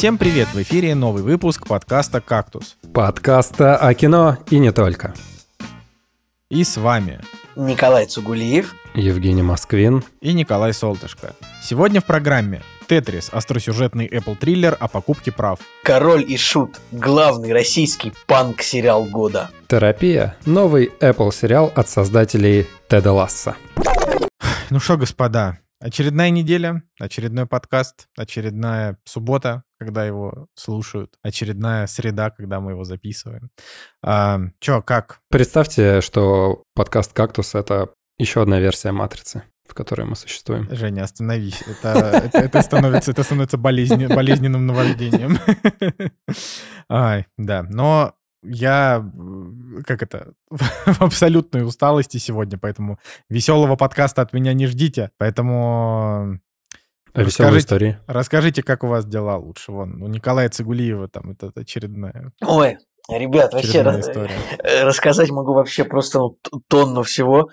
Всем привет! В эфире новый выпуск подкаста «Кактус». Подкаста о кино и не только. И с вами Николай Цугулиев, Евгений Москвин и Николай Солтышко. Сегодня в программе «Тетрис» — остросюжетный Apple-триллер о покупке прав. Король и Шут – главный российский панк-сериал года. Терапия – новый Apple сериал от создателей Теда Ласса. Ну что, господа, Очередная неделя, очередной подкаст, очередная суббота, когда его слушают, очередная среда, когда мы его записываем. А, чё, как? Представьте, что подкаст «Кактус» — это еще одна версия «Матрицы» в которой мы существуем. Женя, остановись. Это, это, это становится, это становится болезни, болезненным наваждением. Ай, да. Но я, как это, в абсолютной усталости сегодня, поэтому веселого подкаста от меня не ждите. Поэтому а Веселые истории. Расскажите, как у вас дела лучше. Вон, у Николая Цигулиева там это очередная. Ой, Ребят, вообще рас... Э, рассказать могу вообще просто ну, тонну всего.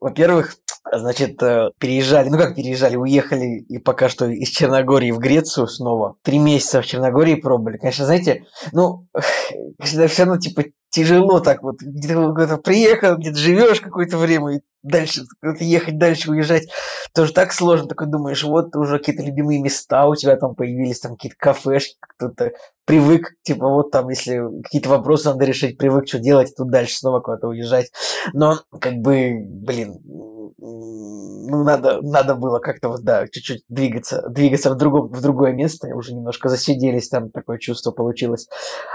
Во-первых, значит, э, переезжали, ну как переезжали, уехали и пока что из Черногории в Грецию снова. Три месяца в Черногории пробовали. Конечно, знаете, ну, все равно, типа, тяжело так вот. Где-то приехал, где-то живешь какое-то время, и дальше ехать, дальше уезжать. Тоже так сложно. Такой думаешь, вот уже какие-то любимые места у тебя там появились, там какие-то кафешки, кто-то привык, типа вот там, если какие-то вопросы надо решить, привык, что делать, тут дальше снова куда-то уезжать. Но, как бы, блин, ну, надо, надо было как-то вот, да, чуть-чуть двигаться, двигаться в, другом, в другое место. Уже немножко засиделись, там такое чувство получилось.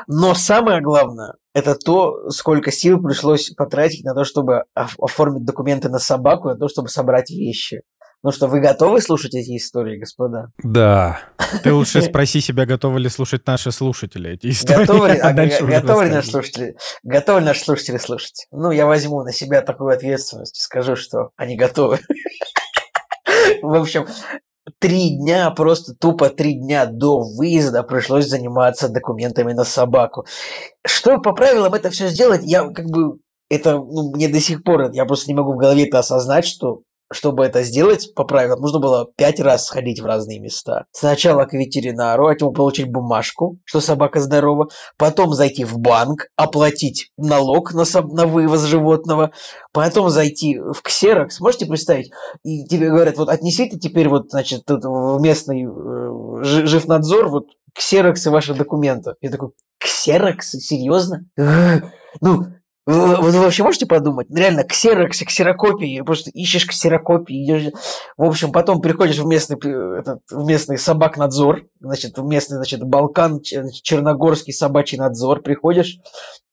Но самое главное, это то, сколько сил пришлось потратить на то, чтобы оформить документы на собаку, на то, чтобы собрать вещи. Ну что, вы готовы слушать эти истории, господа? Да. Ты лучше спроси себя, готовы ли слушать наши слушатели эти истории. Готовы ли, а, готовы ли наши слушатели? Готовы ли наши слушатели слушать? Ну, я возьму на себя такую ответственность и скажу, что они готовы. В общем, три дня, просто тупо три дня до выезда пришлось заниматься документами на собаку. Что по правилам это все сделать, я как бы это ну, мне до сих пор, я просто не могу в голове это осознать, что чтобы это сделать по правилам, нужно было пять раз сходить в разные места. Сначала к ветеринару, от него получить бумажку, что собака здорова, потом зайти в банк, оплатить налог на, на вывоз животного, потом зайти в ксерокс, можете представить? И тебе говорят, вот отнесите теперь вот, значит, тут в местный э, живнадзор вот ксероксы ваших документов. Я такой, ксероксы? Серьезно? Ну, вы, вы вообще можете подумать? Реально, ксерокс, ксерокопии, просто ищешь ксерокопии, идешь... В общем, потом приходишь в местный, этот, в местный собак-надзор, значит, в местный, значит, Балкан, Черногорский собачий надзор, приходишь,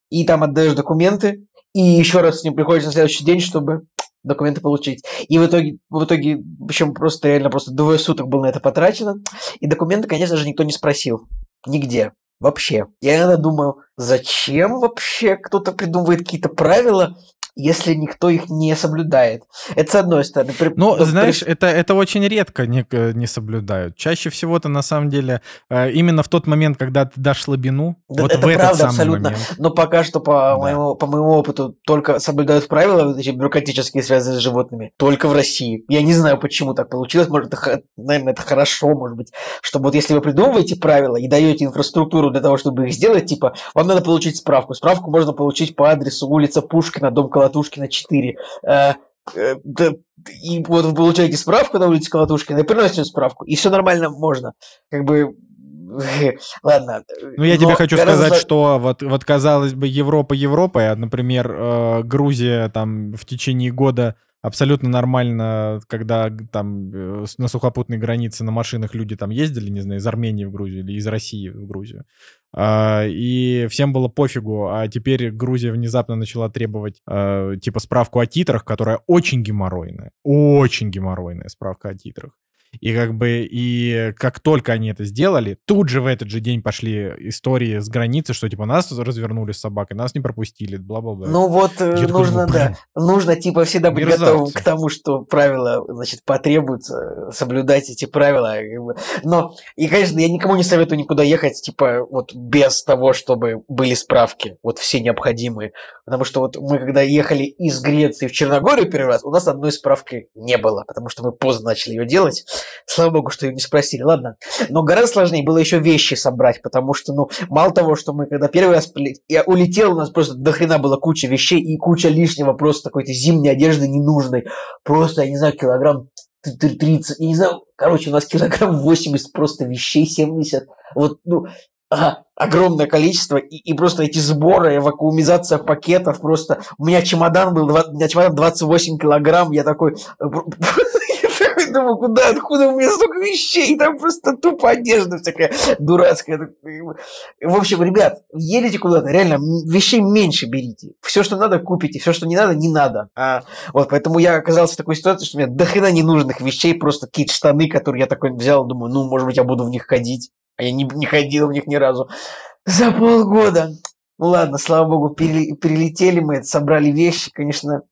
и там отдаешь документы, и еще раз с ним приходишь на следующий день, чтобы документы получить. И в итоге, в итоге, общем, просто реально просто двое суток было на это потрачено. И документы, конечно же, никто не спросил. Нигде. Вообще. Я иногда думаю, зачем вообще кто-то придумывает какие-то правила, если никто их не соблюдает. Это с одной стороны. При, ну, но, знаешь, при... это, это очень редко не, не соблюдают. Чаще всего-то на самом деле э, именно в тот момент, когда ты дашь слабину, да, вот это в этот правда, самый абсолютно. момент. Но пока что, по, да. моему, по моему опыту, только соблюдают правила эти бюрократические, связанные с животными, только в России. Я не знаю, почему так получилось. Может, это, наверное, это хорошо, может быть, чтобы вот если вы придумываете правила и даете инфраструктуру для того, чтобы их сделать, типа, вам надо получить справку. Справку можно получить по адресу улица Пушкина, дом Колотушкина, 4. Э, э, да, и вот вы получаете справку на улице Колотушкина и приносите справку, и все нормально можно. Как бы Ладно. Ну, я тебе хочу гораздо... сказать, что вот, вот казалось бы, Европа Европа, а, например, э, Грузия там в течение года абсолютно нормально, когда там э, на сухопутной границе на машинах люди там ездили, не знаю, из Армении в Грузию или из России в Грузию. А, и всем было пофигу, а теперь Грузия внезапно начала требовать а, типа справку о титрах, которая очень геморройная, очень геморройная справка о титрах. И как бы, и как только они это сделали, тут же в этот же день пошли истории с границы, что типа нас развернули с собакой, нас не пропустили, бла-бла-бла. Ну вот э, Я нужно, такой, да, нужно типа всегда быть мерзавцы. готовым к тому, что правила, значит, потребуются, соблюдать эти правила. Но, и, конечно, я никому не советую никуда ехать, типа, вот без того, чтобы были справки, вот все необходимые. Потому что вот мы когда ехали из Греции в Черногорию первый раз, у нас одной справки не было, потому что мы поздно начали ее делать. Слава богу, что ее не спросили. Ладно. Но гораздо сложнее было еще вещи собрать, потому что, ну, мало того, что мы когда первый раз я улетел, у нас просто до хрена было куча вещей и куча лишнего просто какой-то зимней одежды ненужной. Просто, я не знаю, килограмм 30, я не знаю, короче, у нас килограмм 80 просто вещей, 70. Вот, ну, ага, огромное количество, и, и просто эти сборы, вакуумизация пакетов, просто... У меня чемодан был, у меня чемодан 28 килограмм, я такой... Думаю, куда, откуда у меня столько вещей? Там просто тупо одежда всякая дурацкая. В общем, ребят, едете куда-то, реально, вещей меньше берите. Все, что надо, купите. Все, что не надо, не надо. А, вот, поэтому я оказался в такой ситуации, что у меня дохрена ненужных вещей, просто какие-то штаны, которые я такой взял, думаю, ну, может быть, я буду в них ходить. А я не, не ходил в них ни разу. За полгода. Ну ладно, слава богу, перелетели мы, собрали вещи, конечно,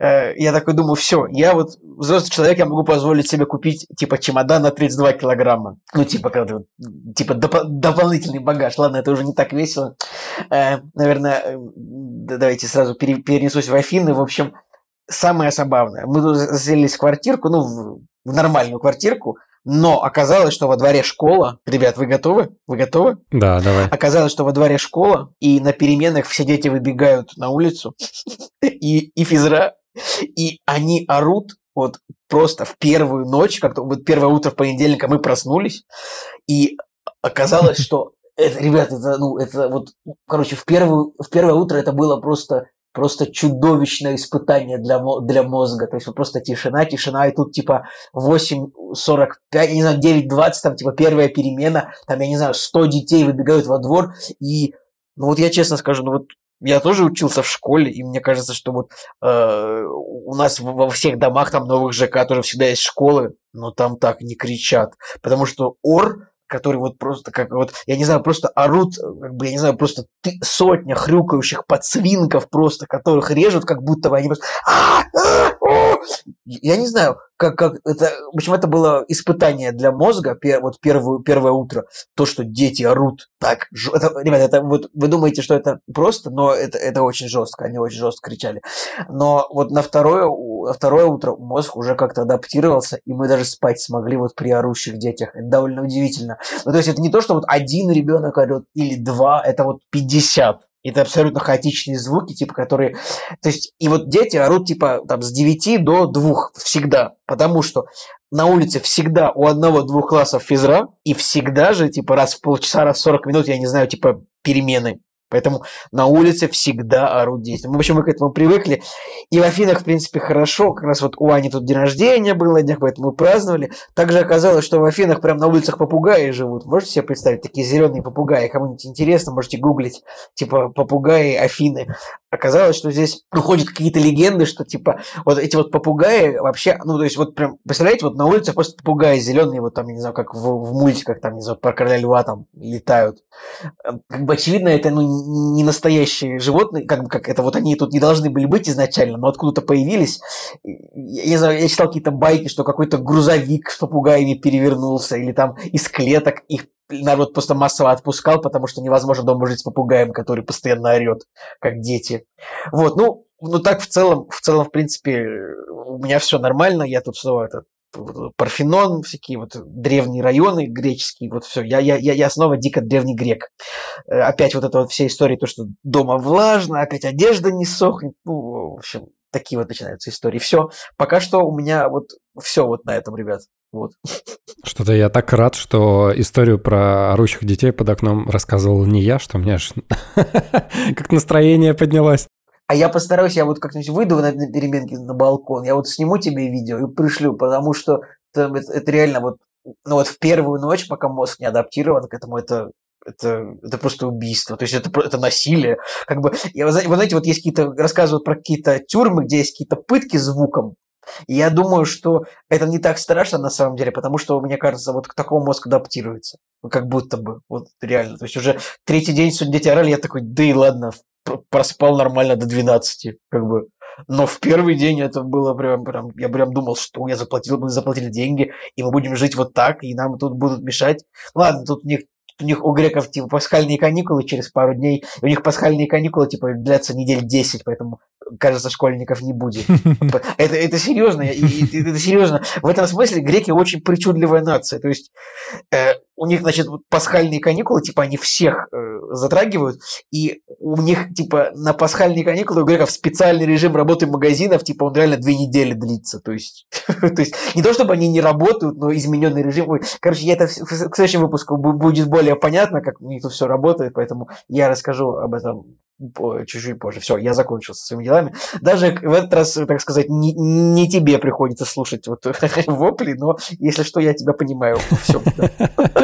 я такой думаю, все, я вот взрослый человек, я могу позволить себе купить, типа, чемодан на 32 килограмма. Ну, типа, когда, типа, доп- дополнительный багаж. Ладно, это уже не так весело. Э, наверное, э, давайте сразу пере- перенесусь в Афины. В общем, самое забавное. Мы тут заселились в квартирку, ну, в, в нормальную квартирку, но оказалось, что во дворе школа. Ребят, вы готовы? Вы готовы? Да, давай. Оказалось, что во дворе школа, и на переменах все дети выбегают на улицу, и, и физра и они орут вот просто в первую ночь, как-то вот первое утро в понедельник, а мы проснулись, и оказалось, что это, ребят, это, ну, это вот, короче, в, первую, в первое утро это было просто, просто чудовищное испытание для, для мозга. То есть вот просто тишина, тишина, и тут типа 8.45, я не знаю, 9.20, там типа первая перемена, там, я не знаю, 100 детей выбегают во двор, и ну вот я честно скажу, ну вот я тоже учился в школе, и мне кажется, что вот э, у нас во всех домах там новых ЖК тоже всегда есть школы, но там так не кричат, потому что ор который вот просто как вот, я не знаю, просто орут, как бы, я не знаю, просто ты, сотня хрюкающих подсвинков просто, которых режут, как будто бы они просто... «А, а, я не знаю, как, как это, в общем, это было испытание для мозга, пер, вот первую, первое утро, то, что дети орут так, это, ребята, это, вот, вы думаете, что это просто, но это, это очень жестко, они очень жестко кричали. Но вот на второе, на второе утро мозг уже как-то адаптировался, и мы даже спать смогли вот при орущих детях. Это довольно удивительно. Ну, то есть это не то, что вот один ребенок орет или два, это вот 50 это абсолютно хаотичные звуки, типа, которые... То есть, и вот дети орут, типа, там, с 9 до 2 всегда, потому что на улице всегда у одного-двух классов физра, и всегда же, типа, раз в полчаса, раз в 40 минут, я не знаю, типа, перемены. Поэтому на улице всегда орут дети. В общем, мы к этому привыкли. И в Афинах, в принципе, хорошо. Как раз вот у Ани тут день рождения был на днях, поэтому мы праздновали. Также оказалось, что в Афинах прям на улицах попугаи живут. Можете себе представить? Такие зеленые попугаи. Кому-нибудь интересно, можете гуглить. Типа попугаи Афины. Оказалось, что здесь ну, какие-то легенды, что типа вот эти вот попугаи вообще, ну то есть вот прям, представляете, вот на улицах просто попугаи зеленые, вот там, не знаю, как в, в мультиках, там, не знаю, про короля льва там летают. Как бы очевидно, это ну, не настоящие животные, как бы как это вот они тут не должны были быть изначально, но откуда-то появились. Я не знаю, я читал какие-то байки, что какой-то грузовик с попугаями перевернулся, или там из клеток их народ просто массово отпускал, потому что невозможно дома жить с попугаем, который постоянно орет, как дети. Вот, ну, ну так в целом, в целом, в принципе, у меня все нормально, я тут снова этот Парфенон, всякие вот древние районы греческие, вот все. Я, я, я снова дико древний грек. Э, опять вот это вот все истории, то, что дома влажно, опять одежда не сохнет. Ну, в общем, такие вот начинаются истории. Все. Пока что у меня вот все вот на этом, ребят. Вот. Что-то я так рад, что историю про орущих детей под окном рассказывал не я, что у меня аж как настроение поднялось. А я постараюсь, я вот как-нибудь выйду на, на переменке на балкон, я вот сниму тебе видео и пришлю, потому что это, это, это реально вот, ну вот в первую ночь, пока мозг не адаптирован к этому, это это, это просто убийство, то есть это, это насилие. Как бы, я, вы знаете, вот есть какие-то, рассказывают про какие-то тюрьмы, где есть какие-то пытки звуком, я думаю, что это не так страшно на самом деле, потому что, мне кажется, вот к такому мозг адаптируется. Ну, как будто бы, вот реально. То есть уже третий день сегодня дети орали, я такой, да и ладно, проспал нормально до 12, как бы. Но в первый день это было прям, прям, я прям думал, что я заплатил, мы заплатили деньги, и мы будем жить вот так, и нам тут будут мешать. Ладно, тут у них у них у греков типа пасхальные каникулы через пару дней, у них пасхальные каникулы типа длятся недель 10, поэтому кажется, школьников не будет. Это, это серьезно, это серьезно. В этом смысле греки очень причудливая нация. То есть э, у них, значит, пасхальные каникулы, типа, они всех э, затрагивают, и у них, типа, на пасхальные каникулы у греков специальный режим работы магазинов, типа, он реально две недели длится, то есть, то есть не то, чтобы они не работают, но измененный режим. Короче, я это к следующему выпуску будет более понятно, как у них тут все работает, поэтому я расскажу об этом чуть-чуть позже. Все, я закончил со своими делами. Даже в этот раз, так сказать, не, не тебе приходится слушать вот вопли, но если что, я тебя понимаю. Все.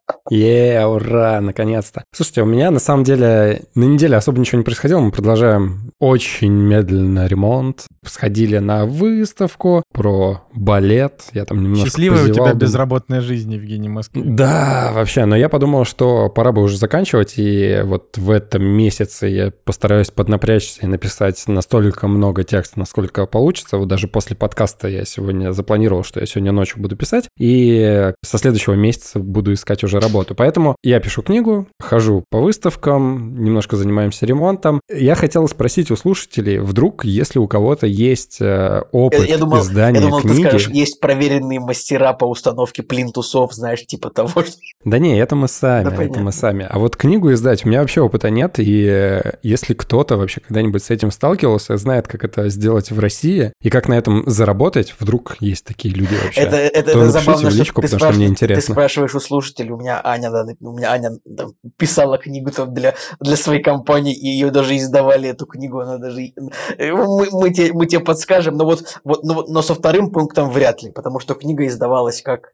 Е, ура, наконец-то. Слушайте, у меня на самом деле на неделе особо ничего не происходило. Мы продолжаем очень медленно ремонт. Сходили на выставку про балет. Я там немножко Счастливая позевал, у тебя безработная жизнь, Евгений Москвин. Да, вообще. Но я подумал, что пора бы уже заканчивать. И вот в этом месяце я постараюсь поднапрячься и написать настолько много текста, насколько получится. Вот даже после подкаста я сегодня запланировал, что я сегодня ночью буду писать. И со следующего месяца буду искать уже работу работу. Поэтому я пишу книгу, хожу по выставкам, немножко занимаемся ремонтом. Я хотел спросить у слушателей, вдруг, если у кого-то есть э, опыт я, я думал, издания я думал, книги... ты скажешь, есть проверенные мастера по установке плинтусов, знаешь, типа того, что... Да не, это мы сами, да, это мы сами. А вот книгу издать, у меня вообще опыта нет, и э, если кто-то вообще когда-нибудь с этим сталкивался, знает, как это сделать в России, и как на этом заработать, вдруг есть такие люди вообще, это, это, это забавно, в личку, что ты, потому, что мне интересно. ты спрашиваешь у слушателей, у меня Аня, да, у меня Аня там, писала книгу там для, для своей компании, и ее даже издавали, эту книгу, она даже... Э, мы, мы, тебе, мы тебе подскажем, но вот, вот но, но со вторым пунктом вряд ли, потому что книга издавалась как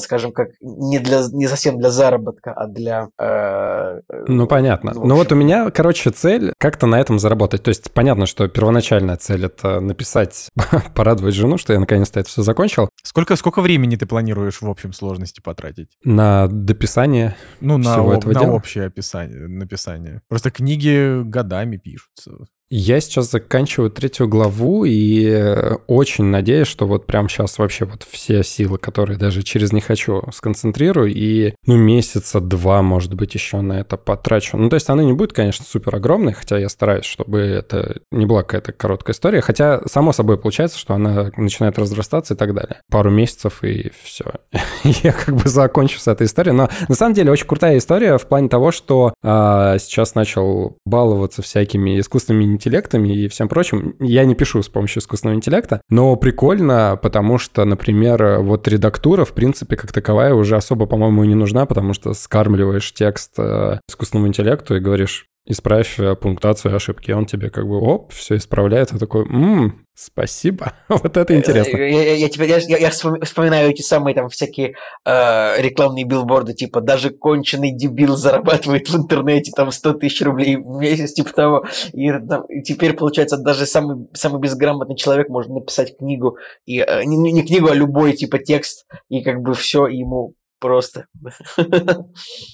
скажем, как не, для, не совсем для заработка, а для... Э, ну, понятно. Ну, ну вот у меня, короче, цель как-то на этом заработать. То есть понятно, что первоначальная цель — это написать, порадовать жену, что я наконец-то это все закончил. Сколько, сколько времени ты планируешь в общем сложности потратить? На дописание Ну, на, всего об, этого на дела? общее описание, написание. Просто книги годами пишутся. Я сейчас заканчиваю третью главу и э, очень надеюсь, что вот прямо сейчас вообще вот все силы, которые даже через «не хочу» сконцентрирую, и ну месяца два, может быть, еще на это потрачу. Ну то есть она не будет, конечно, супер огромной, хотя я стараюсь, чтобы это не была какая-то короткая история, хотя само собой получается, что она начинает разрастаться и так далее. Пару месяцев и все. я как бы закончу с этой историей. Но на самом деле очень крутая история в плане того, что а, сейчас начал баловаться всякими искусственными интеллектами и всем прочим. Я не пишу с помощью искусственного интеллекта, но прикольно, потому что, например, вот редактура, в принципе, как таковая уже особо, по-моему, не нужна, потому что скармливаешь текст э, искусственному интеллекту и говоришь, исправь э, пунктуацию ошибки. Он тебе как бы, оп, все исправляет. И такой, ммм, спасибо. вот это интересно. Я, я, я, теперь, я, я вспоминаю эти самые там всякие э, рекламные билборды, типа, даже конченый дебил зарабатывает в интернете там 100 тысяч рублей в месяц, типа того. И, там, и теперь, получается, даже самый, самый безграмотный человек может написать книгу, и э, не, не книгу, а любой, типа, текст, и как бы все ему Просто.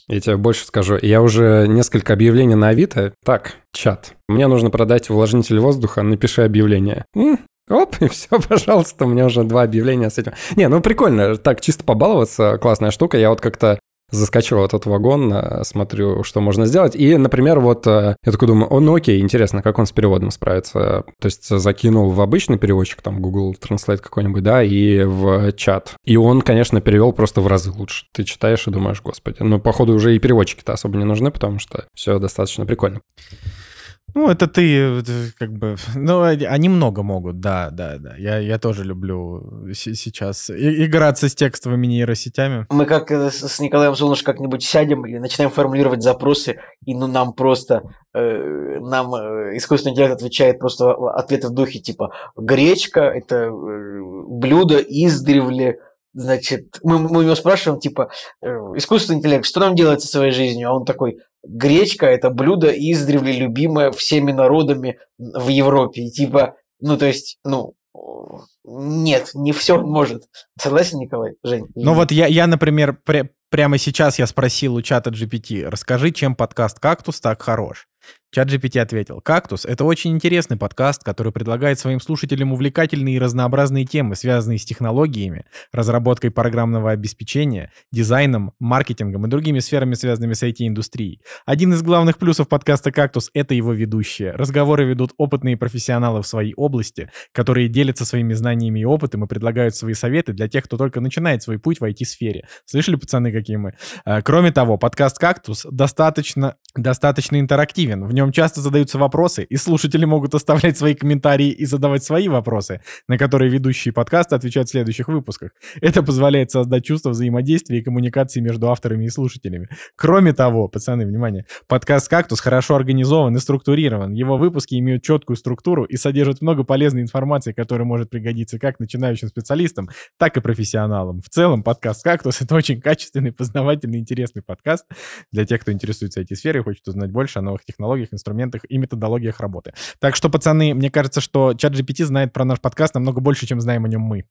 Я тебе больше скажу. Я уже несколько объявлений на Авито. Так, чат. Мне нужно продать увлажнитель воздуха, напиши объявление. Оп, и все, пожалуйста, у меня уже два объявления с этим. Не, ну прикольно, так чисто побаловаться, классная штука. Я вот как-то заскочил в этот вагон, э, смотрю, что можно сделать. И, например, вот э, я такой думаю, о, ну окей, интересно, как он с переводом справится. То есть закинул в обычный переводчик, там Google Translate какой-нибудь, да, и в чат. И он, конечно, перевел просто в разы лучше. Ты читаешь и думаешь, господи, ну, походу, уже и переводчики-то особо не нужны, потому что все достаточно прикольно. Ну, это ты, э, как бы, ну, они много могут, да, да, да. Я, я тоже люблю сейчас играться с текстовыми нейросетями. Мы как э, с Николаем Солнышко как-нибудь сядем и начинаем формулировать запросы, и ну нам просто, э, нам э, искусственный интеллект отвечает просто ответы в духе типа «гречка – это э, блюдо издревле», Значит, мы, мы его спрашиваем, типа, искусственный интеллект, что нам делать со своей жизнью? А он такой, гречка – это блюдо издревле любимое всеми народами в Европе. И типа, ну, то есть, ну, нет, не все он может. Согласен, Николай? Жень? Ну вот я, я например, пр прямо сейчас я спросил у чата GPT, расскажи, чем подкаст «Кактус» так хорош. Чат GPT ответил, «Кактус — это очень интересный подкаст, который предлагает своим слушателям увлекательные и разнообразные темы, связанные с технологиями, разработкой программного обеспечения, дизайном, маркетингом и другими сферами, связанными с IT-индустрией. Один из главных плюсов подкаста «Кактус» — это его ведущие. Разговоры ведут опытные профессионалы в своей области, которые делятся своими знаниями и опытом и предлагают свои советы для тех, кто только начинает свой путь в IT-сфере. Слышали, пацаны, какие мы? А, кроме того, подкаст «Кактус» достаточно, достаточно интерактивен. В нем часто задаются вопросы, и слушатели могут оставлять свои комментарии и задавать свои вопросы, на которые ведущие подкаста отвечают в следующих выпусках. Это позволяет создать чувство взаимодействия и коммуникации между авторами и слушателями. Кроме того, пацаны, внимание, подкаст «Кактус» хорошо организован и структурирован. Его выпуски имеют четкую структуру и содержат много полезной информации, которая может пригодиться как начинающим специалистам, так и профессионалам. В целом, подкаст «Кактус» — это очень качественный, познавательный, интересный подкаст для тех, кто интересуется этой сферой и хочет узнать больше о новых технологиях, инструментах и методологиях работы. Так что, пацаны, мне кажется, что чат GPT знает про наш подкаст намного больше, чем знаем о нем мы.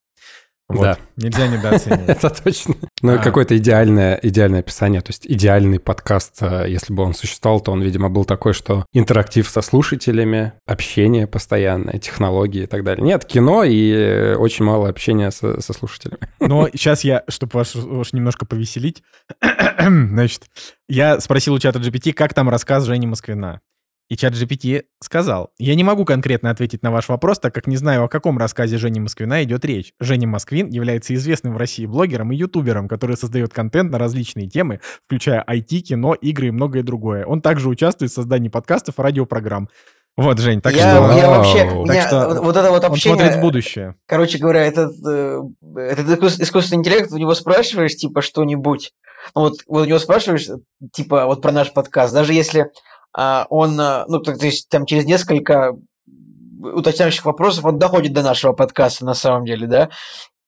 Вот. Да. Нельзя недооценивать. Это точно. Ну, а. какое-то идеальное, идеальное описание. То есть идеальный подкаст, э, если бы он существовал, то он, видимо, был такой, что интерактив со слушателями, общение постоянное, технологии и так далее. Нет, кино и очень мало общения со, со слушателями. Но сейчас я, чтобы вас уж немножко повеселить, значит, я спросил у чата GPT, как там рассказ Жени Москвина. И чат GPT сказал, я не могу конкретно ответить на ваш вопрос, так как не знаю, о каком рассказе Жени Москвина идет речь. Женя Москвин является известным в России блогером и ютубером, который создает контент на различные темы, включая IT, кино, игры и многое другое. Он также участвует в создании подкастов и радиопрограмм. Вот, Жень, так я, что... Я вообще... Так меня, что вот это вот общение... Он смотрит в будущее. Короче говоря, этот, э, этот искусственный интеллект, у него спрашиваешь, типа, что-нибудь, вот, вот у него спрашиваешь, типа, вот про наш подкаст, даже если он, а, ну, то есть там через несколько уточняющих вопросов он доходит до нашего подкаста на самом деле, да,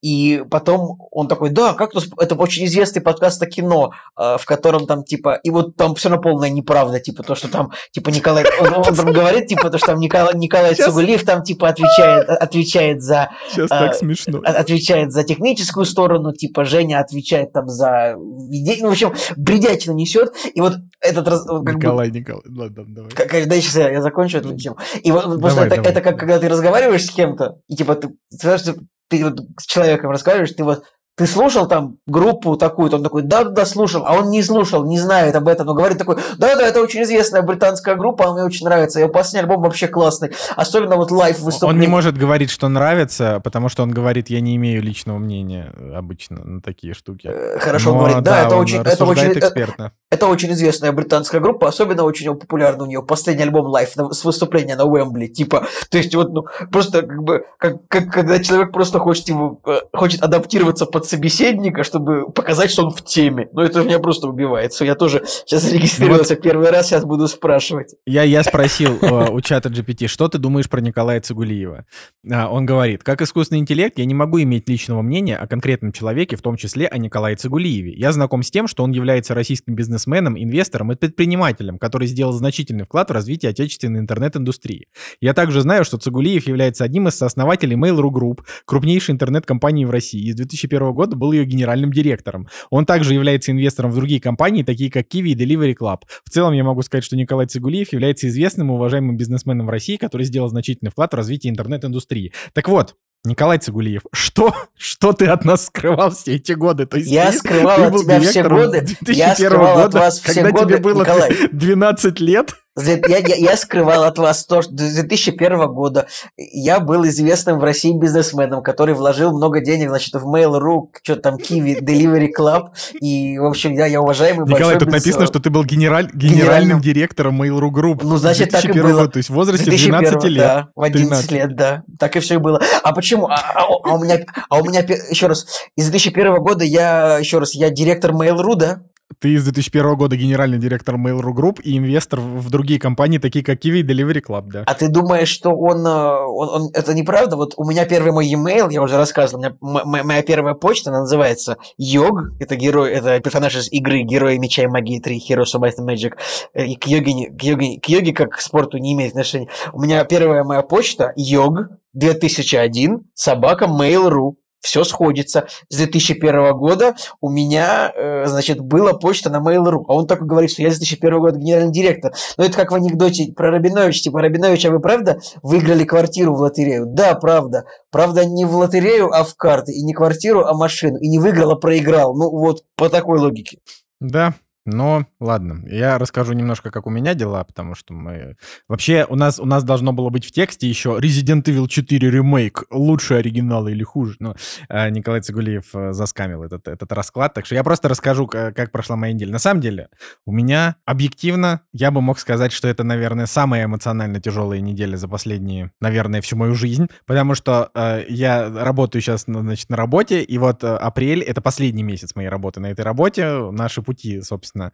и потом он такой, да, как тут, это очень известный подкаст о кино, э, в котором там, типа, и вот там все равно полная неправда, типа, то, что там, типа, Николай, он, он там говорит, типа, то, что там Николай, Николай Сейчас... Цугулиев там, типа, отвечает, отвечает за... Сейчас э, так смешно. Отвечает за техническую сторону, типа, Женя отвечает там за... Ну, в общем, бредятина несет, и вот этот раз... Николай, бы, Николай, ладно, давай. Как, да, сейчас я, я закончу эту тему. И вот давай, просто давай. Это, это как, когда ты разговариваешь с кем-то, и, типа, ты, ты, ты вот с человеком разговариваешь, ты вот ты слушал там группу такую-то? Он такой, да-да, слушал. А он не слушал, не знает об этом, но говорит такой, да-да, это очень известная британская группа, она мне очень нравится. Его последний альбом вообще классный. Особенно вот live выступление. Он не может говорить, что нравится, потому что он говорит, я не имею личного мнения обычно на такие штуки. Э, хорошо но, говорит, да, да это очень... Это очень э, экспертно. Это, это очень известная британская группа, особенно очень популярна у нее последний альбом live с выступления на Уэмбли. Типа, то есть вот, ну, просто как бы, как, как когда человек просто хочет, его, э, хочет адаптироваться под собеседника, чтобы показать, что он в теме. Но это меня просто убивает. Я тоже сейчас регистрировался вот первый раз, сейчас буду спрашивать. Я, я спросил э, у чата GPT, что ты думаешь про Николая Цигулиева? А, он говорит, как искусственный интеллект, я не могу иметь личного мнения о конкретном человеке, в том числе о Николае Цигулиеве. Я знаком с тем, что он является российским бизнесменом, инвестором и предпринимателем, который сделал значительный вклад в развитие отечественной интернет-индустрии. Я также знаю, что Цигулиев является одним из сооснователей Mail.ru Group, крупнейшей интернет-компании в России. И с 2001 года был ее генеральным директором. Он также является инвестором в другие компании, такие как Kiwi и Delivery Club. В целом я могу сказать, что Николай Цигулиев является известным и уважаемым бизнесменом в России, который сделал значительный вклад в развитие интернет-индустрии. Так вот, Николай Цигулиев, что, что ты от нас скрывал все эти годы? То есть я ты, скрывал ты от тебя все годы. Я скрывал года, от вас все когда годы, тебе было Николай. 12 лет. Я, я, я скрывал от вас то, что с 2001 года я был известным в России бизнесменом, который вложил много денег, значит, в Mail.ru, что там, Kiwi, Delivery Club, и, в общем, я, я уважаемый Николай, тут написано, что ты был генераль, генеральным, генеральным директором Mail.ru Group. Ну, значит, так и было. Год, то есть в возрасте 12 лет. Да, в 11 13. лет, да. Так и все и было. А почему? А, а, а, у меня, а у меня, еще раз, из 2001 года я, еще раз, я директор Mail.ru, да? Ты с 2001 года генеральный директор Mail.ru Group и инвестор в другие компании, такие как Kiwi и Delivery Club, да. А ты думаешь, что он, э, он, он... Это неправда? Вот у меня первый мой e-mail, я уже рассказывал, у меня моя, моя первая почта, она называется Йог, это герой, это персонаж из игры Герои Меча и Магии 3, Heroes of Might and Magic. Э, и к йоге, к, йоге, к йоге как к спорту не имеет отношения. У меня первая моя почта Йог 2001 собака Mail.ru все сходится. С 2001 года у меня, э, значит, была почта на Mail.ru, а он только говорит, что я с 2001 года генеральный директор. Но это как в анекдоте про Рабинович, типа, Рабинович, а вы правда выиграли квартиру в лотерею? Да, правда. Правда, не в лотерею, а в карты. И не квартиру, а машину. И не выиграл, а проиграл. Ну, вот по такой логике. Да, но ладно, я расскажу немножко, как у меня дела, потому что мы... Вообще, у нас, у нас должно было быть в тексте еще Resident Evil 4 ремейк. Лучше оригинала или хуже? Но э, Николай Цигулиев э, заскамил этот, этот расклад. Так что я просто расскажу, как прошла моя неделя. На самом деле, у меня объективно, я бы мог сказать, что это, наверное, самая эмоционально тяжелая неделя за последние, наверное, всю мою жизнь. Потому что э, я работаю сейчас, значит, на работе, и вот э, апрель — это последний месяц моей работы на этой работе. Наши пути, собственно, собственно,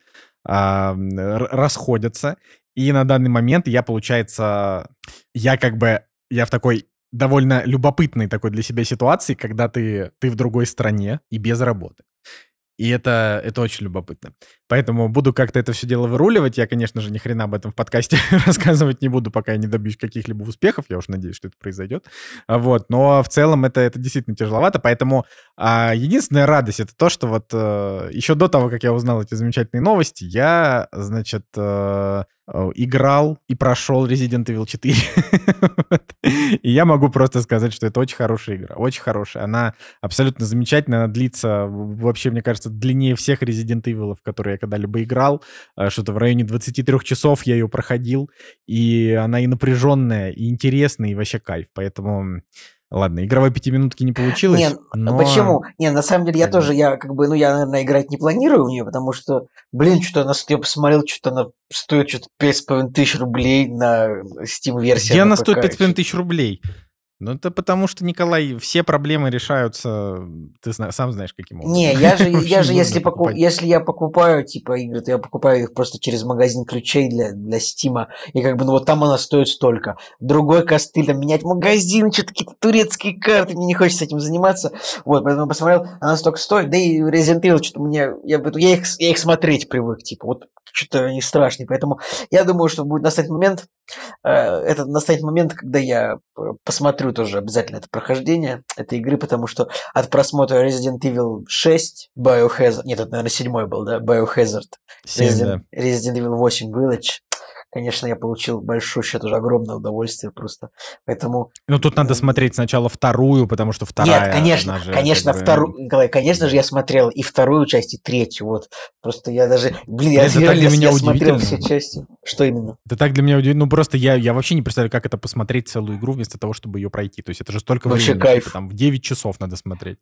расходятся. И на данный момент я, получается, я как бы, я в такой довольно любопытной такой для себя ситуации, когда ты, ты в другой стране и без работы. И это, это очень любопытно. Поэтому буду как-то это все дело выруливать. Я, конечно же, ни хрена об этом в подкасте рассказывать не буду, пока я не добьюсь каких-либо успехов. Я уж надеюсь, что это произойдет. Вот. Но в целом это, это действительно тяжеловато. Поэтому а, единственная радость это то, что вот а, еще до того, как я узнал эти замечательные новости, я, значит, а, играл и прошел Resident Evil 4. И я могу просто сказать, что это очень хорошая игра. Очень хорошая. Она абсолютно замечательная. Она длится, вообще, мне кажется, длиннее всех Resident Evil, которые я когда-либо играл. Э, что-то в районе 23 часов я ее проходил. И она и напряженная, и интересная, и вообще кайф. Поэтому... Ладно, игровой пятиминутки не получилось. Нет, но... почему? Не, на самом деле я тоже, я как бы, ну я, наверное, играть не планирую в нее, потому что, блин, что она, я посмотрел, что-то она стоит что-то 5,5 тысяч рублей на Steam-версии. Где она стоит 5,5 тысяч рублей? Ну, это потому что, Николай, все проблемы решаются, ты зна- сам знаешь, каким образом. Не, я же, я же если, покуп, если я покупаю, типа, игры, то я покупаю их просто через магазин ключей для, для Стима, и как бы, ну, вот там она стоит столько. Другой костыль, там, менять магазин, что-то какие-то турецкие карты, мне не хочется этим заниматься. Вот, поэтому посмотрел, она столько стоит, да и Resident Evil, что-то мне, я, я, их, я их смотреть привык, типа, вот что-то они страшные, поэтому я думаю, что будет настанет момент, э, это настанет момент, когда я посмотрю тоже обязательно это прохождение этой игры, потому что от просмотра Resident Evil 6, Biohazard, нет, это, наверное, седьмой был, да, Biohazard, 7, Resident, да. Resident Evil 8 Village, конечно, я получил большое, тоже огромное удовольствие просто. Поэтому... Ну, тут надо смотреть сначала вторую, потому что вторая... Нет, конечно, же, конечно, как бы... вторую... Николай, конечно же, я смотрел и вторую часть, и третью, вот. Просто я даже... Блин, я, это так для меня я смотрел все части. Что именно? Это так для меня удивительно. Ну, просто я, я вообще не представляю, как это посмотреть целую игру вместо того, чтобы ее пройти. То есть это же столько Вообще времени. кайф. Типа, там в 9 часов надо смотреть.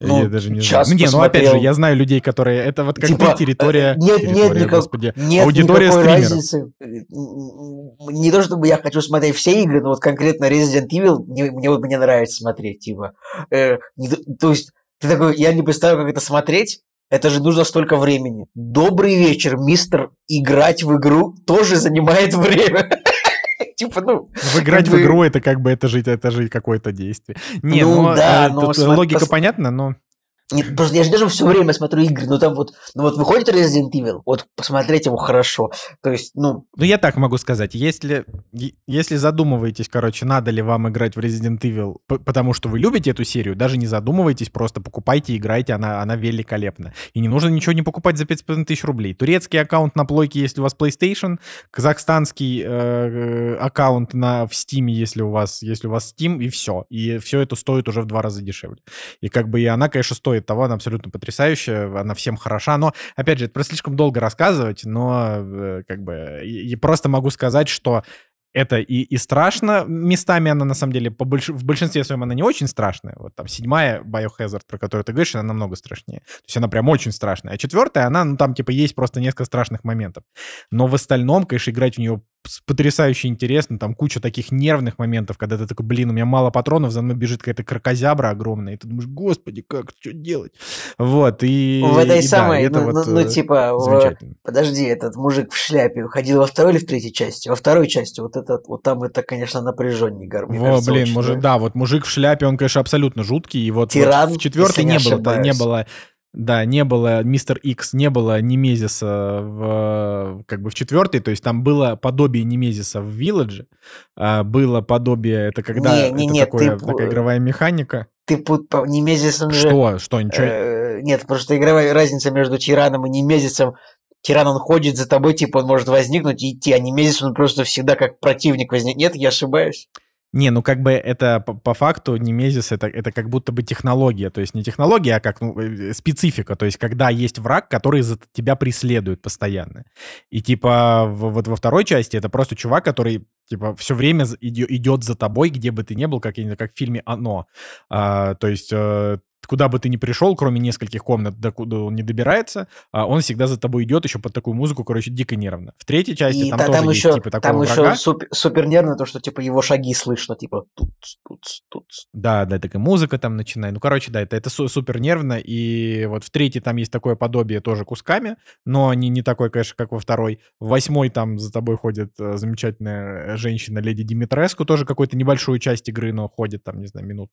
Ну, я даже не знаю. Ну, не, ну опять же, я знаю людей, которые... Это вот как типа, территория... Нет, территория, нет, никак... господи, нет аудитория никакой стримеров. разницы. Не то, чтобы я хочу смотреть все игры, но вот конкретно Resident Evil мне, мне, мне нравится смотреть, типа. Э, не, то есть, ты такой, я не представляю, как это смотреть, это же нужно столько времени. Добрый вечер, мистер. Играть в игру тоже занимает время. Типа, ну... Выиграть в игру, это как бы, это же, это же какое-то действие. Не, ну, да, э, но логика понятна, но... Нет, просто я же даже все время смотрю игры, но там вот, ну вот выходит Resident Evil, вот посмотреть его хорошо. То есть, ну... Ну, я так могу сказать, если, если задумываетесь, короче, надо ли вам играть в Resident Evil, потому что вы любите эту серию, даже не задумывайтесь, просто покупайте, играйте, она, она великолепна. И не нужно ничего не покупать за 5,5 тысяч рублей. Турецкий аккаунт на плойке, если у вас PlayStation, казахстанский э, э, аккаунт на, в Steam, если у вас, если у вас Steam, и все. И все это стоит уже в два раза дешевле. И как бы и она, конечно, стоит стоит того, она абсолютно потрясающая, она всем хороша, но, опять же, это просто слишком долго рассказывать, но э, как бы и просто могу сказать, что это и, и страшно. Местами она, на самом деле, по больш... в большинстве своем она не очень страшная. Вот там седьмая Biohazard, про которую ты говоришь, она намного страшнее. То есть она прям очень страшная. А четвертая, она, ну там типа есть просто несколько страшных моментов. Но в остальном, конечно, играть в нее потрясающе интересно. Там куча таких нервных моментов, когда ты такой, блин, у меня мало патронов, за мной бежит какая-то крокозябра огромная, и ты думаешь, господи, как, что делать? Вот, и... В этой и, самой, да, ну, вот, ну, ну, типа, в... подожди, этот мужик в шляпе ходил во второй или в третьей части? Во второй части вот этот, вот там это, конечно, напряженнее, Во, кажется, блин, мужик, да, вот мужик в шляпе, он, конечно, абсолютно жуткий, и вот, Тиран, вот в четвертой не, не было, не было да, не было Мистер Икс, не было Немезиса в, как бы в четвертой, то есть там было подобие Немезиса в Вилладже, а было подобие, это когда, не, не, это нет, такое, ты... такая игровая механика. ты пут... Немезис он Что? же... Что? Ничего? Э, нет, просто игровая разница между Тираном и Немезисом. Тиран, он ходит за тобой, типа, он может возникнуть и идти, а Немезис, он просто всегда как противник возникнет. Нет, я ошибаюсь? Не, ну как бы это по, по факту Немезис это, это как будто бы технология. То есть не технология, а как ну, э, специфика. То есть когда есть враг, который за тебя преследует постоянно. И типа в, вот во второй части это просто чувак, который типа все время идет за тобой, где бы ты ни был, как, как в фильме «Оно». А, то есть э, куда бы ты ни пришел, кроме нескольких комнат, докуда он не добирается, а, он всегда за тобой идет еще под такую музыку, короче, дико нервно. В третьей части и там та, тоже там есть еще, типа такого Там врага. еще супер, супер нервно то, что типа его шаги слышно, типа тут, тут, тут. Да, да, такая музыка там начинает. Ну, короче, да, это, это супер нервно. И вот в третьей там есть такое подобие тоже кусками, но не, не такое, конечно, как во второй. В восьмой там за тобой ходит э, замечательная женщина, леди Димитреску, тоже какую-то небольшую часть игры, но ходит там, не знаю, минут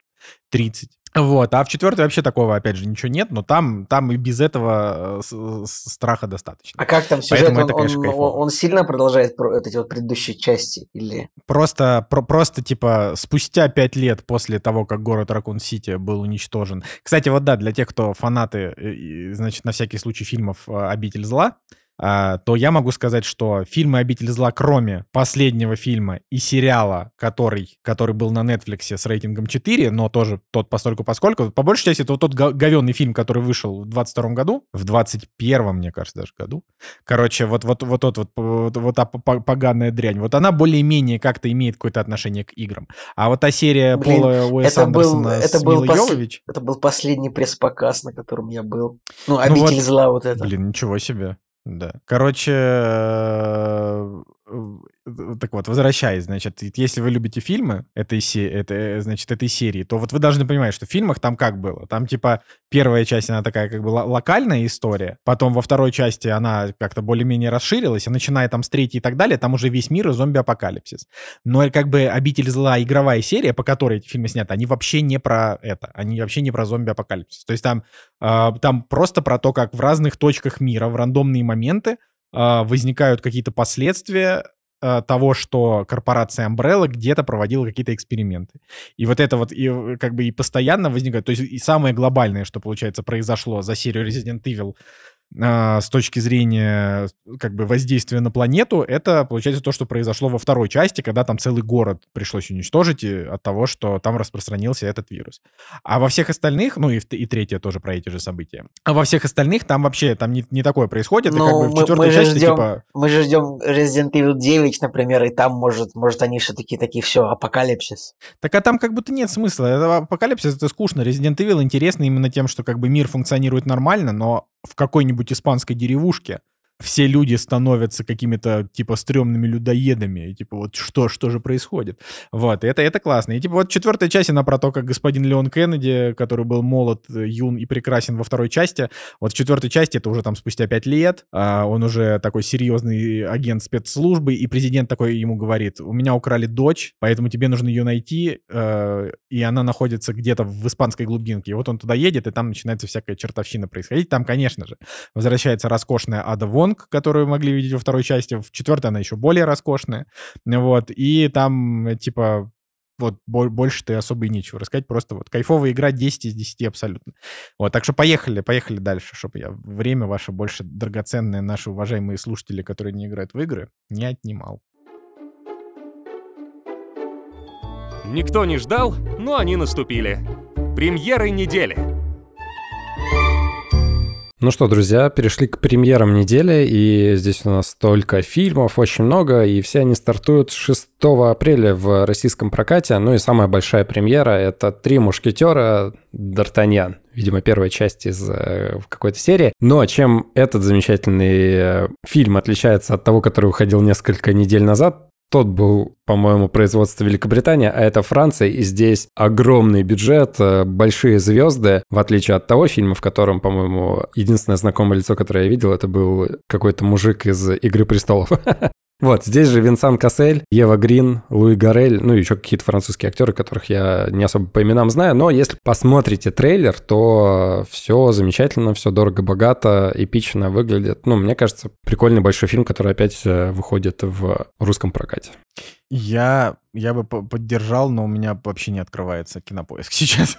30. Вот, а в четвертой вообще такого, опять же, ничего нет, но там, там и без этого э, страха достаточно. А как там сюжет? он, это, конечно, он, он сильно продолжает про эти вот предыдущие части? Или... Просто, про, просто, типа, спустя пять лет после того, как город Ракун-Сити был уничтожен. Кстати, вот да, для тех, кто фанаты, э, значит, на всякий случай фильмов э, «Обитель зла», то я могу сказать, что фильмы «Обитель зла», кроме последнего фильма и сериала, который, который был на Netflix с рейтингом 4, но тоже тот постольку поскольку, по большей части это вот тот говенный фильм, который вышел в 22 году, в 21 мне кажется, даже году. Короче, вот, вот, вот тот вот, вот, вот та поганая дрянь, вот она более-менее как-то имеет какое-то отношение к играм. А вот та серия Блин, Пола Уэса это Андерсона был, это с был пос... Это был последний пресс-показ, на котором я был. Ну, «Обитель ну вот, зла» вот это. Блин, ничего себе. Да. Короче, э, так вот, возвращаясь, значит, если вы любите фильмы этой, это, значит, этой серии, то вот вы должны понимать, что в фильмах там как было? Там, типа, первая часть, она такая как бы локальная история, потом во второй части она как-то более-менее расширилась, и начиная там с третьей и так далее, там уже весь мир и зомби-апокалипсис. Но как бы «Обитель зла» игровая серия, по которой эти фильмы сняты, они вообще не про это, они вообще не про зомби-апокалипсис. То есть там, э, там просто про то, как в разных точках мира, в рандомные моменты а, возникают какие-то последствия а, того, что корпорация Umbrella где-то проводила какие-то эксперименты. И вот это вот и, как бы и постоянно возникает. То есть и самое глобальное, что, получается, произошло за серию Resident Evil а, с точки зрения как бы воздействия на планету, это получается то, что произошло во второй части, когда там целый город пришлось уничтожить от того, что там распространился этот вирус. А во всех остальных, ну и, и третье тоже про эти же события. А во всех остальных там вообще там не, не такое происходит. Ну, и как бы в четвертой мы части ждем, типа... Мы же ждем Resident Evil 9, например, и там может, может они все-таки такие, все, апокалипсис. Так а там как будто нет смысла. Это апокалипсис это скучно. Resident Evil интересно именно тем, что как бы мир функционирует нормально, но в какой-нибудь испанской деревушке все люди становятся какими-то, типа, стрёмными людоедами. И, типа, вот что, что же происходит? Вот, это, это классно. И, типа, вот четвертая часть, она про то, как господин Леон Кеннеди, который был молод, юн и прекрасен во второй части, вот в четвертой части, это уже там спустя пять лет, а он уже такой серьезный агент спецслужбы, и президент такой ему говорит, у меня украли дочь, поэтому тебе нужно ее найти, э, и она находится где-то в испанской глубинке. И вот он туда едет, и там начинается всякая чертовщина происходить. Там, конечно же, возвращается роскошная Ада Вонг, Вонг, которую могли видеть во второй части. В четвертой она еще более роскошная. Вот. И там, типа, вот больше ты особо и нечего рассказать. Просто вот кайфовая игра 10 из 10 абсолютно. Вот, так что поехали, поехали дальше, чтобы я время ваше больше драгоценное, наши уважаемые слушатели, которые не играют в игры, не отнимал. Никто не ждал, но они наступили. Премьеры недели. Ну что, друзья, перешли к премьерам недели, и здесь у нас столько фильмов, очень много, и все они стартуют 6 апреля в российском прокате. Ну и самая большая премьера — это «Три мушкетера. Д'Артаньян». Видимо, первая часть из э, какой-то серии. Но чем этот замечательный э, фильм отличается от того, который выходил несколько недель назад, тот был, по-моему, производство Великобритании, а это Франция, и здесь огромный бюджет, э, большие звезды, в отличие от того фильма, в котором, по-моему, единственное знакомое лицо, которое я видел, это был какой-то мужик из «Игры престолов». Вот, здесь же Винсан Кассель, Ева Грин, Луи Гарель, ну и еще какие-то французские актеры, которых я не особо по именам знаю, но если посмотрите трейлер, то все замечательно, все дорого-богато, эпично выглядит. Ну, мне кажется, прикольный большой фильм, который опять э, выходит в русском прокате. Я, я бы поддержал, но у меня вообще не открывается кинопоиск сейчас.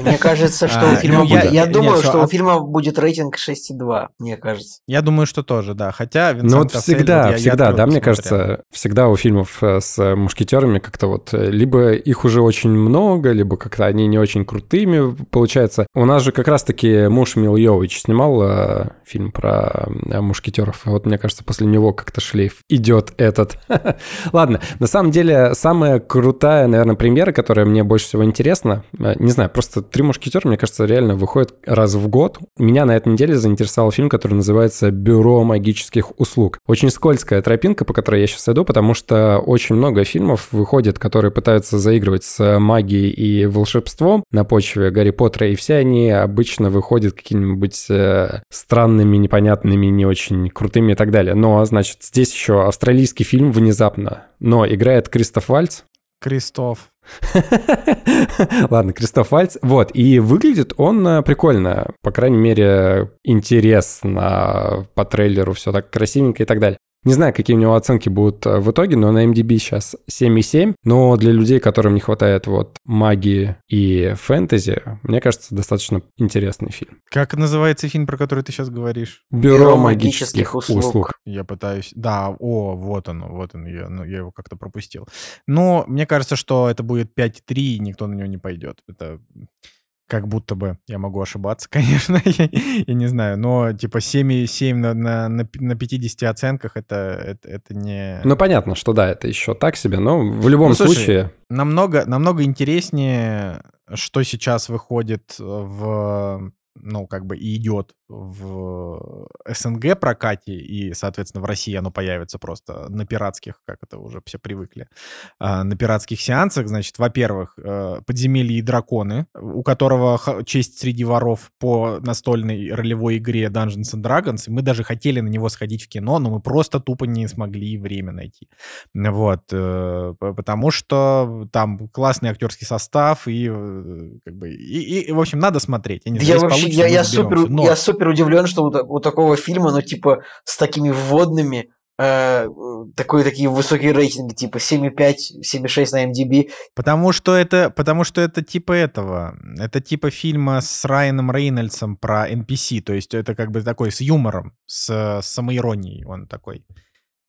Мне кажется, что у а, фильма будет... Я думаю, что у фильма будет рейтинг 6,2, мне кажется. Я думаю, что тоже, да. Хотя Ну вот всегда, всегда, да, мне кажется, всегда у фильмов э, с мушкетерами как-то вот э, либо их уже очень много, либо как-то они не очень крутыми получается. У нас же как раз-таки муж Мил Йович снимал э, фильм про мушкетеров. Вот мне кажется, после него как-то шлейф идет этот. Ладно, на самом деле, самая крутая, наверное, премьера, которая мне больше всего интересна, э, не знаю, просто «Три мушкетера», мне кажется, реально выходит раз в год. Меня на этой неделе заинтересовал фильм, который называется «Бюро магических услуг». Очень скользкая тропинка, по которой я сейчас иду, потому что очень много фильмов выходит, которые пытаются заигрывать с магией и волшебством на почве Гарри Поттера, и все они обычно выходят какими-нибудь э, странными, непонятными, не очень крутыми и так далее. Но, значит, здесь еще австралийский фильм внезапно но играет Кристоф Вальц. Кристоф. Ладно, Кристоф Вальц. Вот, и выглядит он э, прикольно, по крайней мере, интересно по трейлеру, все так красивенько и так далее. Не знаю, какие у него оценки будут э, в итоге, но на MDB сейчас 7,7. Но для людей, которым не хватает вот магии и фэнтези, мне кажется, достаточно интересный фильм. Как называется фильм, про который ты сейчас говоришь? Бюро, Бюро магических, магических услуг. услуг. Я пытаюсь... Да, о, вот он, вот он, я, ну, я его как-то пропустил. Но мне кажется, что это будет 5,3, и никто на него не пойдет. Это как будто бы. Я могу ошибаться, конечно, я, я не знаю. Но типа 7,7 на, на, на, на 50 оценках это, это, это не... Ну, понятно, что да, это еще так себе, но в любом ну, слушай, случае... Намного, намного интереснее, что сейчас выходит в ну, как бы и идет в СНГ прокате, и, соответственно, в России оно появится просто на пиратских, как это уже все привыкли, а, на пиратских сеансах, значит, во-первых, э, «Подземелье и драконы», у которого честь среди воров по настольной ролевой игре Dungeons and Dragons, мы даже хотели на него сходить в кино, но мы просто тупо не смогли время найти. Вот, э, потому что там классный актерский состав, и, э, как бы, и, и в общем, надо смотреть. Я, не знаю, я вообще, я, я, супер, но... я супер удивлен, что у, у такого фильма, ну, типа, с такими вводными, э, такой, такие высокие рейтинги, типа 7,5, 7,6 на MDB. Потому что это, потому что это типа этого, это типа фильма с Райаном Рейнольдсом про NPC, то есть это как бы такой с юмором, с, с самоиронией он такой.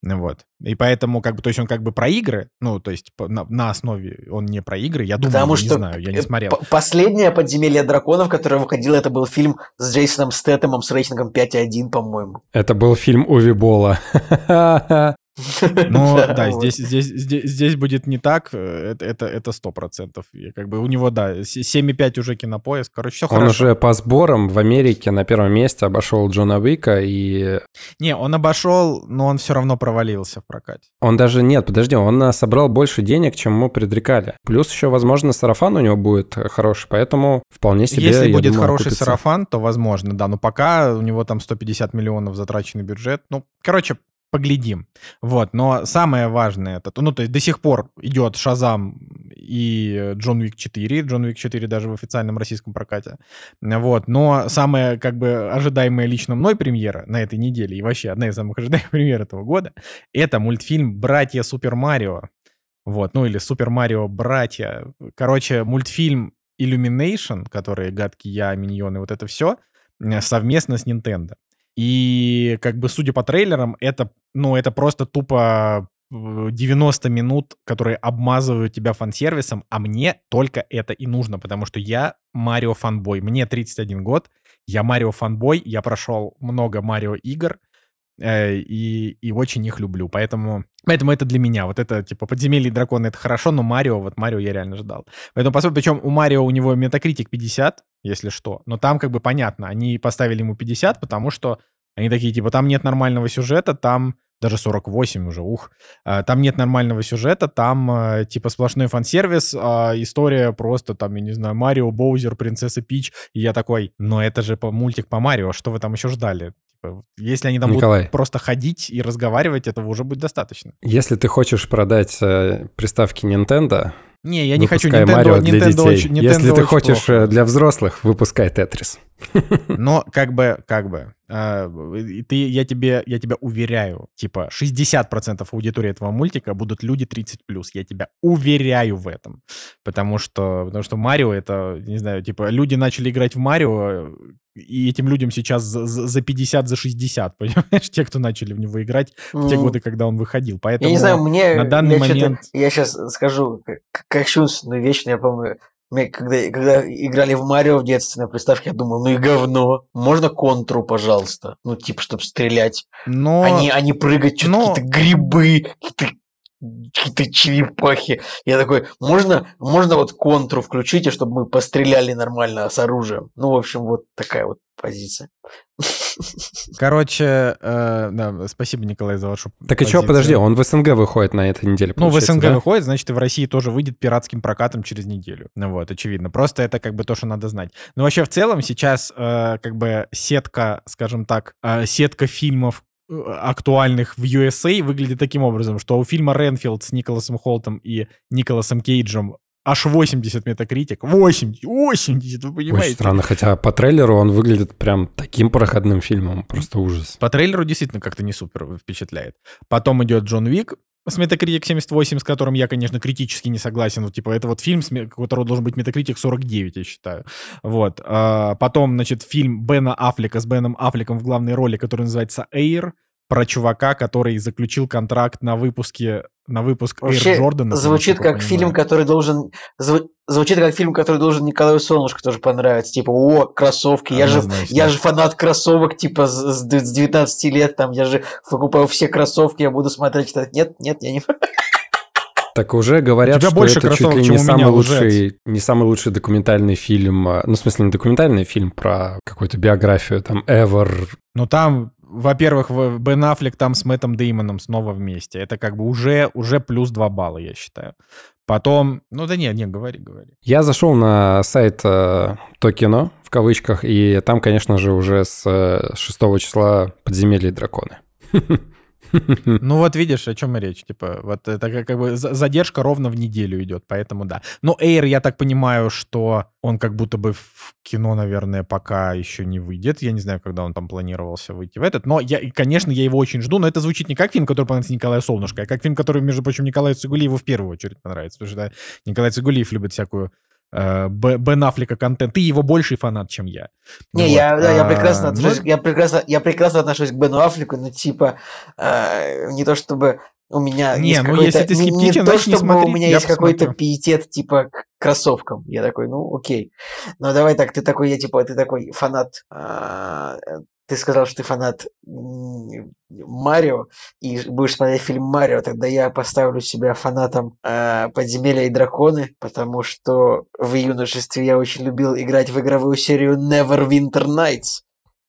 Вот. И поэтому, как бы, то есть он как бы про игры, ну, то есть на, на основе он не про игры, я думаю, Потому я что не знаю, я не смотрел. Последнее «Подземелье драконов», которое выходило, это был фильм с Джейсоном Стэттемом с рейтингом 5.1, по-моему. Это был фильм Уви Бола. Ну да, здесь, здесь, здесь, здесь будет не так, э, это это сто процентов. Как бы у него, да, 7,5 уже кинопоиск, короче, все хорошо. Он уже по сборам в Америке на первом месте обошел Джона Уика и... Не, он обошел, но он все равно провалился в прокате. Он даже, нет, подожди, он собрал больше денег, чем мы предрекали. Плюс еще, возможно, сарафан у него будет хороший, поэтому вполне себе, Если будет думаю, хороший окупится. сарафан, то возможно, да, но пока у него там 150 миллионов затраченный бюджет. Ну, короче, поглядим. Вот, но самое важное, это, ну, то есть до сих пор идет Шазам и Джон Уик 4, Джон Уик 4 даже в официальном российском прокате. Вот, но самая, как бы, ожидаемая лично мной премьера на этой неделе, и вообще одна из самых ожидаемых премьер этого года, это мультфильм «Братья Супер Марио». Вот, ну или Супер Марио Братья. Короче, мультфильм Illumination, который гадкий я, миньоны, вот это все, совместно с Nintendo. И как бы, судя по трейлерам, это, ну, это просто тупо 90 минут, которые обмазывают тебя фан-сервисом, а мне только это и нужно, потому что я Марио фанбой. Мне 31 год, я Марио фанбой, я прошел много Марио игр, э, и, и очень их люблю, поэтому, поэтому это для меня. Вот это, типа, подземелье дракона это хорошо, но Марио, вот Марио я реально ждал. Поэтому, по сути, причем у Марио у него метакритик 50, если что. Но там как бы понятно, они поставили ему 50, потому что они такие, типа, там нет нормального сюжета, там даже 48 уже, ух. А, там нет нормального сюжета, там э, типа сплошной фан-сервис, а история просто там, я не знаю, Марио, Боузер, Принцесса Пич. И я такой, но это же по, мультик по Марио, что вы там еще ждали? Типа, если они там Николай. будут просто ходить и разговаривать, этого уже будет достаточно. Если ты хочешь продать э, приставки Nintendo, не, я не хочу Nintendo, Mario для Nintendo детей. Очень, Nintendo Если ты хочешь плохо. Э, для взрослых, выпускай Тетрис. Но как бы, как бы, э, ты, я, тебе, я тебя уверяю, типа 60% аудитории этого мультика будут люди 30+. Я тебя уверяю в этом. Потому что, потому что Марио это, не знаю, типа люди начали играть в Марио, и этим людям сейчас за, за 50, за 60, понимаешь? Те, кто начали в него играть в те годы, когда он выходил. Поэтому я не знаю, мне... на данный я момент... Я сейчас скажу кощунственную вещь, но я помню, когда, когда играли в Марио в детстве на приставке, я думал, ну и говно. Можно контру, пожалуйста. Ну, типа, чтобы стрелять. Но... А не, а не прыгать, что-то Но... какие-то грибы, какие-то какие-то черепахи. Я такой, можно, можно вот контру включите, чтобы мы постреляли нормально с оружием. Ну, в общем, вот такая вот позиция. Короче, э, да, спасибо, Николай, за вашу Так и что, подожди, он в СНГ выходит на этой неделе, Ну, в СНГ да? выходит, значит, и в России тоже выйдет пиратским прокатом через неделю. Ну вот, очевидно. Просто это как бы то, что надо знать. Но вообще в целом сейчас э, как бы сетка, скажем так, э, сетка фильмов актуальных в USA выглядит таким образом, что у фильма «Ренфилд» с Николасом Холтом и Николасом Кейджем аж 80 метакритик. 80, 80, вы понимаете? Очень странно, хотя по трейлеру он выглядит прям таким проходным фильмом, просто ужас. По трейлеру действительно как-то не супер впечатляет. Потом идет Джон Вик, с Metacritic 78, с которым я, конечно, критически не согласен. Вот, типа, это вот фильм, у которого должен быть Metacritic 49, я считаю. Вот. А потом, значит, фильм Бена Аффлека с Беном Аффлеком в главной роли, который называется «Эйр», про чувака, который заключил контракт на выпуске на выпуск Вообще, Air Jordan. Звучит как фильм, который должен зву, звучит как фильм, который должен Николаю Солнышко тоже понравиться. Типа, о, кроссовки, я же, я же фанат кроссовок, типа, с, с 19 лет, там, я же покупаю все кроссовки, я буду смотреть, нет, нет, я не так уже говорят, что больше это чуть ли не самый лучший, не самый лучший документальный фильм, ну, в смысле, не документальный фильм про какую-то биографию, там, Ever. Ну, там во-первых, Бен Аффлек там с Мэттом Деймоном снова вместе. Это как бы уже, уже плюс 2 балла, я считаю. Потом, ну да не, не, говори, говори. Я зашел на сайт э, Токино, в кавычках, и там, конечно же, уже с э, 6 числа подземелья и драконы. Ну вот видишь, о чем и речь. Типа, вот это как, как бы задержка ровно в неделю идет, поэтому да. Но Эйр, я так понимаю, что он как будто бы в кино, наверное, пока еще не выйдет. Я не знаю, когда он там планировался выйти в этот. Но, я, конечно, я его очень жду, но это звучит не как фильм, который понравится Николаю Солнышко, а как фильм, который, между прочим, Николаю Цигулиеву в первую очередь понравится. Потому что да, Николай Цигулиев любит всякую э, Бен Аффлека контент. Ты его больший фанат, чем я. Не, вот. я, да, я, прекрасно а, отношусь, ну... я, прекрасно, я прекрасно отношусь к Бену Аффлеку, но типа э, не то чтобы у меня не, ну если ты скептичен, не, не то, чтобы не смотри, у меня есть какой-то пиетет типа к кроссовкам. Я такой, ну окей. Но давай так, ты такой, я типа, ты такой фанат а, ты сказал, что ты фанат Марио и будешь смотреть фильм Марио, тогда я поставлю себя фанатом э, Подземелья и драконы, потому что в юношестве я очень любил играть в игровую серию Never Winter Nights,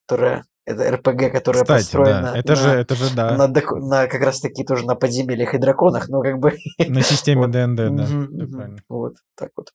которая это РПГ, которая Кстати, построена да. это на, же, это же, да. на, на как раз таки тоже на подземельях и драконах, но как бы... На системе ДНД, да. Вот, так вот.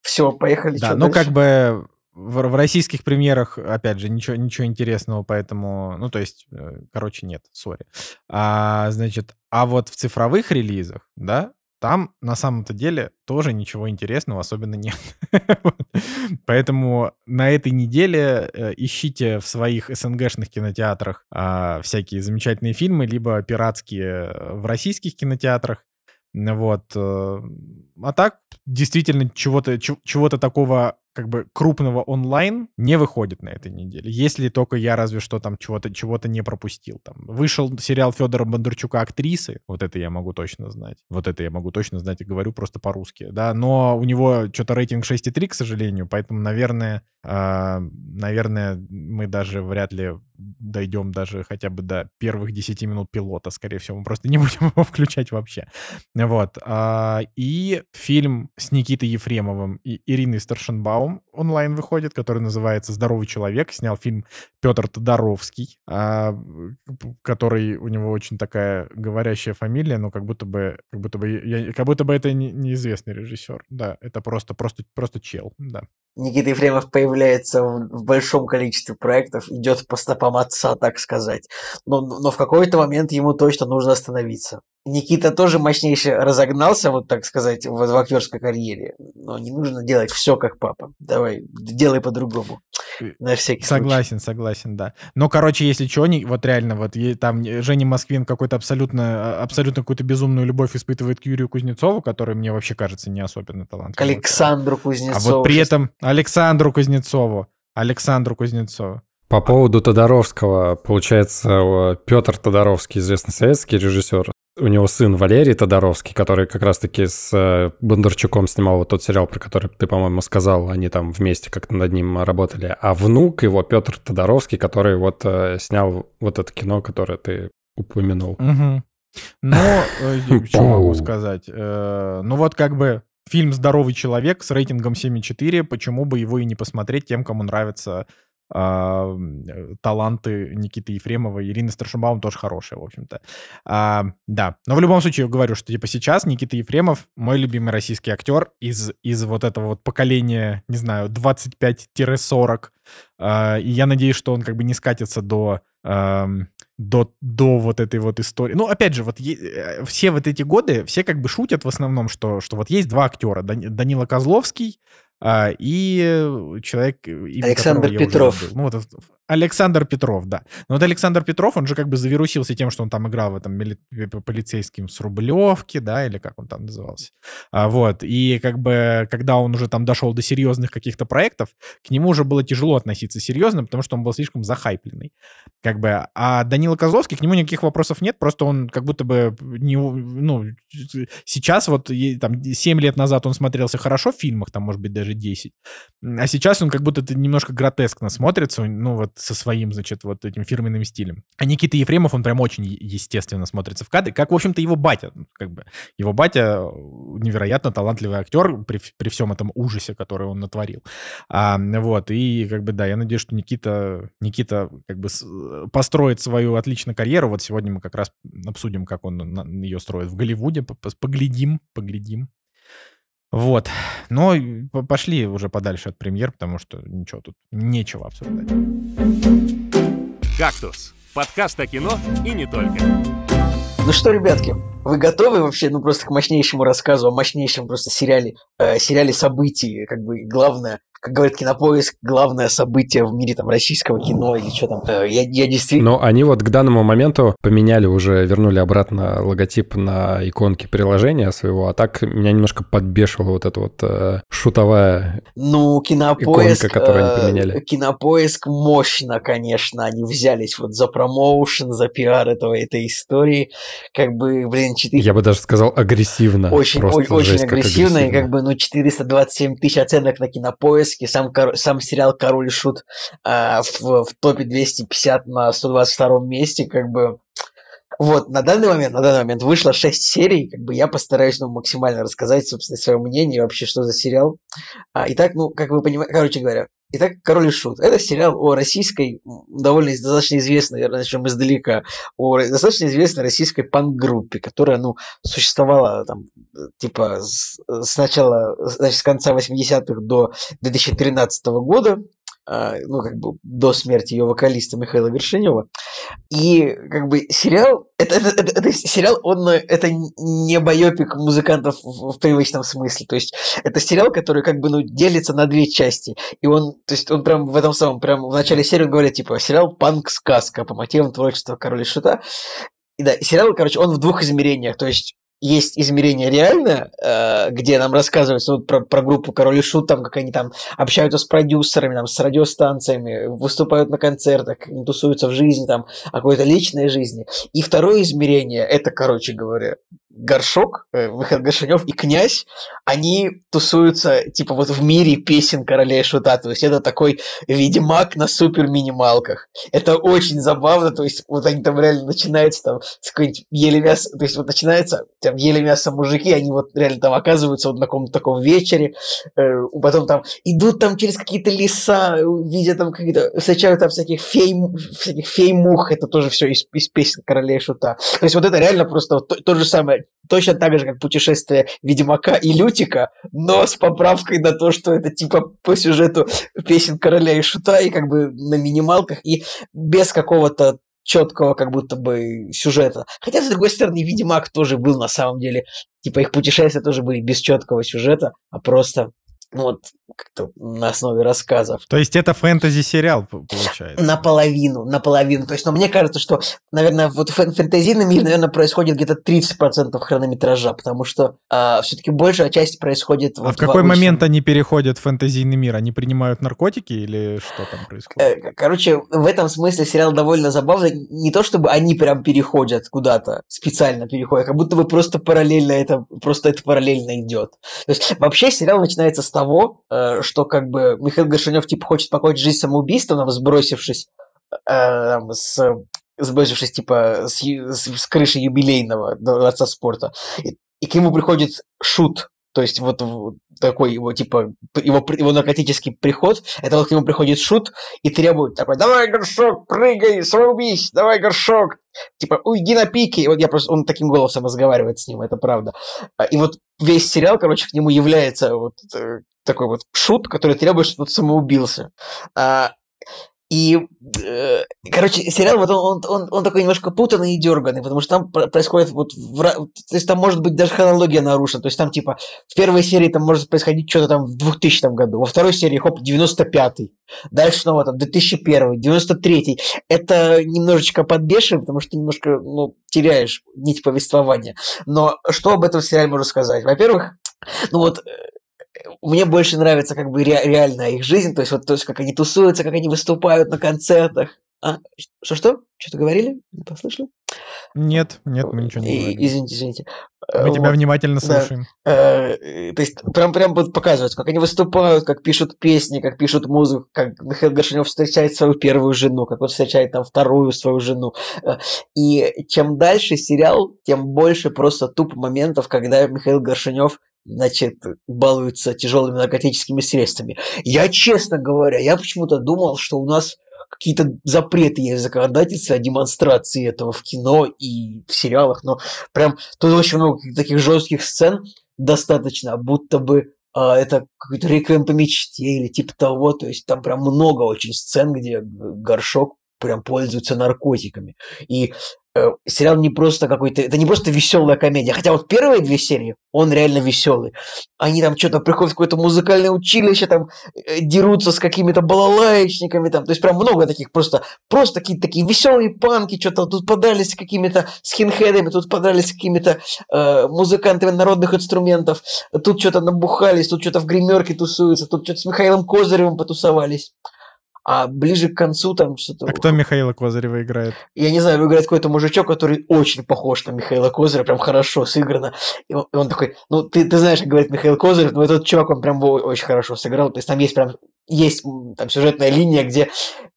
Все, поехали. Да, ну как бы в, в российских примерах, опять же, ничего, ничего интересного, поэтому, ну, то есть, э, короче, нет, сори. А, значит, а вот в цифровых релизах, да, там на самом-то деле тоже ничего интересного особенно нет. Поэтому на этой неделе э, ищите в своих СНГшных кинотеатрах а, всякие замечательные фильмы, либо пиратские э, в российских кинотеатрах. Вот. А так, действительно, чего-то чего-то такого как бы крупного онлайн не выходит на этой неделе. Если только я разве что там чего-то чего не пропустил. Там вышел сериал Федора Бондарчука «Актрисы». Вот это я могу точно знать. Вот это я могу точно знать и говорю просто по-русски. Да, но у него что-то рейтинг 6,3, к сожалению, поэтому, наверное, э, наверное, мы даже вряд ли дойдем даже хотя бы до первых 10 минут пилота, скорее всего, мы просто не будем его включать вообще. Вот. А, и фильм с Никитой Ефремовым и Ириной Старшенбаум онлайн выходит, который называется «Здоровый человек». Снял фильм Петр Тодоровский, а, который у него очень такая говорящая фамилия, но как будто бы, как будто бы, как будто бы это не, неизвестный режиссер. Да, это просто, просто, просто чел, да. Никита Ефремов появляется в, в большом количестве проектов, идет по стопам отца, так сказать. Но, но в какой-то момент ему точно нужно остановиться. Никита тоже мощнейше разогнался, вот так сказать, в, в актерской карьере. Но не нужно делать все как папа. Давай, делай по-другому. Э, На всякий согласен, случай. согласен, да. Но, короче, если что, не, вот реально, вот там Женя Москвин какой-то абсолютно, абсолютно какую-то безумную любовь испытывает к Юрию Кузнецову, который мне вообще кажется не особенно талантливым. К Александру Кузнецову. А вот при этом Александру Кузнецову. Александру Кузнецову. По поводу Тодоровского, получается, Петр Тодоровский, известный советский режиссер, у него сын Валерий Тодоровский, который как раз-таки с э, Бондарчуком снимал вот тот сериал, про который ты, по-моему, сказал, они там вместе как-то над ним работали. А внук его Петр Тодоровский, который вот э, снял вот это кино, которое ты упомянул. Угу. Но, э, что могу сказать? Ну вот как бы фильм «Здоровый человек» с рейтингом 7,4, почему бы его и не посмотреть тем, кому нравится а, э, таланты Никиты Ефремова и Ирины Старшинбаум тоже хорошие, в общем-то. А, да, но в любом случае говорю, что типа сейчас Никита Ефремов мой любимый российский актер из, из вот этого вот поколения, не знаю, 25-40. А, и я надеюсь, что он как бы не скатится до до, до вот этой вот истории. Ну, опять же, вот е- все вот эти годы, все как бы шутят в основном, что, что вот есть два актера. Данила Козловский а, и человек... Александр Петров. Ну, вот Александр Петров, да. Но вот Александр Петров, он же как бы завирусился тем, что он там играл в этом полицейским с Рублевки, да, или как он там назывался. А, вот. И как бы, когда он уже там дошел до серьезных каких-то проектов, к нему уже было тяжело относиться серьезно, потому что он был слишком захайпленный. Как бы. А Данила Козловский, к нему никаких вопросов нет, просто он как будто бы не... Ну, сейчас вот там 7 лет назад он смотрелся хорошо в фильмах, там, может быть, даже 10. А сейчас он как будто немножко гротескно смотрится, ну, вот со своим, значит, вот этим фирменным стилем. А Никита Ефремов, он прям очень естественно смотрится в кадре, как, в общем-то, его батя. Как бы. Его батя э, невероятно талантливый актер при, при всем этом ужасе, который он натворил. А, вот, и как бы, да, я надеюсь, что Никита, Никита как бы построит свою отличную карьеру. Вот сегодня мы как раз обсудим, как он ее строит в Голливуде. Поглядим, поглядим. Вот. Но пошли уже подальше от премьер, потому что ничего тут нечего обсуждать. «Кактус» — подкаст о кино и не только. Ну что, ребятки, вы готовы вообще, ну просто к мощнейшему рассказу о мощнейшем просто сериале, э, сериале событий, как бы главное, как говорит Кинопоиск, главное событие в мире там российского кино или что там. Э, я, я действительно... Но они вот к данному моменту поменяли уже, вернули обратно логотип на иконке приложения своего, а так меня немножко подбешивала вот эта вот э, шутовая ну, кинопоиск, иконка, которую они поменяли. Э, кинопоиск мощно, конечно, они взялись вот за промоушен, за пиар этого, этой истории. Как бы, блин, 4... Я бы даже сказал агрессивно. Очень, очень, очень агрессивно, как и как бы, ну, 427 тысяч оценок на кинопоиск списке сам, сам сериал «Король и Шут» э, в, в топе 250 на 122 месте, как бы... Вот, на данный момент, на данный момент вышло 6 серий, как бы я постараюсь ну, максимально рассказать, собственно, свое мнение вообще, что за сериал. А, итак, ну, как вы понимаете, короче говоря, Итак, «Король и Шут» – это сериал о российской, довольно достаточно известной, наверное, начнем издалека, о достаточно известной российской панк-группе, которая, ну, существовала там, типа, с, с начала, значит, с конца 80-х до 2013 года, ну, как бы до смерти ее вокалиста Михаила Вершинева. И как бы сериал, это, это, это, это сериал, он, это не байопик музыкантов в, в привычном смысле. То есть это сериал, который как бы, ну, делится на две части. И он, то есть он прям в этом самом, прям в начале серии он говорит, типа, сериал «Панк-сказка» по мотивам творчества Короля Шута. И да, сериал, короче, он в двух измерениях. То есть есть измерение реальное, э, где нам рассказывается вот про, про группу Король и Шут, там, как они там общаются с продюсерами, там, с радиостанциями, выступают на концертах, тусуются в жизни, там, о какой-то личной жизни. И второе измерение, это, короче говоря, Горшок, э, Михаил Горшинев и Князь, они тусуются, типа, вот в мире песен Короля и Шута. То есть это такой ведьмак на супер минималках. Это очень забавно. То есть вот они там реально начинаются там с какой-нибудь еле мясо. То есть вот начинается там еле мясо мужики, они вот реально там оказываются вот на каком-то таком вечере. Э, потом там идут там через какие-то леса, видят там какие-то, встречают там всяких фей, всяких фей-мух. Это тоже все из, из песен Короля и Шута. То есть вот это реально просто вот то, то же самое точно так же, как путешествие Ведьмака и Лютика, но с поправкой на то, что это типа по сюжету песен Короля и Шута, и как бы на минималках, и без какого-то четкого как будто бы сюжета. Хотя, с другой стороны, Ведьмак тоже был на самом деле. Типа их путешествия тоже были без четкого сюжета, а просто ну вот как-то на основе рассказов. То есть это фэнтези-сериал, получается? Наполовину, наполовину. То есть, но мне кажется, что, наверное, вот в фэнтезийном мире, наверное, происходит где-то 30% хронометража, потому что а, все-таки большая часть происходит... А вот в какой в момент они переходят в фэнтезийный мир? Они принимают наркотики или что там происходит? Э, короче, в этом смысле сериал довольно забавный. Не то, чтобы они прям переходят куда-то, специально переходят, как будто бы просто параллельно это, просто это параллельно идет. То есть вообще сериал начинается с того, того, э, что как бы Михаил Горшинев типа хочет покончить жизнь самоубийством, там, сбросившись э, с сбросившись типа с, с, с крыши юбилейного дворца спорта. И, и к нему приходит шут, то есть вот такой его типа его, его наркотический приход, это вот к нему приходит шут и требует такой, давай, горшок, прыгай, самоубийся, давай, горшок, типа, уйди на пике. И вот я просто, он таким голосом разговаривает с ним, это правда. И вот весь сериал, короче, к нему является вот э, такой вот шут, который требует, чтобы тот самоубился. И, э, короче, сериал вот он, он, он, он такой немножко путанный и дерганный, потому что там происходит вот... В, то есть там может быть даже хронология нарушена. То есть там типа в первой серии там может происходить что-то там в 2000 году, во второй серии, хоп, 95-й. Дальше снова там 2001 93-й. Это немножечко подбешивает, потому что ты немножко ну, теряешь нить повествования. Но что об этом сериале можно сказать? Во-первых, ну вот э, мне больше нравится как бы ре- реальная их жизнь, то есть вот то есть как они тусуются, как они выступают на концертах. А, что-что? Что-то говорили? Не послышали? Нет, нет, мы ничего не говорили. Извините, извините. Мы вот. тебя внимательно слушаем. Да. Э, то есть прям, прям вот показывают, как они выступают, как пишут песни, как пишут музыку, как Михаил Горшинев встречает свою первую жену, как он встречает там вторую свою жену. Э, и чем дальше сериал, тем больше просто туп моментов, когда Михаил Горшинев значит, балуются тяжелыми наркотическими средствами. Я, честно говоря, я почему-то думал, что у нас какие-то запреты есть законодательства демонстрации этого в кино и в сериалах, но прям тут очень много таких жестких сцен достаточно, будто бы а, это какой-то реквием по мечте или типа того, то есть там прям много очень сцен, где горшок прям пользуется наркотиками. И сериал не просто какой-то, это не просто веселая комедия, хотя вот первые две серии, он реально веселый. Они там что-то приходят в какое-то музыкальное училище, там э, дерутся с какими-то балалаечниками, там, то есть прям много таких просто, просто какие-то такие веселые панки, что-то тут подрались с какими-то скинхедами, тут подрались с какими-то э, музыкантами народных инструментов, тут что-то набухались, тут что-то в гримерке тусуются, тут что-то с Михаилом Козыревым потусовались. А ближе к концу там что-то... А кто Михаила Козырева играет? Я не знаю, играет какой-то мужичок, который очень похож на Михаила Козырева, прям хорошо сыграно. И он, и он такой, ну, ты, ты знаешь, как говорит Михаил Козырев, но этот чувак, он прям очень хорошо сыграл. То есть там есть прям, есть там сюжетная линия, где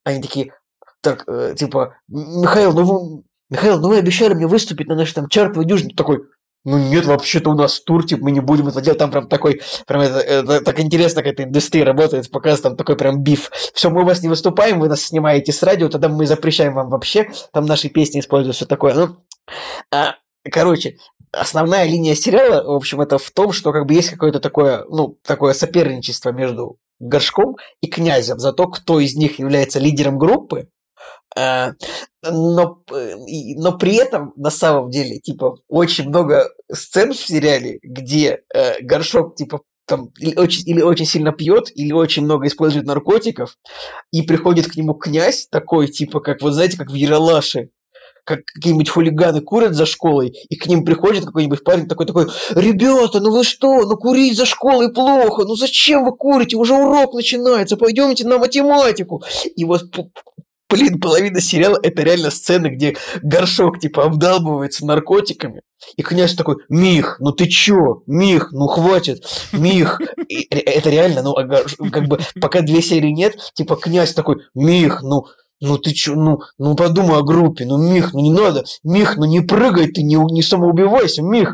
они такие, так, э, типа, Михаил, ну вы, Михаил, ну вы обещали мне выступить на нашей там чартовой дюжине. Такой, ну нет, вообще-то у нас тур, типа, мы не будем это делать, там прям такой, прям это, это так интересно, как эта индустрия работает, показывает там такой прям биф. Все, мы у вас не выступаем, вы нас снимаете с радио, тогда мы запрещаем вам вообще, там наши песни используют, все такое. Ну, а, короче, основная линия сериала, в общем, это в том, что как бы есть какое-то такое, ну, такое соперничество между Горшком и Князем за то, кто из них является лидером группы, но, э, но при этом, на самом деле, типа, очень много сцен в сериале, где э, горшок, типа, там или очень, или очень сильно пьет, или очень много использует наркотиков, и приходит к нему князь такой, типа, как, вот знаете, как в Яралаше, как какие-нибудь хулиганы курят за школой, и к ним приходит какой-нибудь парень такой-такой, ребята, ну вы что, ну курить за школой плохо, ну зачем вы курите, уже урок начинается, пойдемте на математику. И вот блин, половина сериала это реально сцены, где горшок типа обдалбывается наркотиками. И князь такой, Мих, ну ты чё? Мих, ну хватит, Мих. И это реально, ну, как бы, пока две серии нет, типа князь такой, Мих, ну, ну ты чё, ну, ну подумай о группе, ну Мих, ну не надо, Мих, ну не прыгай ты, не, не самоубивайся, Мих,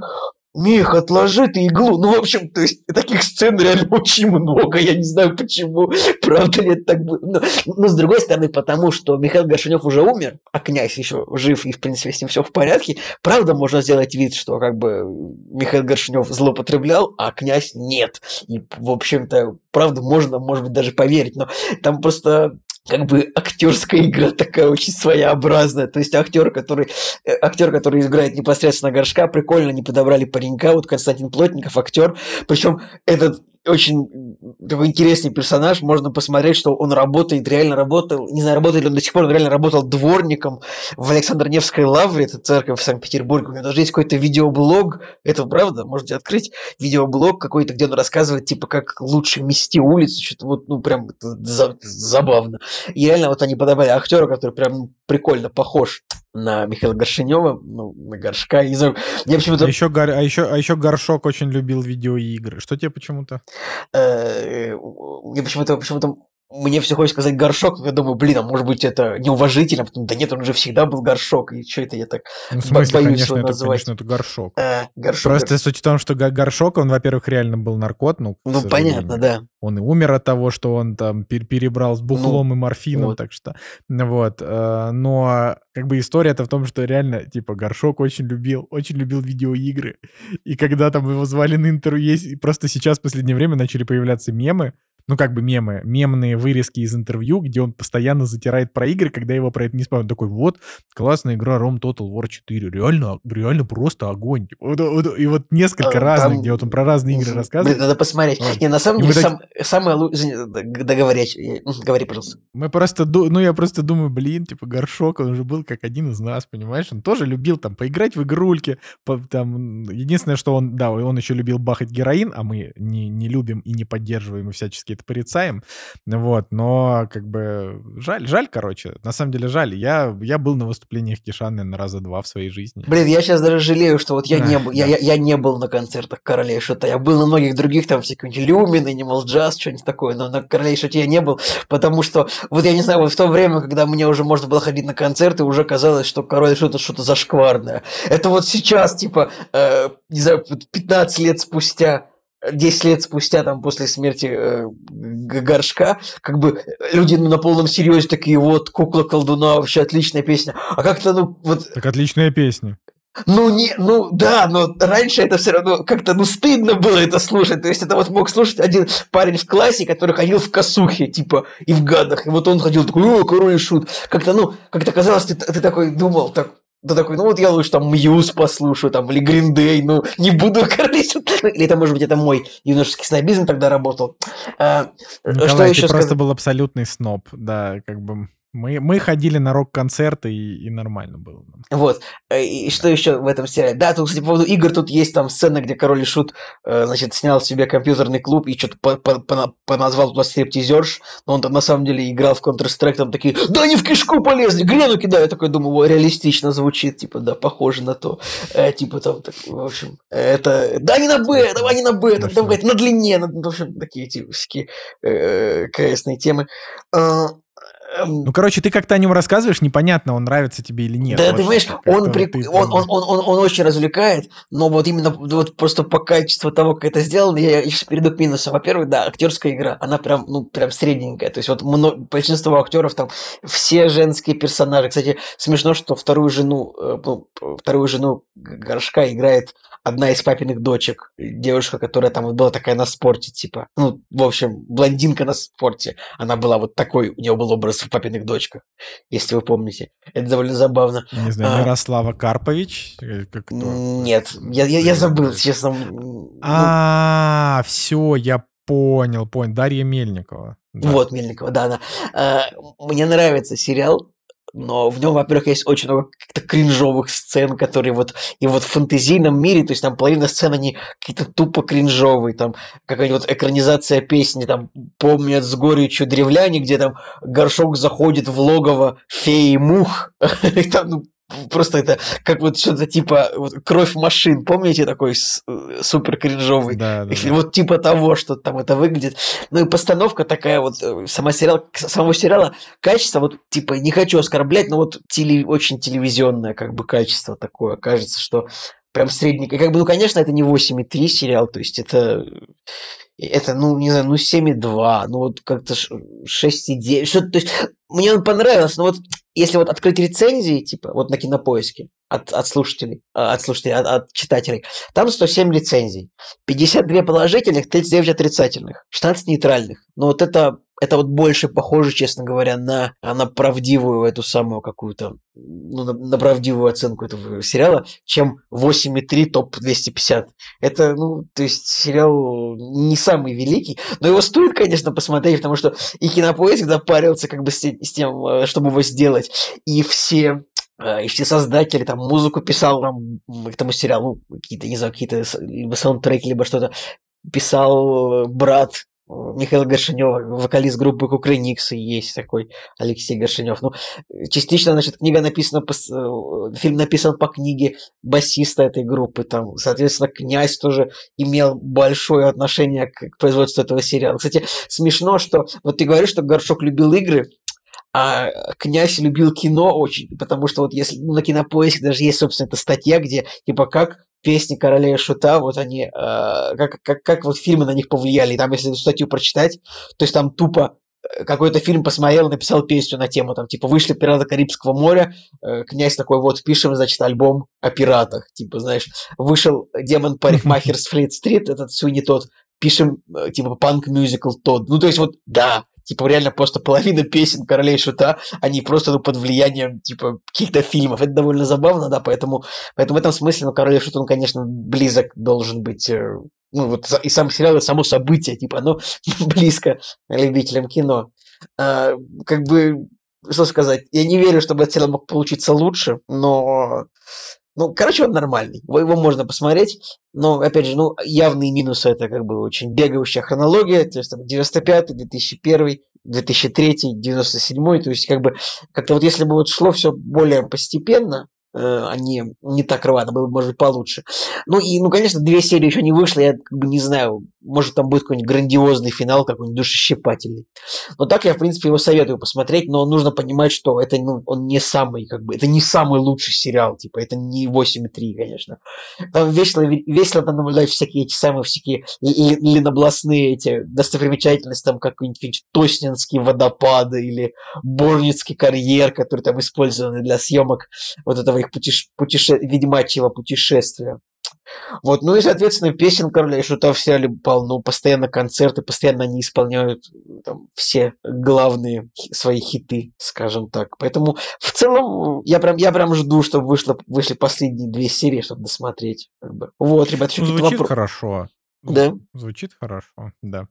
Мих, отложи ты иглу. Ну, в общем, то есть таких сцен реально очень много. Я не знаю почему. Правда ли это так будет. Но, но с другой стороны, потому что Михаил Горшинев уже умер, а князь еще жив, и в принципе с ним все в порядке. Правда, можно сделать вид, что как бы Михаил Горшинев злоупотреблял, а князь нет. И, в общем-то, правда, можно, может быть, даже поверить. Но там просто как бы актерская игра такая очень своеобразная. То есть актер, который, э, актер, который играет непосредственно горшка, прикольно не подобрали паренька. Вот Константин Плотников, актер. Причем этот очень такой интересный персонаж. Можно посмотреть, что он работает, реально работал. Не знаю, работает ли он до сих пор, он реально работал дворником в Александр Невской лавре, это церковь в Санкт-Петербурге. У него даже есть какой-то видеоблог, это правда, можете открыть, видеоблог какой-то, где он рассказывает, типа, как лучше мести улицу, что-то вот, ну, прям забавно. И реально вот они подобрали актера, который прям прикольно похож на Михаила Горшинева, ну, на Горшка. Не знаю, мне почему-то... А еще, а, еще, а еще Горшок очень любил видеоигры. Что тебе почему-то? Э, мне почему-то почему-то мне все хочется сказать горшок, но я думаю, блин, а может быть это неуважительно, потом, да нет, он уже всегда был горшок, и что это я так ну, в смысле, боюсь конечно, его это, назвать. конечно, это горшок. А, горшок. Просто горшок. суть в том, что горшок, он, во-первых, реально был наркот, ну, Ну, понятно, да. Он и умер от того, что он там перебрал с бухлом ну, и морфином, вот. так что, вот. Э, но как бы история-то в том, что реально, типа, горшок очень любил, очень любил видеоигры, и когда там его звали на интервью, есть, просто сейчас в последнее время начали появляться мемы, ну, как бы мемы, мемные вырезки из интервью, где он постоянно затирает про игры, когда его про это не спрашивают. Он такой, вот, классная игра Rom Total War 4, реально, реально просто огонь. И вот несколько а, разных, Там... где вот он про разные игры рассказывает. Надо посмотреть. Вот. Не, на самом деле, сам, так... самое лучшее... Договорять. Говори, пожалуйста. Мы просто, ну, я просто думаю, блин, типа, Горшок, он уже был как один из нас, понимаешь? Он тоже любил там поиграть в игрульки, по, там, единственное, что он, да, он еще любил бахать героин, а мы не, не любим и не поддерживаем и всячески это порицаем, вот, но как бы жаль, жаль, короче, на самом деле жаль. Я, я был на выступлениях Кишаны на раза два в своей жизни. Блин, я сейчас даже жалею, что вот я не был, я, я, я не был на концертах Королей Шута, я был на многих других, там, всяких Люмин, Animal Jazz, что-нибудь такое, но на Королей Шуте я не был, потому что, вот я не знаю, вот в то время, когда мне уже можно было ходить на концерты, уже казалось, что Король Шут это что-то зашкварное. Это вот сейчас, типа, э, не знаю, 15 лет спустя 10 лет спустя, там, после смерти э, Горшка, как бы люди ну, на полном серьезе такие, вот, кукла колдуна, вообще отличная песня. А как-то, ну, вот... Так отличная песня. Ну, не, ну, да, но раньше это все равно как-то, ну, стыдно было это слушать. То есть это вот мог слушать один парень в классе, который ходил в косухе, типа, и в гадах. И вот он ходил такой, о, король и шут. Как-то, ну, как-то казалось, ты, ты такой думал, так, ты такой, ну вот я лучше там Мьюз послушаю, там, или Гриндей, ну, не буду королить. Или это, может быть, это мой юношеский снобизм тогда работал. А, Николай, что еще ты сказать? просто был абсолютный сноб, да, как бы... Мы, мы ходили на рок-концерты, и, и нормально было. Вот. Э, и что еще в этом сериале? Да, тут, кстати, по поводу игр, тут есть там сцена, где Король и Шут, э, значит, снял себе компьютерный клуб и что-то по -по поназвал туда стриптизерш, но он там на самом деле играл в Counter-Strike, там такие, да они в кишку полезли, грену кидаю. Я такой думаю, реалистично звучит, типа, да, похоже на то. Э, типа там, так, в общем, это, да не на Б, давай не на Б, там, там, на длине, на, в общем, такие, типа, э, КСные темы. Эм, ну, короче, ты как-то о нем рассказываешь, непонятно, он нравится тебе или нет. Да, ты понимаешь, он, при... ты... он, он, он, он, он очень развлекает, но вот именно вот просто по качеству того, как это сделано, я сейчас перейду к минусам. Во-первых, да, актерская игра, она прям, ну, прям средненькая. То есть вот много, большинство актеров там, все женские персонажи. Кстати, смешно, что вторую жену, э, ну, вторую жену Горшка играет одна из папиных дочек, девушка, которая там была такая на спорте, типа, ну, в общем, блондинка на спорте. Она была вот такой, у нее был образ в папиных дочках, если вы помните. Это довольно забавно. Не знаю, а, Ярослава Карпович? Как? Нет, я, я, я забыл, честно. Ну а, все, я понял, понял. Дарья Мельникова. Вот, Мельникова, да, да. А, мне нравится сериал, но в нем, во-первых, есть очень много каких-то кринжовых сцен, которые вот и вот в фэнтезийном мире, то есть там половина сцен, они какие-то тупо кринжовые, там какая-нибудь экранизация песни, там «Помнят с горечью древляне», где там горшок заходит в логово феи мух, и там ну, Просто это как вот что-то типа вот, кровь машин, помните такой э, супер кринжовый? Да, да, да. Вот типа того, что там это выглядит. Ну и постановка такая вот, э, сама сериал, самого сериала, качество вот типа не хочу оскорблять, но вот теле, очень телевизионное как бы качество такое. Кажется, что прям средненько. Как бы, ну, конечно, это не 8,3 сериал, то есть это, это ну, не знаю, ну, 7,2, ну, вот как-то 6,9, что-то, то есть мне он понравился, но вот если вот открыть рецензии, типа, вот на кинопоиске, от, от слушателей, а, от слушателей, от, от читателей, там 107 рецензий, 52 положительных, 39 отрицательных, 16 нейтральных. Но вот это это вот больше похоже, честно говоря, на, на правдивую эту самую какую-то, ну, на, на правдивую оценку этого сериала, чем 8,3 топ-250. Это, ну, то есть сериал не самый великий, но его стоит, конечно, посмотреть, потому что и Кинопоиск запарился как бы с, с тем, э, чтобы его сделать, и все э, и все создатели, там, музыку писал там, к этому сериалу, какие-то, не знаю, какие-то либо саундтреки, либо что-то, писал брат Михаил Горшинев, вокалист группы Кукрыниксы, есть такой Алексей Горшинев. Ну, частично, значит, книга написана, э, фильм написан по книге басиста этой группы. Там, соответственно, князь тоже имел большое отношение к производству этого сериала. Кстати, смешно, что вот ты говоришь, что Горшок любил игры, а князь любил кино очень, потому что вот если ну, на кинопоиске даже есть, собственно, эта статья, где типа как песни короля шута, вот они, э, как, как, как вот фильмы на них повлияли. И там, если эту статью прочитать, то есть там тупо э, какой-то фильм посмотрел, написал песню на тему, там, типа, вышли «Пираты Карибского моря», э, князь такой, вот, пишем, значит, альбом о пиратах, типа, знаешь, вышел «Демон парикмахер с Флит-стрит», этот Суини тот, пишем, э, типа, панк-мюзикл тот. Ну, то есть, вот, да, типа реально просто половина песен королей шута, они просто ну, под влиянием типа каких-то фильмов. Это довольно забавно, да, поэтому, поэтому в этом смысле, ну, король шут, он, конечно, близок должен быть э, ну, вот и сам сериал, и само событие, типа, оно близко любителям кино. А, как бы, что сказать, я не верю, чтобы этот сериал мог получиться лучше, но ну, короче, он нормальный. Его можно посмотреть. Но, опять же, ну, явные минусы это как бы очень бегающая хронология. То есть там 95 2001 2003 97 То есть как бы как-то вот если бы вот шло все более постепенно, они не так рвано, было бы, может получше. Ну и, ну, конечно, две серии еще не вышло, я как бы не знаю, может, там будет какой-нибудь грандиозный финал, какой-нибудь душещипательный. Но так я, в принципе, его советую посмотреть, но нужно понимать, что это, ну, он не самый, как бы, это не самый лучший сериал, типа, это не 8,3, конечно. Там весело, весело там наблюдать всякие эти самые, всякие ленобластные эти достопримечательности, там какой-нибудь Тоснинский водопад или Борницкий карьер, который там использованы для съемок вот этого их путеше... путеше... ведьмачьего путешествия. Вот, ну и, соответственно, песен Короля и Шута в сериале полно, постоянно концерты, постоянно они исполняют там, все главные свои хиты, скажем так. Поэтому в целом я прям, я прям жду, чтобы вышло, вышли последние две серии, чтобы досмотреть. Как бы. Вот, ребят, еще Звучит вопро... хорошо. Да? Звучит хорошо, да.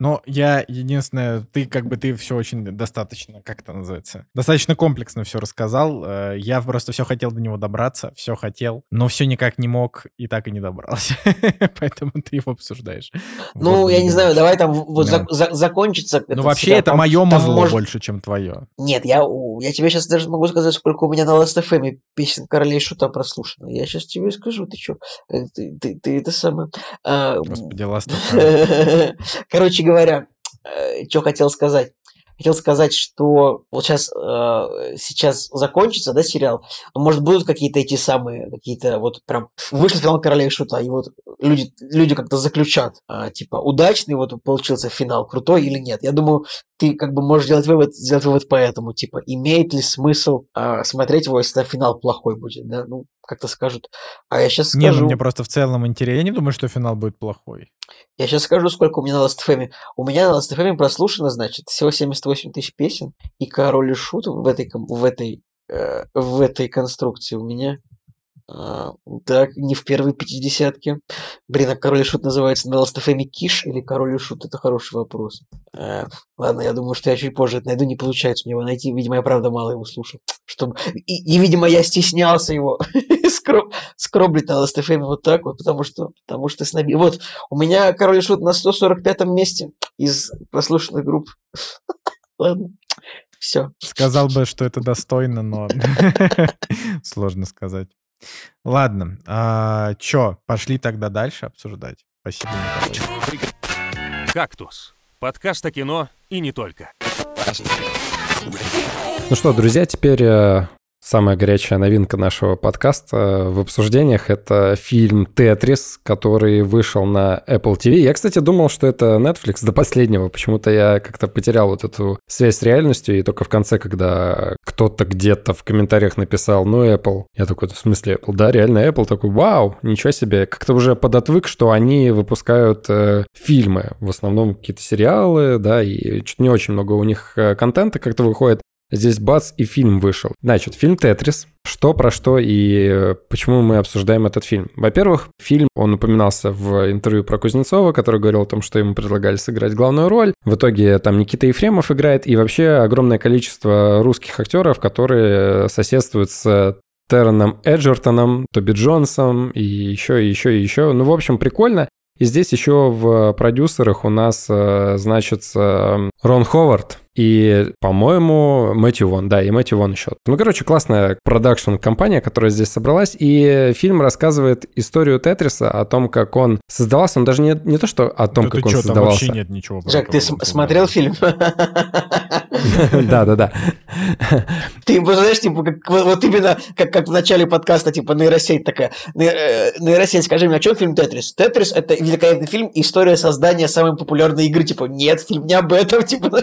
Но я единственное, ты как бы ты все очень достаточно, как это называется, достаточно комплексно все рассказал. Э, я просто все хотел до него добраться, все хотел, но все никак не мог и так и не добрался. Поэтому ты его обсуждаешь. Ну, я не знаю, давай там вот закончится. Ну, вообще это мое мозло больше, чем твое. Нет, я, я тебе сейчас даже могу сказать, сколько у меня на Last.fm песен Королей Шута прослушано. Я сейчас тебе скажу, ты что, э, ты, ты, ты это самое... А, Господи, Last.fm. Короче говоря, э, что хотел сказать. Хотел сказать, что вот сейчас, э, сейчас закончится, да, сериал, может, будут какие-то эти самые, какие-то вот прям... Вышел финал Короля и Шута, и вот люди, люди как-то заключат, э, типа, удачный вот получился финал, крутой или нет. Я думаю, ты как бы можешь сделать вывод, сделать вывод по этому, типа, имеет ли смысл э, смотреть его, если финал плохой будет, да, ну, как-то скажут. А я сейчас скажу... Не, ну мне просто в целом интересно. Я не думаю, что финал будет плохой. Я сейчас скажу, сколько у меня на Last.fm. У меня на Last.fm прослушано, значит, всего 78 тысяч песен. И Король и Шут в этой, в этой, э, в этой конструкции у меня а, так, не в первой пятидесятке. Блин, а Король и Шут называется на Last.fm Киш или Король и Шут? Это хороший вопрос. А, ладно, я думаю, что я чуть позже это найду. Не получается мне его найти. Видимо, я правда мало его слушал. Чтобы... И, и видимо, я стеснялся его скроб... скроблить на Last.fm вот так вот, потому что, потому что сноби. Вот, у меня Король и Шут на 145-м месте из прослушанных групп. Ладно. Все. Сказал бы, что это достойно, но сложно сказать. Ладно, а, чё, пошли тогда дальше обсуждать. Спасибо, Николай. «Кактус» — подкаст о кино и не только. Ну что, друзья, теперь э, Самая горячая новинка нашего подкаста в обсуждениях — это фильм «Тетрис», который вышел на Apple TV. Я, кстати, думал, что это Netflix до последнего. Почему-то я как-то потерял вот эту связь с реальностью, и только в конце, когда кто-то где-то в комментариях написал «Ну, Apple», я такой, в смысле Apple? Да, реально Apple. Такой, вау, ничего себе. Как-то уже подотвык, что они выпускают э, фильмы, в основном какие-то сериалы, да, и чуть не очень много у них э, контента как-то выходит. Здесь бац, и фильм вышел. Значит, фильм «Тетрис». Что про что и э, почему мы обсуждаем этот фильм? Во-первых, фильм, он упоминался в интервью про Кузнецова, который говорил о том, что ему предлагали сыграть главную роль. В итоге там Никита Ефремов играет, и вообще огромное количество русских актеров, которые соседствуют с Терреном Эджертоном, Тоби Джонсом и еще, и еще, и еще. Ну, в общем, прикольно. И здесь еще в продюсерах у нас э, значится Рон Ховард, и, по-моему, Мэтью Вон, да, и Мэтью Вон еще. Ну, короче, классная продакшн-компания, которая здесь собралась, и фильм рассказывает историю Тетриса, о том, как он создавался, он даже не, не то, что о том, да как он что, создавался. Там вообще нет ничего. Жак, ты смотрел фильм? Да, да, да. Ты знаешь, типа, вот именно как, как в начале подкаста, типа, нейросеть такая. Э, нейросеть, скажи мне, о чем фильм Тетрис? Тетрис – это великолепный фильм, история создания самой популярной игры. Типа, нет, фильм не об этом, типа.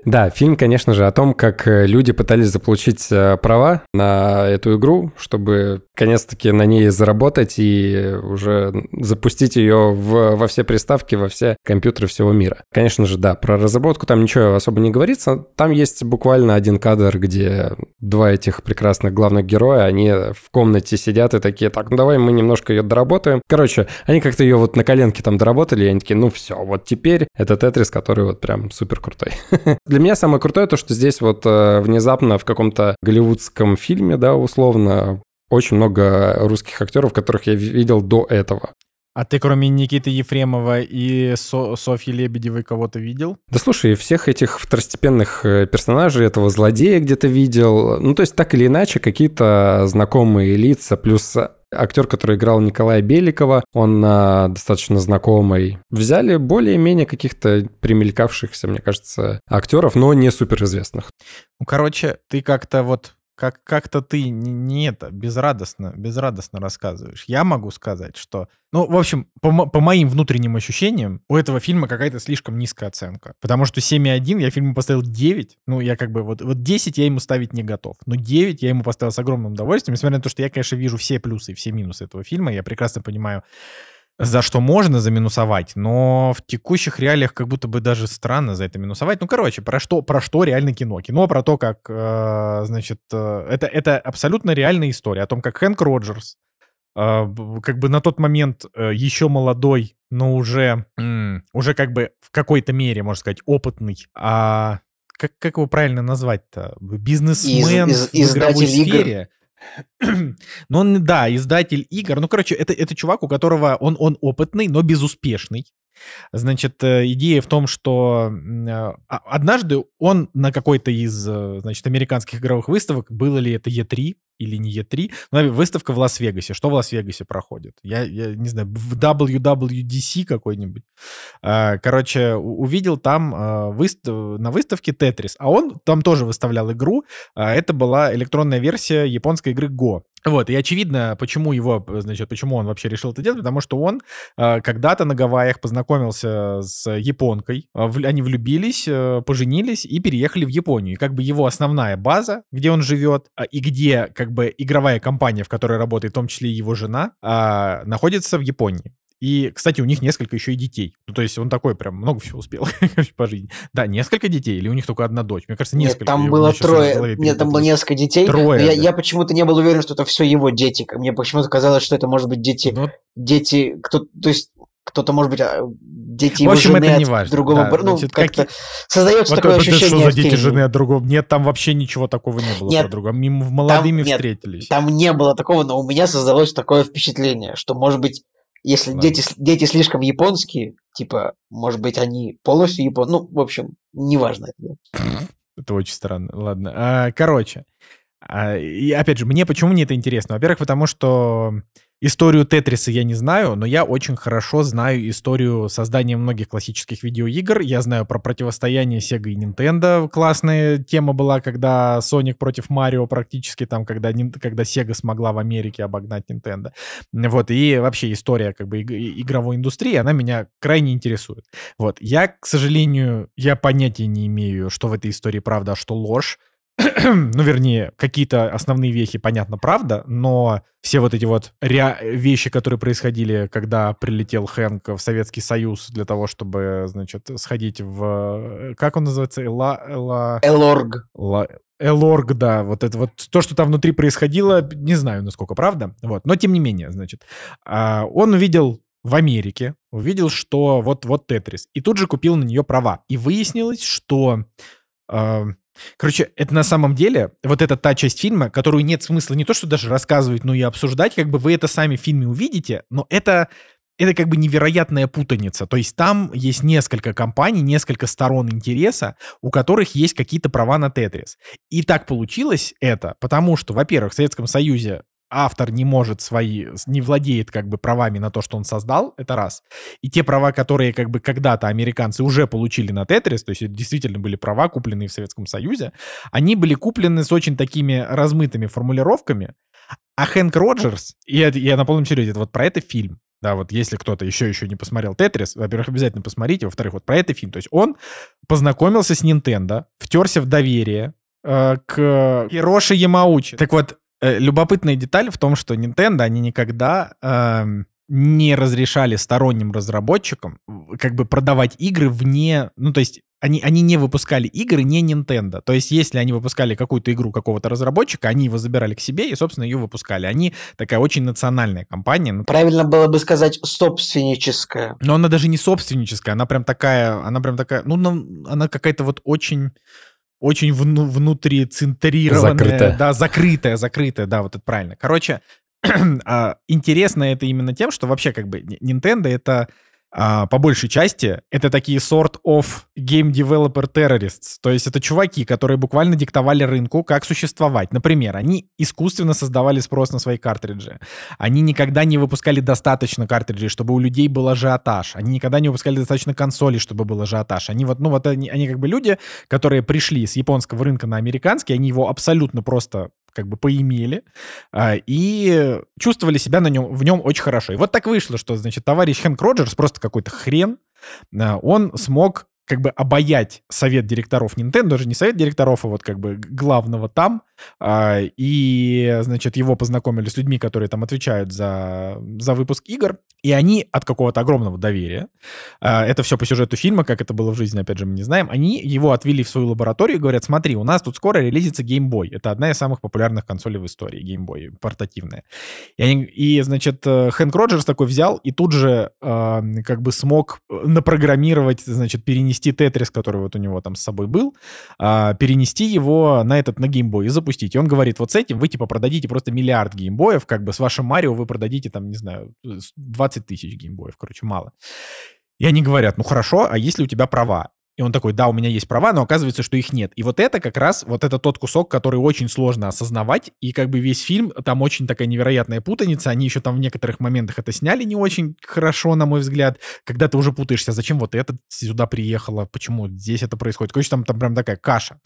Да, фильм, конечно же, о том, как э, люди пытались заполучить э, права на эту игру, чтобы, конец-таки, на ней заработать и уже запустить ее в, во все приставки, во все компьютеры всего мира. Конечно же, да, про разработку там ничего особо не говорится. Там есть буквально один кадр, где два этих прекрасных главных героя, они в комнате сидят и такие, так, ну давай мы немножко ее доработаем. Короче, они как-то ее вот на коленке там доработали, и они такие, ну все, вот теперь это Тетрис, который вот прям супер крутой. Для меня самое крутое то, что здесь вот э, внезапно в каком-то голливудском фильме, да, условно, очень много русских актеров, которых я видел до этого. А ты кроме Никиты Ефремова и Со Софьи Лебедевой кого-то видел? Да слушай, всех этих второстепенных э, персонажей, этого злодея где-то видел. Ну, то есть так или иначе какие-то знакомые лица, плюс Актер, который играл Николая Беликова, он а, достаточно знакомый. Взяли более-менее каких-то примелькавшихся, мне кажется, актеров, но не суперизвестных. Ну, короче, ты как-то вот как, как-то ты не, не это, безрадостно, безрадостно рассказываешь. Я могу сказать, что... Ну, в общем, по, по моим внутренним ощущениям, у этого фильма какая-то слишком низкая оценка. Потому что 7,1 я фильму поставил 9. Ну, я как бы вот, вот 10 я ему ставить не готов. Но 9 я ему поставил с огромным удовольствием. Несмотря на то, что я, конечно, вижу все плюсы и все минусы этого фильма. Я прекрасно понимаю, за что можно заминусовать, но в текущих реалиях как будто бы даже странно за это минусовать. Ну, короче, про что, про что реально кино? Кино про то, как, э, значит, э, это, это абсолютно реальная история о том, как Хэнк Роджерс, э, как бы на тот момент э, еще молодой, но уже, м, уже как бы в какой-то мере, можно сказать, опытный, а как, как его правильно назвать-то? Бизнесмен из, из, в игровой сфере. Ну, он, да, издатель игр. Ну, короче, это, это чувак, у которого он, он опытный, но безуспешный. Значит, э, идея в том, что а, однажды он на какой-то из, э, значит, американских игровых выставок, было ли это E3, или не E3, но выставка в Лас-Вегасе. Что в Лас-Вегасе проходит? Я, я не знаю, в WWDC какой-нибудь. А, короче, увидел там а, на выставке Тетрис, а он там тоже выставлял игру. А, это была электронная версия японской игры Go. Вот, и очевидно, почему его, значит, почему он вообще решил это делать, потому что он э, когда-то на Гавайях познакомился с японкой, в, они влюбились, э, поженились и переехали в Японию. И как бы его основная база, где он живет, и где как бы игровая компания, в которой работает в том числе и его жена, э, находится в Японии. И, кстати, у них несколько еще и детей. Ну, то есть он такой прям много всего успел по жизни. Да, несколько детей, или у них только одна дочь? Мне кажется, несколько. Нет, там было трое. Нет, там было несколько детей. Трое. Я, я почему-то не был уверен, что это все его дети. Мне почему-то казалось, что это может быть дети. Но... Ну, дети. Кто, то есть кто-то, может быть, а, дети его жены это не важно. другого... Да, ну, значит, как-то как... создается вот такое ощущение. Что за дети жены от другого? Нет, там вообще ничего такого не было нет, про друга. Мимо молодыми там, встретились. Нет, там не было такого, но у меня создалось такое впечатление, что, может быть, если дети, дети слишком японские, типа, может быть, они полностью японские. Ну, в общем, неважно это. Это очень странно. Ладно. А, короче, А, и опять же, мне почему мне это интересно? Во-первых, потому что Историю Тетриса я не знаю, но я очень хорошо знаю историю создания многих классических видеоигр. Я знаю про противостояние Sega и Nintendo. Классная тема была, когда Sonic против Марио практически там, когда, когда Sega смогла в Америке обогнать Nintendo. Вот, и вообще история как бы игровой индустрии, она меня крайне интересует. Вот, я, к сожалению, я понятия не имею, что в этой истории правда, а что ложь. ну, вернее, какие-то основные вехи, понятно, правда, но все вот эти вот ре- вещи, которые происходили, когда прилетел Хэнк в Советский Союз для того, чтобы, значит, сходить в... Как он называется? Эла... Эла... Элорг. Ла... Элорг, да, вот это вот то, что там внутри происходило, не знаю, насколько правда, вот, но тем не менее, значит, а, он увидел в Америке, увидел, что вот, вот Тетрис, и тут же купил на нее права, и выяснилось, что а, Короче, это на самом деле вот эта та часть фильма, которую нет смысла не то, что даже рассказывать, но и обсуждать, как бы вы это сами в фильме увидите, но это это как бы невероятная путаница. То есть там есть несколько компаний, несколько сторон интереса, у которых есть какие-то права на Тетрис. И так получилось это, потому что, во-первых, в Советском Союзе автор не может свои, не владеет как бы правами на то, что он создал, это раз. И те права, которые как бы когда-то американцы уже получили на Тетрис, то есть это действительно были права, купленные в Советском Союзе, они были куплены с очень такими размытыми формулировками. А Хэнк Роджерс, и я, я на полном серьезе, это вот про это фильм, да, вот если кто-то еще еще не посмотрел Тетрис, во-первых, обязательно посмотрите, во-вторых, вот про это фильм. То есть он познакомился с Nintendo, втерся в доверие э, к Хироши Ямаучи. Так вот, любопытная деталь в том, что Nintendo, они никогда э, не разрешали сторонним разработчикам как бы продавать игры вне, ну то есть они, они не выпускали игры не Nintendo. То есть, если они выпускали какую-то игру какого-то разработчика, они его забирали к себе и, собственно, ее выпускали. Они такая очень национальная компания. Ну, Правильно было бы сказать собственническая. Но она даже не собственническая, она прям такая, она прям такая, ну, она какая-то вот очень очень вну, внутрицентрированная. Закрытая. Да, закрытая, закрытая, да, вот это правильно. Короче, а, интересно это именно тем, что вообще как бы Nintendo это а, по большей части, это такие sort of game developer terrorists. То есть это чуваки, которые буквально диктовали рынку, как существовать. Например, они искусственно создавали спрос на свои картриджи. Они никогда не выпускали достаточно картриджей, чтобы у людей был ажиотаж. Они никогда не выпускали достаточно консолей, чтобы был ажиотаж. Они вот, ну вот они, они как бы люди, которые пришли с японского рынка на американский, они его абсолютно просто как бы поимели а, и чувствовали себя на нем, в нем очень хорошо. И вот так вышло, что, значит, товарищ Хэнк Роджерс просто какой-то хрен, а, он смог как бы обаять совет директоров Nintendo, даже не совет директоров, а вот как бы главного там, и, значит, его познакомили с людьми, которые там отвечают за, за выпуск игр, и они от какого-то огромного доверия, а, это все по сюжету фильма, как это было в жизни, опять же, мы не знаем, они его отвели в свою лабораторию и говорят, смотри, у нас тут скоро релизится Game Boy, это одна из самых популярных консолей в истории, Game Boy, портативная. И, они, и значит, э, Хэнк Роджерс такой взял и тут же как бы смог напрограммировать, значит, перенести Тетрис, который вот у него там с собой был, а, перенести его на этот, на Game Boy и запустить запустить. И он говорит, вот с этим вы типа продадите просто миллиард геймбоев, как бы с вашим Марио вы продадите там, не знаю, 20 тысяч геймбоев, короче, мало. И они говорят, ну хорошо, а если у тебя права? И он такой, да, у меня есть права, но оказывается, что их нет. И вот это как раз, вот это тот кусок, который очень сложно осознавать. И как бы весь фильм, там очень такая невероятная путаница. Они еще там в некоторых моментах это сняли не очень хорошо, на мой взгляд. Когда ты уже путаешься, зачем вот это сюда приехало, почему здесь это происходит. Короче, там, там прям такая каша.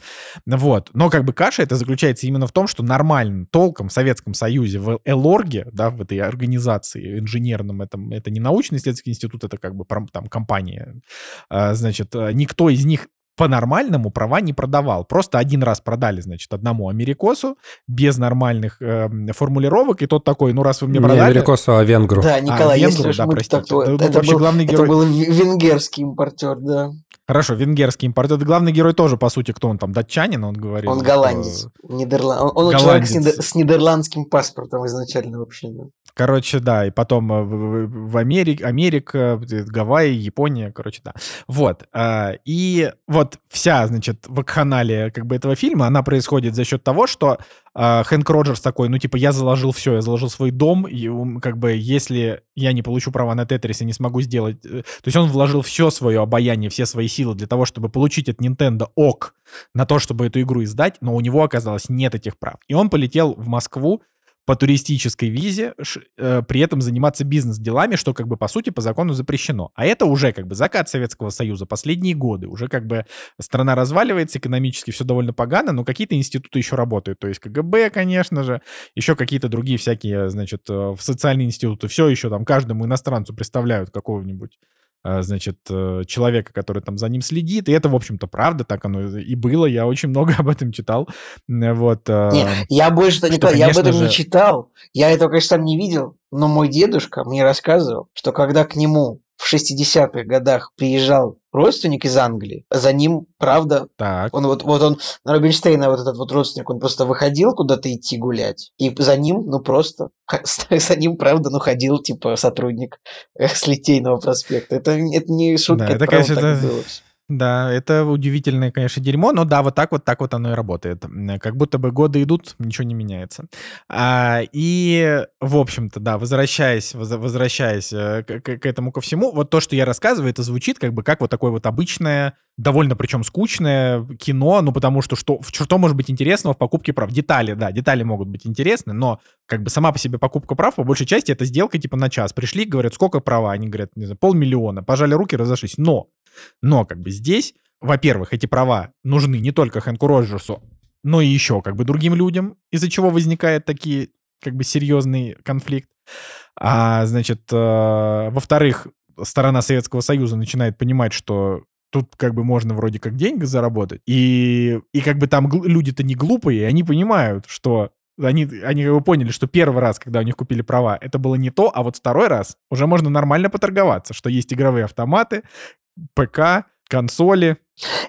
Вот. Но как бы каша это заключается именно в том, что нормальным толком в Советском Союзе, в Элорге, да, в этой организации инженерном, этом, это не научный исследовательский институт, это как бы там компания, а, значит, никто никто из них по-нормальному права не продавал. Просто один раз продали, значит, одному америкосу без нормальных э, формулировок, и тот такой, ну раз вы мне продали... Не америкосу, а венгру. Да, Николай, а, венгру, да, простите. Так, это, это, был, главный герой... это был венгерский импортер, да. Хорошо, венгерский импортер. Главный герой тоже, по сути, кто он там, датчанин, он говорит. Он голландец, что... Нидерланд... он, он голландец. человек с, нидер... с нидерландским паспортом изначально вообще. Да. Короче, да, и потом э, в Америке, Америка, Гавайи, Япония, короче, да. Вот. А, и вот вся, значит, вакханалия как бы этого фильма, она происходит за счет того, что Хэнк Роджерс такой, ну, типа, я заложил все, я заложил свой дом, и как бы, если я не получу права на Тетрис и не смогу сделать... Э, то есть он вложил все свое обаяние, все свои силы для того, чтобы получить от Nintendo ок на то, чтобы эту игру издать, но у него оказалось нет этих прав. И он полетел в Москву, по туристической визе, э, при этом заниматься бизнес-делами, что как бы по сути по закону запрещено. А это уже как бы закат Советского Союза, последние годы. Уже как бы страна разваливается, экономически все довольно погано, но какие-то институты еще работают. То есть КГБ, конечно же, еще какие-то другие всякие, значит, э, социальные институты. Все еще там каждому иностранцу представляют какого-нибудь значит, э, человека, который там за ним следит. И это, в общем-то, правда, так оно и было. Я очень много об этом читал. Вот. А, не, я больше что, не я об этом же... не читал. Я этого, конечно, сам не видел. Но мой дедушка мне рассказывал, что когда к нему в 60-х годах приезжал родственник из Англии, за ним, правда, так. он вот, вот он, на Рубинштейна вот этот вот родственник, он просто выходил куда-то идти гулять, и за ним, ну просто, за ним, правда, ну ходил, типа, сотрудник с Литейного проспекта. Это, это не шутка, да, это, это конечно, правда, это... было. Да, это удивительное, конечно, дерьмо, но да, вот так вот, так вот оно и работает. Как будто бы годы идут, ничего не меняется. А, и, в общем-то, да, возвращаясь, возвращаясь э, к, к этому ко всему, вот то, что я рассказываю, это звучит как бы как вот такое вот обычное, довольно причем скучное кино, ну потому что что, что может быть интересного в покупке прав? Детали, да, детали могут быть интересны, но как бы сама по себе покупка прав, по большей части, это сделка типа на час. Пришли, говорят, сколько права? Они говорят, не знаю, полмиллиона. Пожали руки, разошлись. Но но как бы здесь, во-первых, эти права нужны не только Хэнку Роджерсу, но и еще как бы другим людям, из-за чего возникает такие как бы серьезный конфликт. А, значит, э, во-вторых, сторона Советского Союза начинает понимать, что тут как бы можно вроде как деньги заработать. И, и как бы там люди-то не глупые, они понимают, что они, они как бы поняли, что первый раз, когда у них купили права, это было не то, а вот второй раз уже можно нормально поторговаться, что есть игровые автоматы, ПК, консоли.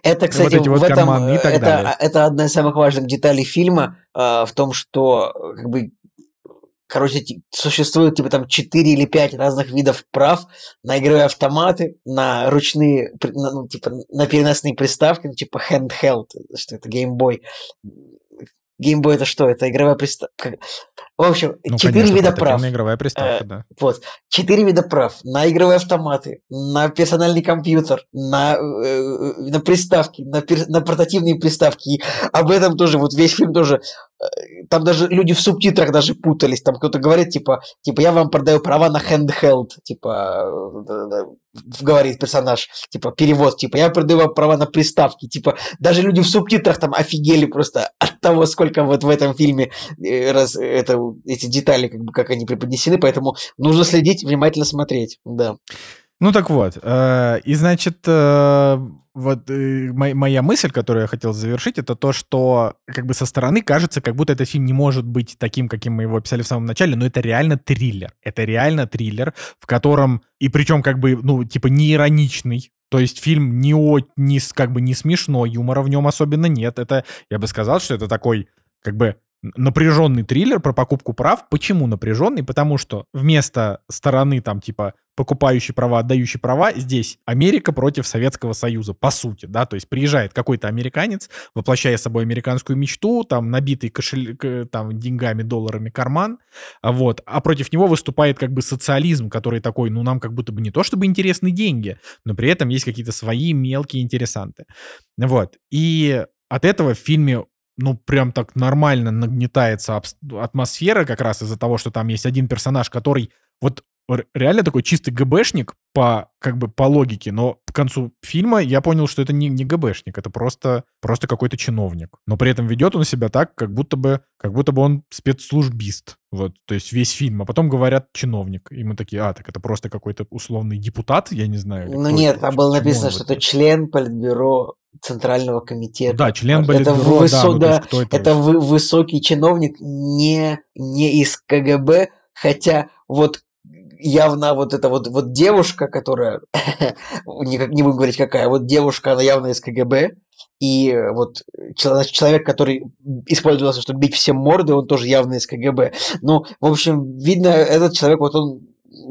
Это, кстати, вот эти вот в этом, карманы и так это, далее. это одна из самых важных деталей фильма э, в том, что как бы Короче, существует типа там 4 или 5 разных видов прав на игровые автоматы, на ручные, на, ну, типа на переносные приставки, ну, типа handheld, что это Game Boy. Game Boy это что? Это игровая приставка. В общем, ну, четыре вида прав. игровая приставка, э, да. Вот. Четыре вида прав. На игровые автоматы, на персональный компьютер, на, э, на приставки, на, пер, на портативные приставки. И об этом тоже, вот весь фильм тоже Э, там даже люди в субтитрах даже путались. Там кто-то говорит, типа, типа, я вам продаю права на handheld, типа, э, говорит персонаж, типа, перевод, типа, я продаю вам права на приставки. Типа, даже люди в субтитрах там офигели просто от того, сколько вот в этом фильме э, раз, это, эти детали, как бы, как они преподнесены, поэтому нужно следить, внимательно смотреть, да. Ну так вот, и значит, вот э, моя мысль, которую я хотел завершить, это то, что как бы со стороны кажется, как будто этот фильм не может быть таким, каким мы его описали в самом начале, но это реально триллер. Это реально триллер, в котором, и причем как бы, ну, типа не ироничный, то есть фильм не, о, не, как бы не смешно, юмора в нем особенно нет. Это, я бы сказал, что это такой как бы напряженный триллер про покупку прав. Почему напряженный? Потому что вместо стороны там типа покупающий права, отдающий права, здесь Америка против Советского Союза, по сути, да, то есть приезжает какой-то американец, воплощая собой американскую мечту, там набитый кошель, там деньгами, долларами карман, вот, а против него выступает как бы социализм, который такой, ну, нам как будто бы не то чтобы интересны деньги, но при этом есть какие-то свои мелкие интересанты, вот, и от этого в фильме ну, прям так нормально нагнетается атмосфера как раз из-за того, что там есть один персонаж, который вот реально такой чистый ГБшник по, как бы, по логике, но к концу фильма я понял, что это не, не ГБшник, это просто, просто какой-то чиновник. Но при этом ведет он себя так, как будто бы, как будто бы он спецслужбист. Вот, то есть весь фильм, а потом говорят чиновник. И мы такие, а, так это просто какой-то условный депутат, я не знаю. Ну нет, там было написано, что это член политбюро Центрального комитета. Да, член политбюро, это высо... да, ну, да, это, это высокий чиновник не, не из КГБ, хотя вот явно вот эта вот, вот девушка, которая, не, не будем говорить какая, вот девушка, она явно из КГБ, и вот человек, который использовался, чтобы бить всем морды, он тоже явно из КГБ. Ну, в общем, видно, этот человек, вот он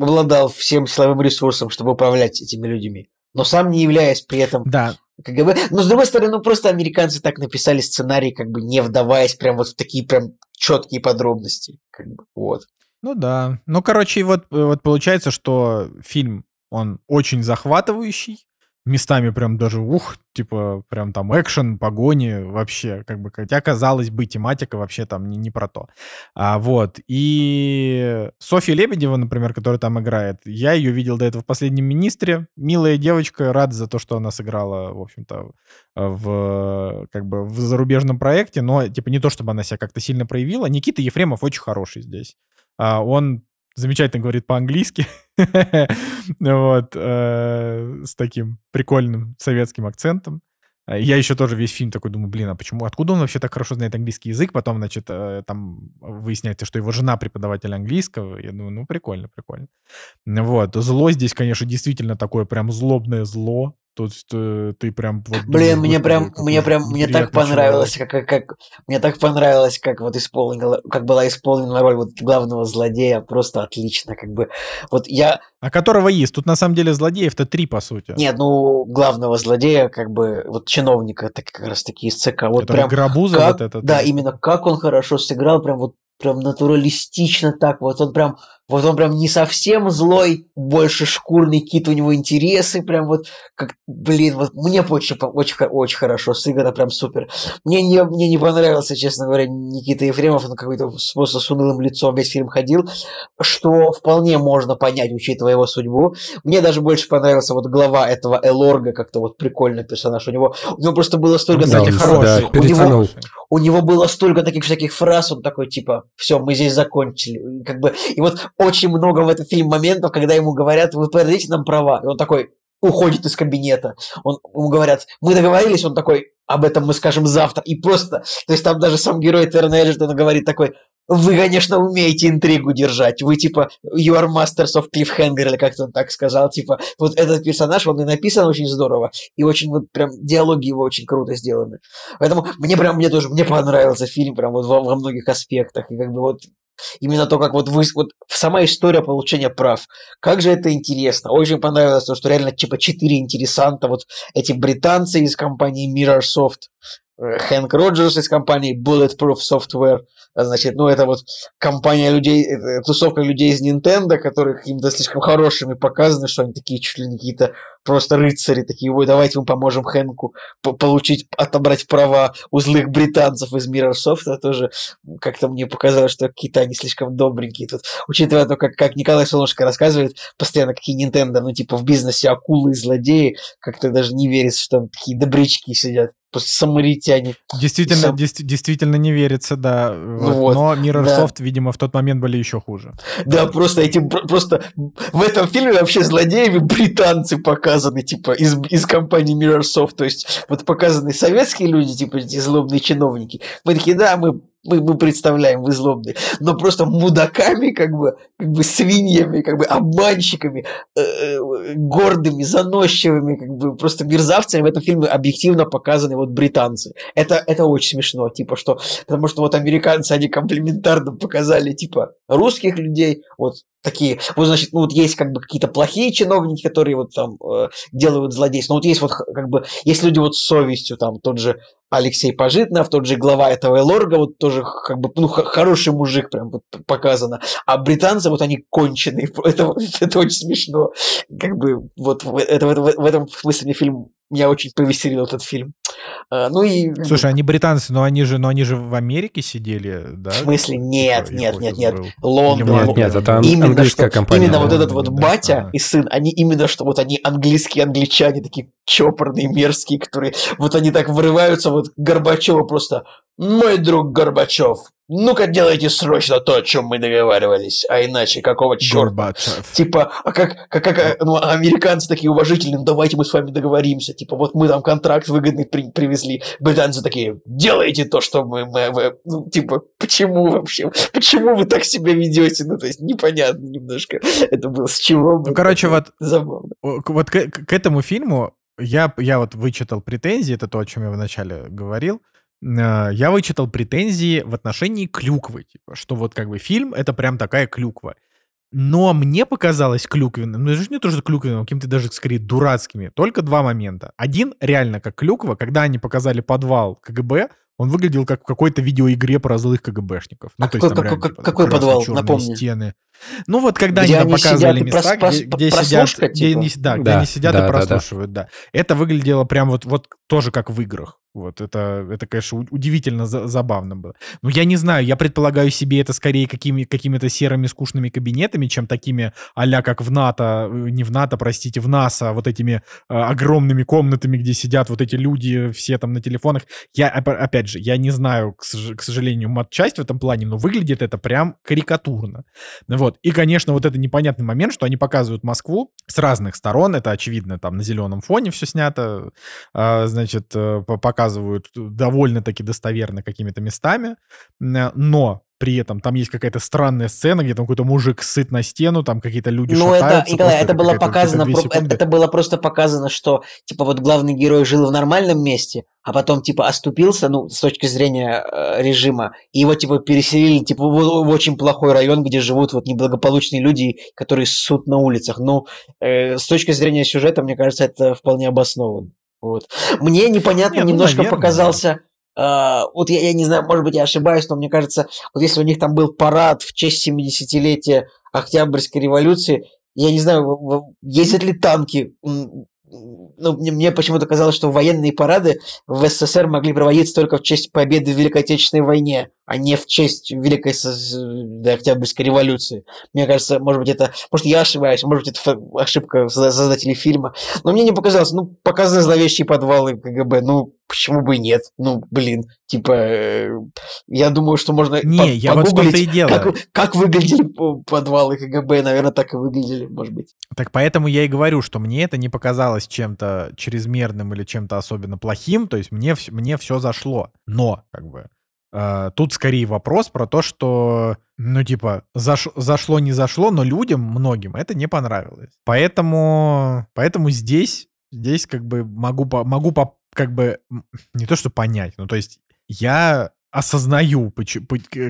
обладал всем силовым ресурсом, чтобы управлять этими людьми но сам не являясь при этом да. КГБ. Но, с другой стороны, ну, просто американцы так написали сценарий, как бы не вдаваясь прям вот в такие прям четкие подробности. Как бы, вот. Ну да. Ну, короче, вот, вот получается, что фильм, он очень захватывающий, местами прям даже, ух, типа, прям там экшен, погони, вообще, как бы, хотя, казалось бы, тематика вообще там не, не про то. А, вот, и Софья Лебедева, например, которая там играет, я ее видел до этого в «Последнем министре», милая девочка, рад за то, что она сыграла, в общем-то, в, как бы, в зарубежном проекте, но, типа, не то, чтобы она себя как-то сильно проявила. Никита Ефремов очень хороший здесь. А, он замечательно говорит по-английски. вот. Э, с таким прикольным советским акцентом. А, я еще тоже весь фильм такой думаю, блин, а почему, откуда он вообще так хорошо знает английский язык? Потом, значит, э, там выясняется, что его жена преподаватель английского. Я думаю, ну, прикольно, прикольно. Вот. Зло здесь, конечно, действительно такое прям злобное зло. То есть э, ты прям вот Блин, мне прям, мне прям, мне так понравилось, как, как, как, мне так понравилось, как вот исполнила, как была исполнена роль вот главного злодея, просто отлично, как бы, вот я... А которого есть? Тут на самом деле злодеев-то три, по сути. Нет, ну, главного злодея, как бы, вот чиновника, так как раз таки из ЦК, вот Который прям... Грабуза как, вот этот. Да, именно как он хорошо сыграл, прям вот прям натуралистично так, вот он прям вот он прям не совсем злой, больше шкурный кит, у него интересы, прям вот, как, блин, вот мне очень, очень, очень хорошо сыграно, прям супер. Мне не, мне не понравился, честно говоря, Никита Ефремов, он какой-то просто с унылым лицом весь фильм ходил, что вполне можно понять, учитывая его судьбу. Мне даже больше понравился вот глава этого Элорга, как-то вот прикольный персонаж. У него, у него просто было столько да, таких хороших. Да, у, него, у него было столько таких всяких фраз, он такой, типа, все, мы здесь закончили. Как бы, и вот очень много в этом фильме моментов, когда ему говорят, вы продадите нам права. И он такой уходит из кабинета. Он, ему говорят, мы договорились, он такой, об этом мы скажем завтра. И просто, то есть там даже сам герой Терна Эджертона говорит такой, вы, конечно, умеете интригу держать. Вы, типа, you are masters of cliffhanger, или как-то он так сказал. Типа, вот этот персонаж, он и написан очень здорово. И очень вот прям диалоги его очень круто сделаны. Поэтому мне прям, мне тоже, мне понравился фильм прям вот во, во многих аспектах. И как бы вот Именно то, как вот вы, вот сама история получения прав. Как же это интересно. Очень понравилось то, что реально типа четыре интересанта, вот эти британцы из компании Mirrorsoft, Хэнк Роджерс из компании Bulletproof Software, Значит, ну, это вот компания людей, тусовка людей из Nintendo, которых какими-то слишком хорошими показаны, что они такие чуть ли не какие-то просто рыцари, такие, ой, давайте мы поможем Хэнку получить, отобрать права у злых британцев из Mirrorsoft. Это тоже как-то мне показалось, что какие-то они слишком добренькие тут. Учитывая то, как, как Николай Солнышко рассказывает, постоянно какие Nintendo, ну, типа, в бизнесе акулы и злодеи, как-то даже не верится, что там такие добрячки сидят самаритяне. Действительно, Сам... дес- действительно не верится, да. Ну вот. Но Mirrorsoft, да. видимо, в тот момент были еще хуже. Да, просто эти просто в этом фильме вообще злодеями британцы показаны, типа, из, из компании Mirrorsoft. То есть, вот показаны советские люди, типа, эти злобные чиновники. Мы такие, да, мы мы, мы представляем, вы злобные, но просто мудаками, как бы, как бы свиньями, как бы обманщиками, э, э, гордыми, заносчивыми, как бы просто мерзавцами в этом фильме объективно показаны вот британцы. Это, это очень смешно, типа что, потому что вот американцы, они комплементарно показали, типа, русских людей, вот такие, вот, значит, ну, вот есть как бы какие-то плохие чиновники, которые вот там э, делают злодейство, но вот есть вот как бы, есть люди вот с совестью, там, тот же Алексей Пожитнов, тот же глава этого Элорга, вот тоже как бы, ну, хороший мужик прям вот показано, а британцы вот они конченые, это, это очень смешно, как бы вот это, в, в, в этом смысле мне фильм меня очень повеселил этот фильм. А, ну и... Слушай, они британцы, но они же, но они же в Америке сидели, да? В смысле? Нет, Такой, нет, нет, нет. Лондон. Нет, нет, это именно английская что, компания. Именно вот этот вот батя а. и сын, они именно что вот они английские англичане, такие чопорные, мерзкие, которые вот они так врываются, вот Горбачева просто «Мой друг Горбачев, ну-ка делайте срочно то, о чем мы договаривались, а иначе какого черта? Горбачев. Типа, а как, как, как ну, американцы такие уважительные, ну давайте мы с вами договоримся, типа вот мы там контракт выгодный при, привезли, британцы такие, делайте то, что мы, мы, мы ну, типа, почему вообще, почему вы так себя ведете, ну то есть непонятно немножко, это было с чего. Ну короче вот, забавно. вот к, к этому фильму я, я вот вычитал претензии, это то, о чем я вначале говорил, а, я вычитал претензии в отношении клюквы, типа, что вот как бы фильм — это прям такая клюква. Но мне показалось клюквенным, ну это же не то, что клюквенным, а каким-то даже скорее дурацкими. Только два момента. Один реально как клюква, когда они показали подвал КГБ, он выглядел как в какой-то видеоигре про злых КГБшников. Ну, а то какой, есть, там реально, типа, какой подвал, напомни. стены. Ну вот, когда где они там показывали сидят, места, прос, где, где сидят, типа? где, не, да, да, где они сидят да, и прослушивают, да, да. да. Это выглядело прям вот, вот тоже как в играх. Вот это, это конечно, удивительно за, забавно было. Но я не знаю, я предполагаю себе это скорее какими, какими-то серыми скучными кабинетами, чем такими а как в НАТО, э, не в НАТО, простите, в НАСА, вот этими э, огромными комнатами, где сидят вот эти люди все там на телефонах. Я, опять же, я не знаю, к, к сожалению, матчасть в этом плане, но выглядит это прям карикатурно. Вот. И, конечно, вот это непонятный момент, что они показывают Москву с разных сторон, это очевидно, там на зеленом фоне все снято, э, значит, э, показывают показывают довольно-таки достоверно какими-то местами, но при этом там есть какая-то странная сцена, где там какой-то мужик сыт на стену, там какие-то люди ну, шатаются. Это, Николай, это было показано, про, это, это было просто показано, что типа вот главный герой жил в нормальном месте, а потом типа оступился, ну, с точки зрения э, режима, и его типа переселили типа в, в очень плохой район, где живут вот неблагополучные люди, которые ссут на улицах. Ну, э, с точки зрения сюжета, мне кажется, это вполне обосновано. Вот. Мне непонятно Нет, ну, немножко наверное, показался... Да. Э, вот я, я не знаю, может быть, я ошибаюсь, но мне кажется, вот если у них там был парад в честь 70-летия Октябрьской революции, я не знаю, ездят ли танки? Ну, мне, мне почему-то казалось, что военные парады в СССР могли проводиться только в честь победы в Великой Отечественной войне, а не в честь Великой Октябрьской революции. Мне кажется, может быть, это... Может, я ошибаюсь, может быть, это ошибка создателей фильма. Но мне не показалось. Ну, показаны зловещие подвалы КГБ. Ну, почему бы и нет? Ну, блин, типа, э, я думаю, что можно не, по- я вот что и дело. Как, как выглядели подвалы КГБ, наверное, так и выглядели, может быть. Так поэтому я и говорю, что мне это не показалось чем-то чрезмерным или чем-то особенно плохим, то есть мне, мне все зашло. Но, как бы, э, тут скорее вопрос про то, что, ну, типа, заш, зашло, не зашло, но людям, многим, это не понравилось. Поэтому, поэтому здесь здесь как бы могу, могу как бы не то что понять, ну то есть я осознаю,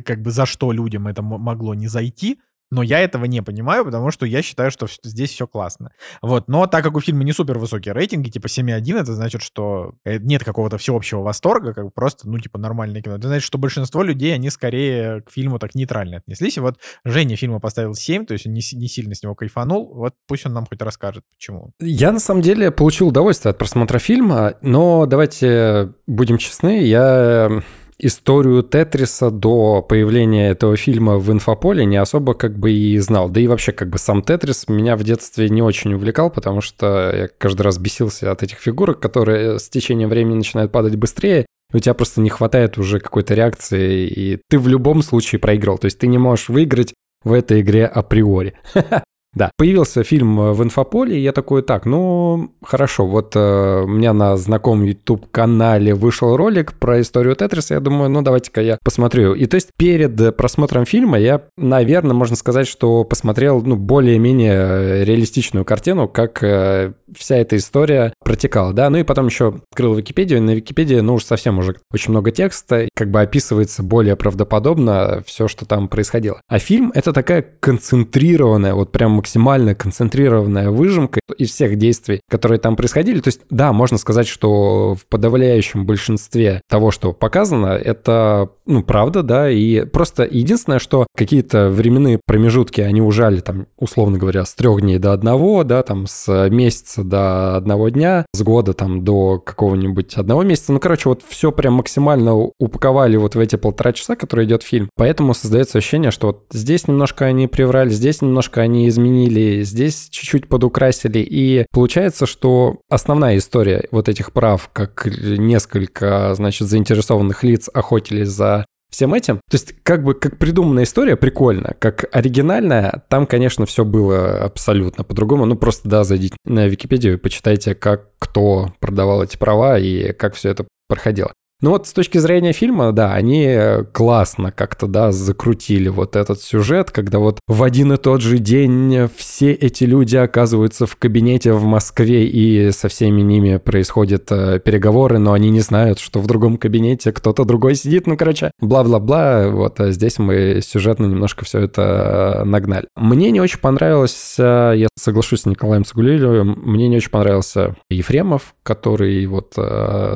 как бы за что людям это могло не зайти, но я этого не понимаю, потому что я считаю, что здесь все классно. Вот. Но так как у фильма не супер высокие рейтинги, типа 7,1, это значит, что э, нет какого-то всеобщего восторга, как бы просто, ну, типа, нормальное кино. Это значит, что большинство людей, они скорее к фильму так нейтрально отнеслись. И вот Женя фильма поставил 7, то есть он не, не сильно с него кайфанул. Вот пусть он нам хоть расскажет, почему. Я, на самом деле, получил удовольствие от просмотра фильма, но давайте будем честны, я историю Тетриса до появления этого фильма в инфополе не особо как бы и знал. Да и вообще как бы сам Тетрис меня в детстве не очень увлекал, потому что я каждый раз бесился от этих фигурок, которые с течением времени начинают падать быстрее, у тебя просто не хватает уже какой-то реакции, и ты в любом случае проиграл. То есть ты не можешь выиграть в этой игре априори. Да, появился фильм э, в инфополе, и я такой, так, ну, хорошо, вот э, у меня на знакомом YouTube-канале вышел ролик про историю Тетриса, я думаю, ну, давайте-ка я посмотрю. И то есть перед просмотром фильма я, наверное, можно сказать, что посмотрел, ну, более-менее э, реалистичную картину, как э, вся эта история протекала, да, ну и потом еще открыл Википедию, и на Википедии, ну, уж совсем уже очень много текста, как бы описывается более правдоподобно все, что там происходило. А фильм — это такая концентрированная, вот прям максимально концентрированная выжимка из всех действий, которые там происходили. То есть, да, можно сказать, что в подавляющем большинстве того, что показано, это, ну, правда, да, и просто единственное, что какие-то временные промежутки они ужали, там, условно говоря, с трех дней до одного, да, там, с месяца до одного дня, с года там до какого-нибудь одного месяца. Ну, короче, вот все прям максимально упаковали вот в эти полтора часа, которые идет фильм. Поэтому создается ощущение, что вот здесь немножко они приврали, здесь немножко они изменили изменили, здесь чуть-чуть подукрасили. И получается, что основная история вот этих прав, как несколько, значит, заинтересованных лиц охотились за всем этим. То есть, как бы, как придуманная история прикольно, как оригинальная, там, конечно, все было абсолютно по-другому. Ну, просто, да, зайдите на Википедию и почитайте, как кто продавал эти права и как все это проходило. Ну вот с точки зрения фильма, да, они классно как-то, да, закрутили вот этот сюжет, когда вот в один и тот же день все эти люди оказываются в кабинете в Москве, и со всеми ними происходят э, переговоры, но они не знают, что в другом кабинете кто-то другой сидит, ну, короче, бла-бла-бла, вот а здесь мы сюжетно немножко все это э, нагнали. Мне не очень понравилось, э, я соглашусь с Николаем Цигулилевым, мне не очень понравился Ефремов, который вот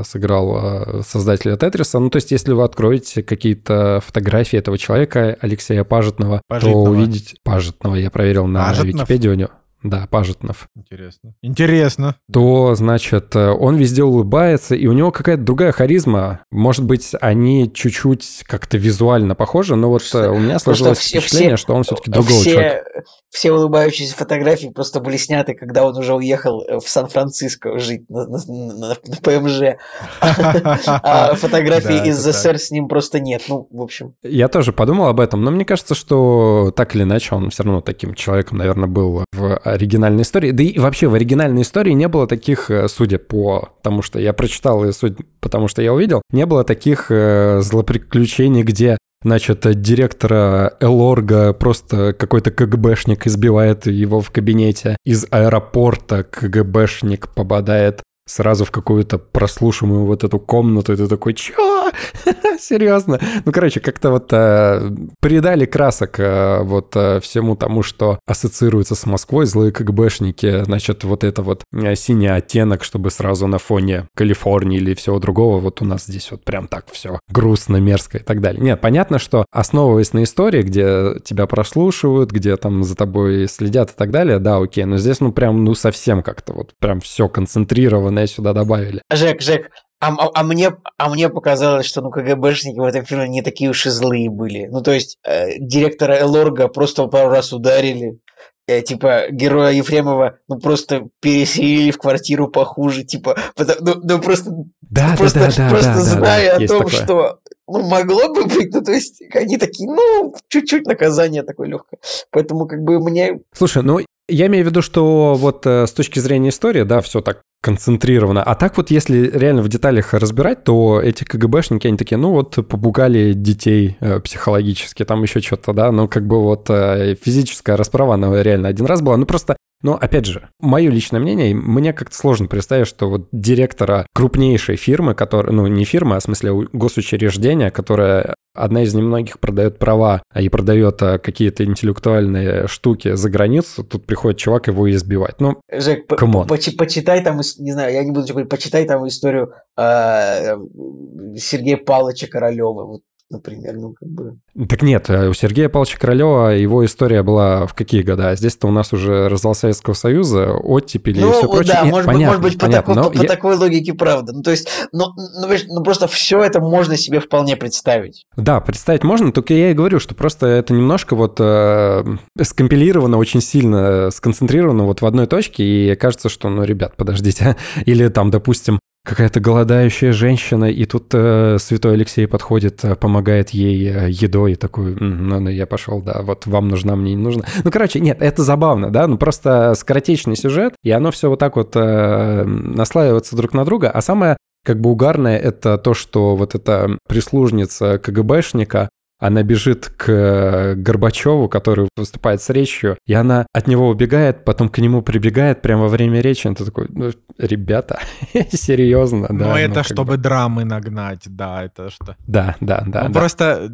сыграл создателя Тетриса. Ну, то есть, если вы откроете какие-то фотографии этого человека, Алексея Пажетного, Пажитного. то увидите... Пажетного, я проверил на Пажетнов? Википедии у него. Да, Пажетнов. Интересно. Интересно. То, значит, э, он везде улыбается, и у него какая-то другая харизма. Может быть, они чуть-чуть как-то визуально похожи, но вот что, э, у меня сложилось все, впечатление, все, что он все-таки другого все, человека. Все улыбающиеся фотографии просто были сняты, когда он уже уехал э, в Сан-Франциско жить на, на, на, на ПМЖ. А фотографий из СССР с ним просто нет. Ну, в общем. Я тоже подумал об этом, но мне кажется, что так или иначе он все равно таким человеком, наверное, был в оригинальной истории. Да и вообще в оригинальной истории не было таких, э, судя по тому, что я прочитал и судя потому что я увидел, не было таких э, злоприключений, где Значит, директора Элорга просто какой-то КГБшник избивает его в кабинете. Из аэропорта КГБшник попадает сразу в какую-то прослушиваемую вот эту комнату, и ты такой, чё? Серьезно? Ну, короче, как-то вот э, придали красок э, вот э, всему тому, что ассоциируется с Москвой, злые КГБшники, значит, вот это вот э, синий оттенок, чтобы сразу на фоне Калифорнии или всего другого, вот у нас здесь вот прям так все грустно, мерзко и так далее. Нет, понятно, что основываясь на истории, где тебя прослушивают, где там за тобой следят и так далее, да, окей, но здесь ну прям, ну совсем как-то вот прям все концентрировано наверное, сюда добавили. Жек, Жек, а, а, а, мне, а мне показалось, что ну КГБшники в этом фильме не такие уж и злые были. Ну, то есть, э, директора Элорга просто пару раз ударили. Э, типа, героя Ефремова, ну, просто переселили в квартиру похуже. Типа, потому, ну, ну, просто, да, просто, да, да, просто да, зная да, да, о том, такое. что ну, могло бы быть, ну, то есть, они такие, ну, чуть-чуть наказание такое легкое. Поэтому, как бы, мне... Слушай, ну, я имею в виду, что вот э, с точки зрения истории, да, все так концентрировано. А так вот, если реально в деталях разбирать, то эти КГБшники, они такие, ну вот, попугали детей э, психологически, там еще что-то, да, ну как бы вот э, физическая расправа, она реально один раз была. Ну просто но, опять же, мое личное мнение, мне как-то сложно представить, что вот директора крупнейшей фирмы, которая, ну, не фирмы, а в смысле госучреждения, которая одна из немногих продает права и продает а, какие-то интеллектуальные штуки за границу, тут приходит чувак его избивать. Ну, Жек, по почитай там, не знаю, я не буду говорить, почитай там историю э, Сергея Павловича Королева. Вот например, ну как бы... Так нет, э, у Сергея Павловича Королева его история была в какие года? Здесь-то у нас уже развал Советского Союза, оттепели ну, и все прочее. Да, нет, может, понятно, быть, может быть, понятно, по, такой, по, я... по такой логике правда. Ну, то есть, ну, ну, ну, просто все это можно себе вполне представить. Да, представить можно, только я и говорю, что просто это немножко вот э, скомпилировано очень сильно, сконцентрировано вот в одной точке, и кажется, что, ну, ребят, подождите, или там, допустим, какая-то голодающая женщина, и тут э, святой Алексей подходит, э, помогает ей э, едой, и такой, ну, ну, я пошел, да, вот вам нужна, мне не нужна. Ну, короче, нет, это забавно, да, ну, просто скоротечный сюжет, и оно все вот так вот э, наслаивается друг на друга, а самое как бы угарное это то, что вот эта прислужница КГБшника, она бежит к Горбачеву, который выступает с речью, и она от него убегает, потом к нему прибегает прямо во время речи. Он такой, ну, ребята, серьезно, да. Ну, это чтобы бы... драмы нагнать, да, это что. Да, да, да. Ну, да. просто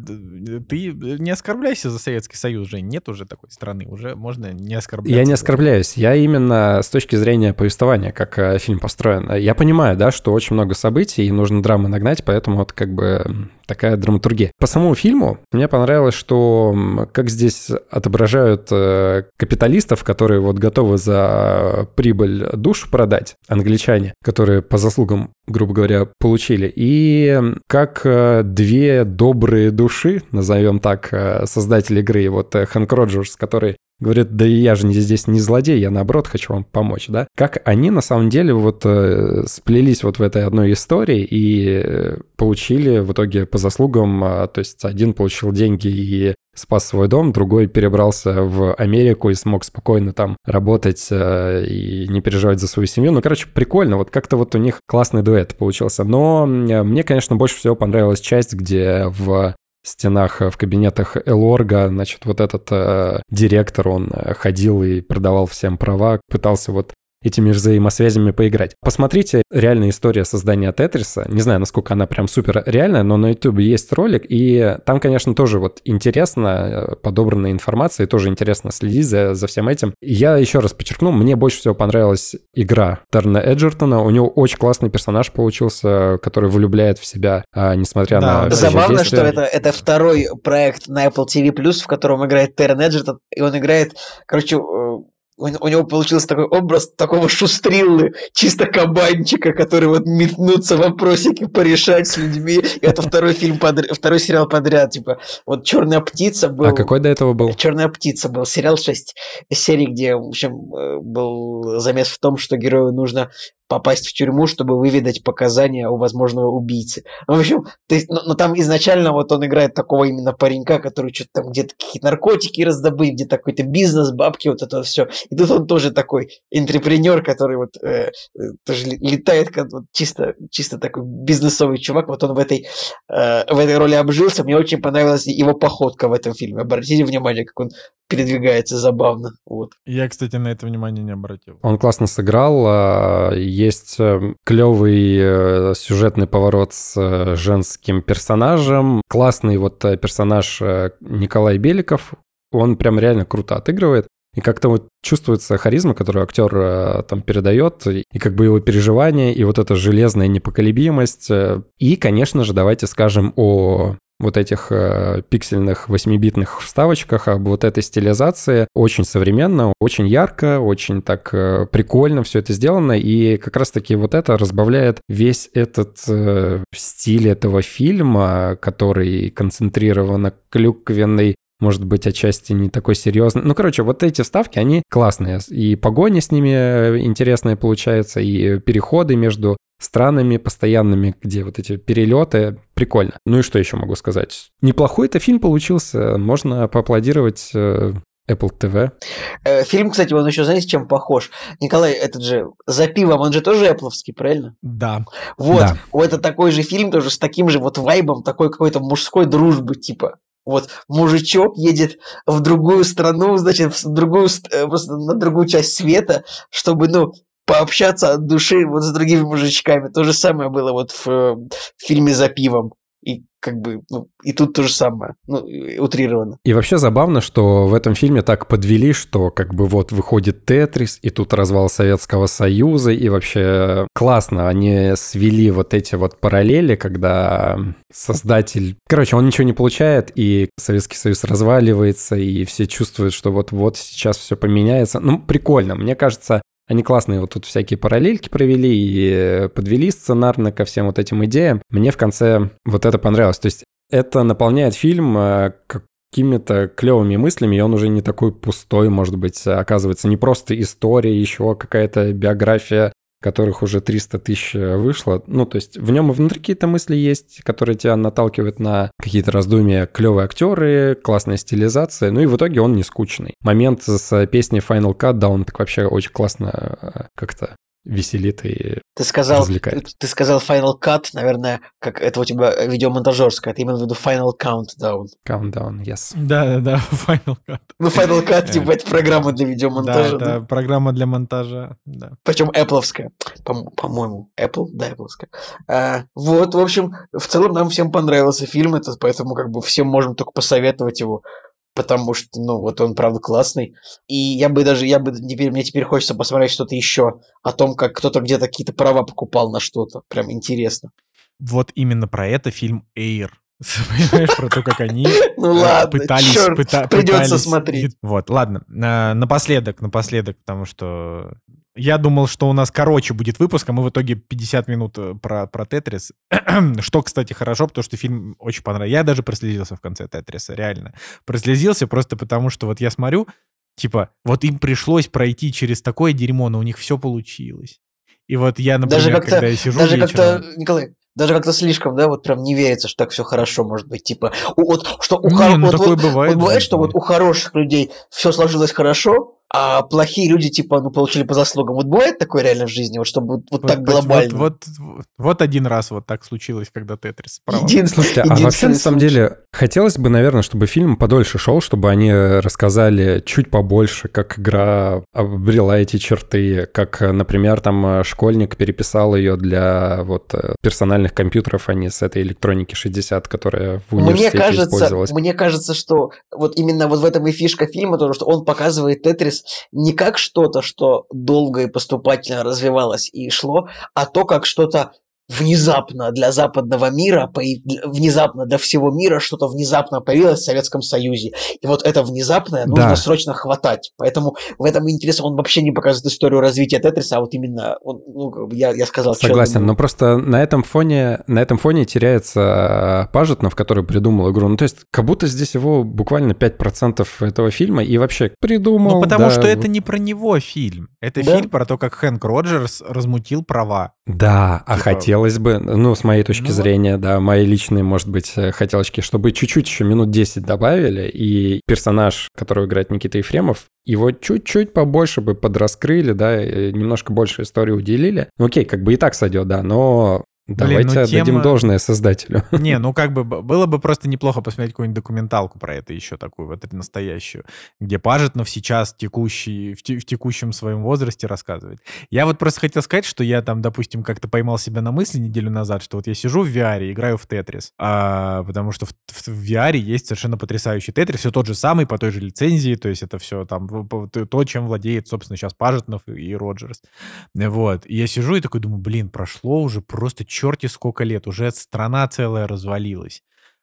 ты не оскорбляйся за Советский Союз, же нет уже такой страны, уже можно не оскорбляться. Я не оскорбляюсь, я именно с точки зрения повествования, как э, фильм построен. Я понимаю, да, что очень много событий, и нужно драмы нагнать, поэтому вот как бы такая драматургия. По самому фильму мне понравилось, что как здесь отображают э, капиталистов, которые вот готовы за прибыль душу продать, англичане, которые по заслугам, грубо говоря, получили, и как э, две добрые души, назовем так, э, создатели игры, вот Хэнк Роджерс, который говорит, да я же здесь не злодей, я наоборот хочу вам помочь, да? Как они на самом деле вот э, сплелись вот в этой одной истории и э, получили в итоге по заслугам, э, то есть один получил деньги и спас свой дом, другой перебрался в Америку и смог спокойно там работать э, и не переживать за свою семью. Ну, короче, прикольно, вот как-то вот у них классный дуэт получился. Но мне, конечно, больше всего понравилась часть, где в стенах, э, в кабинетах Элорга, значит, вот этот э, директор, он э, ходил и продавал всем права, пытался вот этими взаимосвязями поиграть. Посмотрите реальная история создания Тетриса. Не знаю, насколько она прям супер реальная, но на YouTube есть ролик, и там, конечно, тоже вот интересно э, подобранная информация, и тоже интересно следить за, за всем этим. Я еще раз подчеркну, мне больше всего понравилась игра Терна Эджертона. У него очень классный персонаж получился, который влюбляет в себя, а, несмотря да, на... Забавно, что это, это второй проект на Apple TV+, в котором играет Терн Эджертон, и он играет, короче, у него получился такой образ такого шустриллы, чисто кабанчика, который вот метнуться вопросики порешать с людьми. И это второй фильм подряд, второй сериал подряд, типа вот Черная птица был. А какой до этого был? Черная птица был сериал 6 серий, где, в общем, э, был замес в том, что герою нужно попасть в тюрьму, чтобы выведать показания у возможного убийцы. Ну, в общем, есть, но, но там изначально вот он играет такого именно паренька, который что-то там где-то какие-то наркотики раздобыл, где-то какой-то бизнес, бабки, вот это все. И тут он тоже такой интерпренер, который вот э, тоже летает, как вот чисто, чисто такой бизнесовый чувак. Вот он в этой, э, в этой роли обжился. Мне очень понравилась его походка в этом фильме. Обратите внимание, как он передвигается забавно. Вот. Я, кстати, на это внимание не обратил. Он классно сыграл. А, есть э, клевый э, сюжетный поворот с э, женским персонажем. Классный вот персонаж Николай Беликов. Он прям реально круто отыгрывает. И как-то вот чувствуется харизма, которую актер там передает, и как бы его переживания, и вот эта железная непоколебимость. И, конечно же, давайте скажем о вот этих э, пиксельных 8-битных вставочках, об вот этой стилизации. Очень современно, очень ярко, очень так э, прикольно все это сделано. И как раз-таки вот это разбавляет весь этот э, стиль этого фильма, который концентрированно клюквенный, может быть, отчасти не такой серьезный. Ну, короче, вот эти вставки, они классные. И погоня с ними э, интересная получается, и переходы между странами постоянными, где вот эти перелеты. Прикольно. Ну и что еще могу сказать? Неплохой это фильм получился. Можно поаплодировать э, Apple TV. Э, фильм, кстати, он еще, знаете, чем похож? Николай, этот же «За пивом», он же тоже Apple, правильно? Да. Вот, да. это такой же фильм, тоже с таким же вот вайбом, такой какой-то мужской дружбы, типа. Вот мужичок едет в другую страну, значит, в другую, э, просто на другую часть света, чтобы, ну, пообщаться от души вот с другими мужичками. То же самое было вот в, в фильме «За пивом». И как бы, ну, и тут то же самое, ну, утрированно. И вообще забавно, что в этом фильме так подвели, что как бы вот выходит Тетрис, и тут развал Советского Союза, и вообще классно они свели вот эти вот параллели, когда создатель... Короче, он ничего не получает, и Советский Союз разваливается, и все чувствуют, что вот-вот сейчас все поменяется. Ну, прикольно. Мне кажется, они классные вот тут всякие параллельки провели и э, подвели сценарно ко всем вот этим идеям. Мне в конце вот это понравилось. То есть это наполняет фильм э, какими-то клевыми мыслями, и он уже не такой пустой, может быть, оказывается, не просто история, еще какая-то биография которых уже 300 тысяч э, вышло. Ну, то есть в нем и внутри какие-то мысли есть, которые тебя наталкивают на какие-то раздумья. Клевые актеры, классная стилизация. Ну и в итоге он не скучный. Момент с песней Final Cut, да, он так вообще очень классно э, как-то веселит и ты сказал, развлекает. Ты сказал Final Cut, наверное, как это у тебя видеомонтажерское, ты имел в виду Final Countdown. Countdown, yes. Да-да-да, Final Cut. Ну, Final Cut, типа, это программа для видеомонтажа. Да, это программа для монтажа, да. Причем Apple'овская, по-моему. Apple? Да, Apple'овская. А, вот, в общем, в целом нам всем понравился фильм этот, поэтому как бы всем можем только посоветовать его потому что, ну, вот он, правда, классный. И я бы даже, я бы теперь, мне теперь хочется посмотреть что-то еще о том, как кто-то где-то какие-то права покупал на что-то. Прям интересно. Вот именно про это фильм Air. Понимаешь, про то, как они ну, ладно, пытались... Черт, пыта, придется пытались... смотреть. Вот, ладно. Напоследок, напоследок, потому что я думал, что у нас короче будет выпуск, а мы в итоге 50 минут э, про, про Тетрис. что, кстати, хорошо, потому что фильм очень понравился. Я даже прослезился в конце Тетриса, реально. Прослезился просто потому, что вот я смотрю, Типа, вот им пришлось пройти через такое дерьмо, но у них все получилось. И вот я, например, Даже когда я сижу даже вечером... как-то, Николай, даже как-то слишком, да, вот прям не верится, что так все хорошо может быть. Типа, вот что у Не, ну вот, вот- бывает вот бывает, что вот у хороших людей все сложилось хорошо, а плохие люди, типа, ну, получили по заслугам. Вот бывает такое реально в жизни, вот чтобы вот, вот Вот- так глобально. Вот, вот, вот один раз вот так случилось, когда Тетрис. правда. Единственный- Слушайте, а вообще, на самом деле, хотелось бы, наверное, чтобы фильм подольше шел, чтобы они рассказали чуть побольше, как игра обрела эти черты, как, например, там э, школьник переписал ее для вот э, персональных компьютеров, а не с этой электроники 60, которая в Мне университете кажется, использовалась. мне кажется, что вот именно вот в этом и фишка фильма, то, что он показывает Тетрис не как что-то, что долго и поступательно развивалось и шло, а то, как что-то внезапно для западного мира, внезапно для всего мира что-то внезапно появилось в Советском Союзе. И вот это внезапное нужно Да. срочно хватать. Поэтому в этом интересно, он вообще не показывает историю развития Тетриса, а вот именно, он, ну, я, я сказал, Согласен, но просто на этом фоне, на этом фоне теряется э, Пажетнов, который придумал игру. Ну, то есть, как будто здесь его буквально 5% этого фильма, и вообще придумал. Ну, потому да, что это не про него фильм. Это Да. фильм про то, как Хэнк Роджерс размутил права. Да, а Типа- хотелось бы, ну, с моей точки Ну, зрения, да, мои личные, может быть, э, хотелочки, чтобы чуть-чуть еще минут 10 добавили, и персонаж, которого играет Никита Ефремов, его чуть-чуть побольше бы подраскрыли, да, немножко больше истории уделили. Ну, окей, как бы и так сойдет, да, но давайте ну, отдадим тема- должное создателю. Не, ну как бы было бы просто неплохо посмотреть какую-нибудь документалку про это еще такую вот настоящую, где Пажетнов сейчас текущий, в, в текущем своем возрасте рассказывает. Я вот просто хотел сказать, что я там, допустим, как-то поймал себя на мысли неделю назад, что вот я сижу в VR, играю в Тетрис, а, потому что в, в- в VR есть совершенно потрясающий Тетрис, все тот же самый, по той же лицензии, то есть это все там то, чем владеет, собственно, сейчас Пажетнов и, и Роджерс. Вот. И я сижу и такой думаю, блин, прошло уже просто черти сколько лет, уже страна целая развалилась.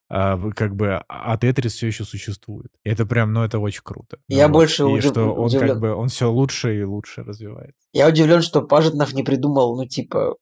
А, как бы, а Тетрис все еще существует. И Это прям, ну, это очень круто. Я Вот. больше И удив- что он удивлен. как бы, он все лучше и лучше развивается. Я удивлен, что Пажетнов не придумал, ну, типа,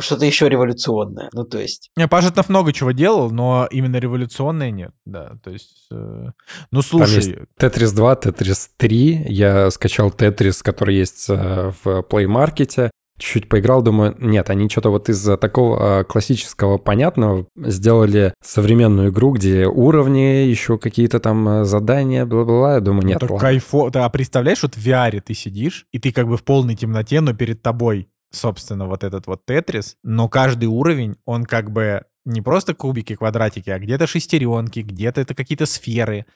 что-то еще революционное. Ну, то есть... Не, Пажетнов много чего делал, но именно революционное нет, да. То есть, э, ну, слушай, Тетрис 2, Тетрис 3. Я скачал Тетрис, который есть э, в Play Market. Чуть-чуть поиграл, думаю, нет, они что-то вот из такого э, классического понятного сделали современную игру, где уровни, еще какие-то там э, задания, бла-бла-бла. Я думаю, нет, ладно. кайфо. Да, а представляешь, вот в VR ты сидишь, и ты как бы в полной темноте, но перед тобой, собственно, вот этот вот Тетрис, но каждый уровень, он как бы не просто кубики, квадратики, а где-то шестеренки, где-то это какие-то сферы.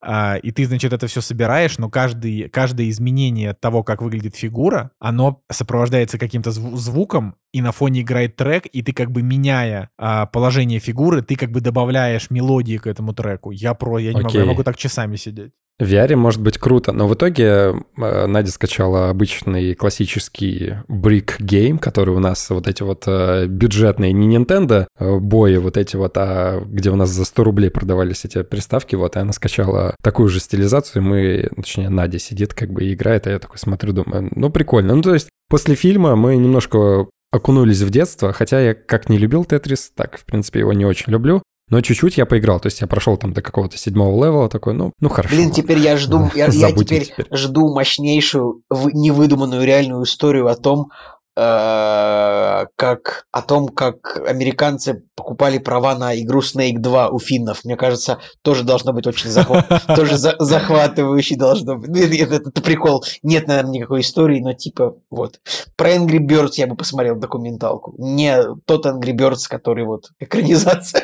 А, и ты, значит, это все собираешь, но каждый, каждое изменение того, как выглядит фигура, оно сопровождается каким-то зву- звуком, и на фоне играет трек, и ты как бы меняя а, положение фигуры, ты как бы добавляешь мелодии к этому треку. Я про, я не могу, я Окей. могу так часами сидеть. В VR может быть круто, но в итоге э, Надя скачала обычный классический Brick Game, который у нас вот эти вот э, бюджетные, не Nintendo э, бои вот эти вот, а где у нас за 100 рублей продавались эти приставки, вот, и она скачала такую же стилизацию, и мы, точнее, Надя сидит как бы и играет, а я такой смотрю, думаю, ну, прикольно. Ну, то есть после фильма мы немножко окунулись в детство, хотя я как не любил Тетрис, так, в принципе, его не очень люблю, но чуть-чуть я поиграл, то есть я прошел там до какого-то седьмого левела, такой, ну, ну хорошо. Блин, теперь я жду, я, я теперь, теперь. жду мощнейшую, вы- невыдуманную реальную историю о том, э, как о том, как американцы покупали права на игру Snake 2 у финнов. Мне кажется, тоже должно быть очень тоже за- захватывающе должно быть. Ну, это прикол. Нет, наверное, никакой истории, но типа вот. Про Angry Birds я бы посмотрел документалку. Не тот Angry Birds, который вот экранизация.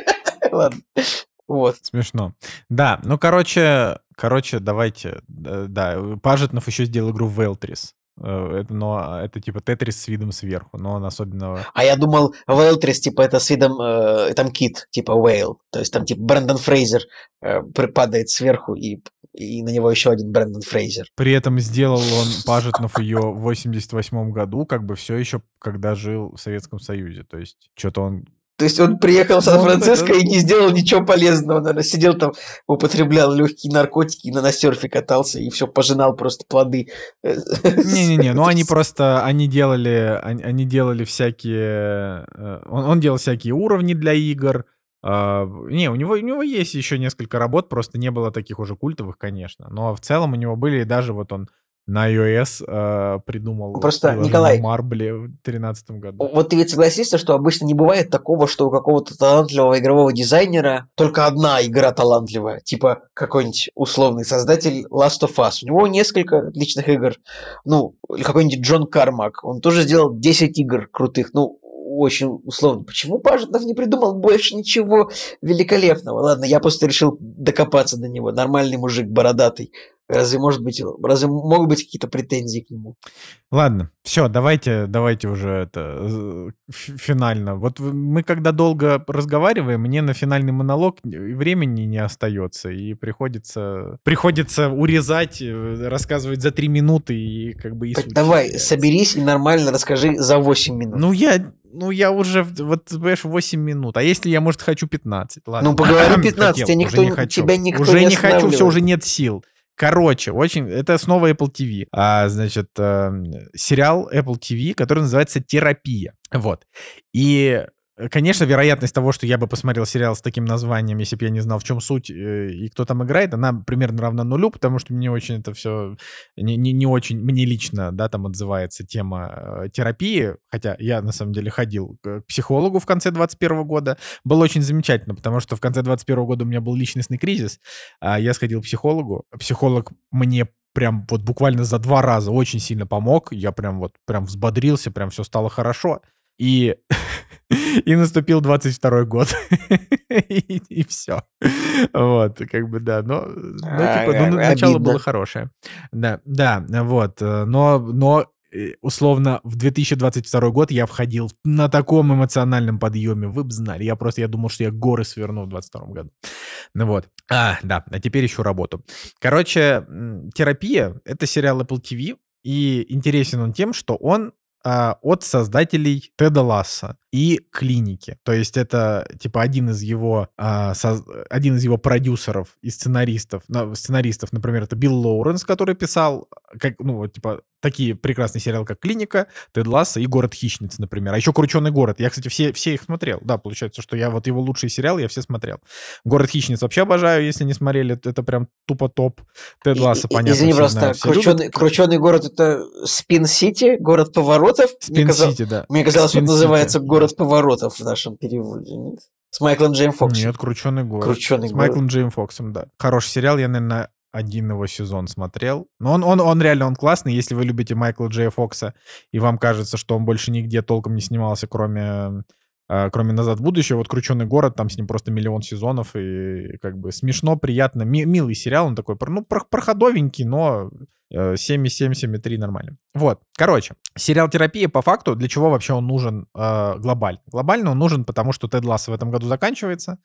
Ладно. Вот. Смешно. Да, ну, короче, короче, давайте, да, Пажетнов еще сделал игру Велтрис. Э, Это, но это типа Тетрис с видом сверху, но он особенного... А я думал, Вейлтрис, типа, это с видом, э, там кит, типа Вейл. То есть там, типа, Брэндон Фрейзер э, при- падает сверху, и, и на него еще один Брэндон Фрейзер. При этом сделал он Пажетнов ее в 88 году, как бы все еще, когда жил в Советском Союзе. То есть что-то он... То есть он приехал в Сан-Франциско и не сделал ничего полезного, наверное, сидел там, употреблял легкие наркотики, и на, на серфе катался, и все, пожинал просто плоды. Не-не-не, ну они просто, они делали, они, они делали всякие... э, Он, он делал всякие уровни для игр, А, не, у него, у него есть еще несколько работ, просто не было таких уже культовых, конечно. Но в целом у него были даже вот он на iOS э, придумал Просто, Николай, Марбле в 2013 году. Вот ты ведь согласишься, что обычно не бывает такого, что у какого-то талантливого игрового дизайнера только одна игра талантливая, типа какой-нибудь условный создатель Last of Us. У него несколько отличных игр. Ну, или какой-нибудь Джон Кармак. Он тоже сделал 10 игр крутых. Ну, очень условно. Почему Пажетов не придумал больше ничего великолепного? Ладно, я просто решил докопаться до него. Нормальный мужик, бородатый. Разве может быть, разве могут быть какие-то претензии к нему? Ладно, все, давайте, давайте уже это финально. Вот мы когда долго разговариваем, мне на финальный монолог времени не остается, и приходится, приходится урезать, э, рассказывать за три минуты и как бы... И давай, соберись и нормально расскажи за 8 минут. Ну я, ну, я уже, вот, понимаешь, 8 минут. А если я, может, хочу 15? Ладно. Ну, поговорим 15, Хотел, никто, не тебя никто уже не не хочу, все, уже нет сил. Короче, очень... Это снова Apple TV. А, значит, э, сериал Apple TV, который называется «Терапия». Вот. И конечно, вероятность того, что я бы посмотрел сериал с таким названием, если бы я не знал, в чем суть э, и кто там играет, она примерно равна нулю, потому что мне очень это все не, не, не очень, мне лично, да, там отзывается тема э, терапии, хотя я на самом деле ходил к психологу в конце 21 года, было очень замечательно, потому что в конце 21 года у меня был личностный кризис, а я сходил к психологу, психолог мне прям вот буквально за два раза очень сильно помог, я прям вот прям взбодрился, прям все стало хорошо, и И наступил 22 год. и, и все. Вот, как бы, да. Но, ну, типа, ну, начало было хорошее. Да, да, вот. Э, но, но э, условно, в 2022 год я входил на таком эмоциональном подъеме. Вы бы знали. Я просто, я думал, что я горы сверну в 22 году. Ну вот. А, да, а теперь ищу работу. Короче, терапия — это сериал Apple TV, и интересен он тем, что он от создателей Теда Ласса и клиники. То есть это типа один из его а, со, один из его продюсеров и сценаристов. На, сценаристов, например, это Билл Лоуренс, который писал как ну вот типа такие прекрасные сериалы, как «Клиника», «Тед Ласса» и «Город хищниц», например. А еще «Крученый город». Я, кстати, все, все их смотрел. Да, получается, что я вот его лучшие сериалы я все смотрел. «Город хищниц» вообще обожаю, если не смотрели. Это, прям тупо топ. «Тед Ласса», понятно. Извини, просто, крученый, крученый город — это Спин-Сити, город поворотов? Спин-Сити, да. Мне казалось, что называется «Город поворотов» в нашем переводе, нет? С Майклом Джейм Фоксом. Нет, «Крученый город». Крученый С город. Майклом Джейм Фоксом, да. Хороший сериал, я, наверное, один его сезон смотрел. Но он, он, он реально он классный. Если вы любите Майкла Джея Фокса, и вам кажется, что он больше нигде толком не снимался, кроме а, кроме «Назад в будущее», вот «Крученый город», там с ним просто миллион сезонов, и как бы смешно, приятно, ми- милый сериал, он такой, ну, проходовенький, но 7,7, э, 7,3 нормально. Вот, короче, сериал «Терапия» по факту, для чего вообще он нужен э, глобально? Глобально он нужен, потому что Тед Ласс в этом году заканчивается,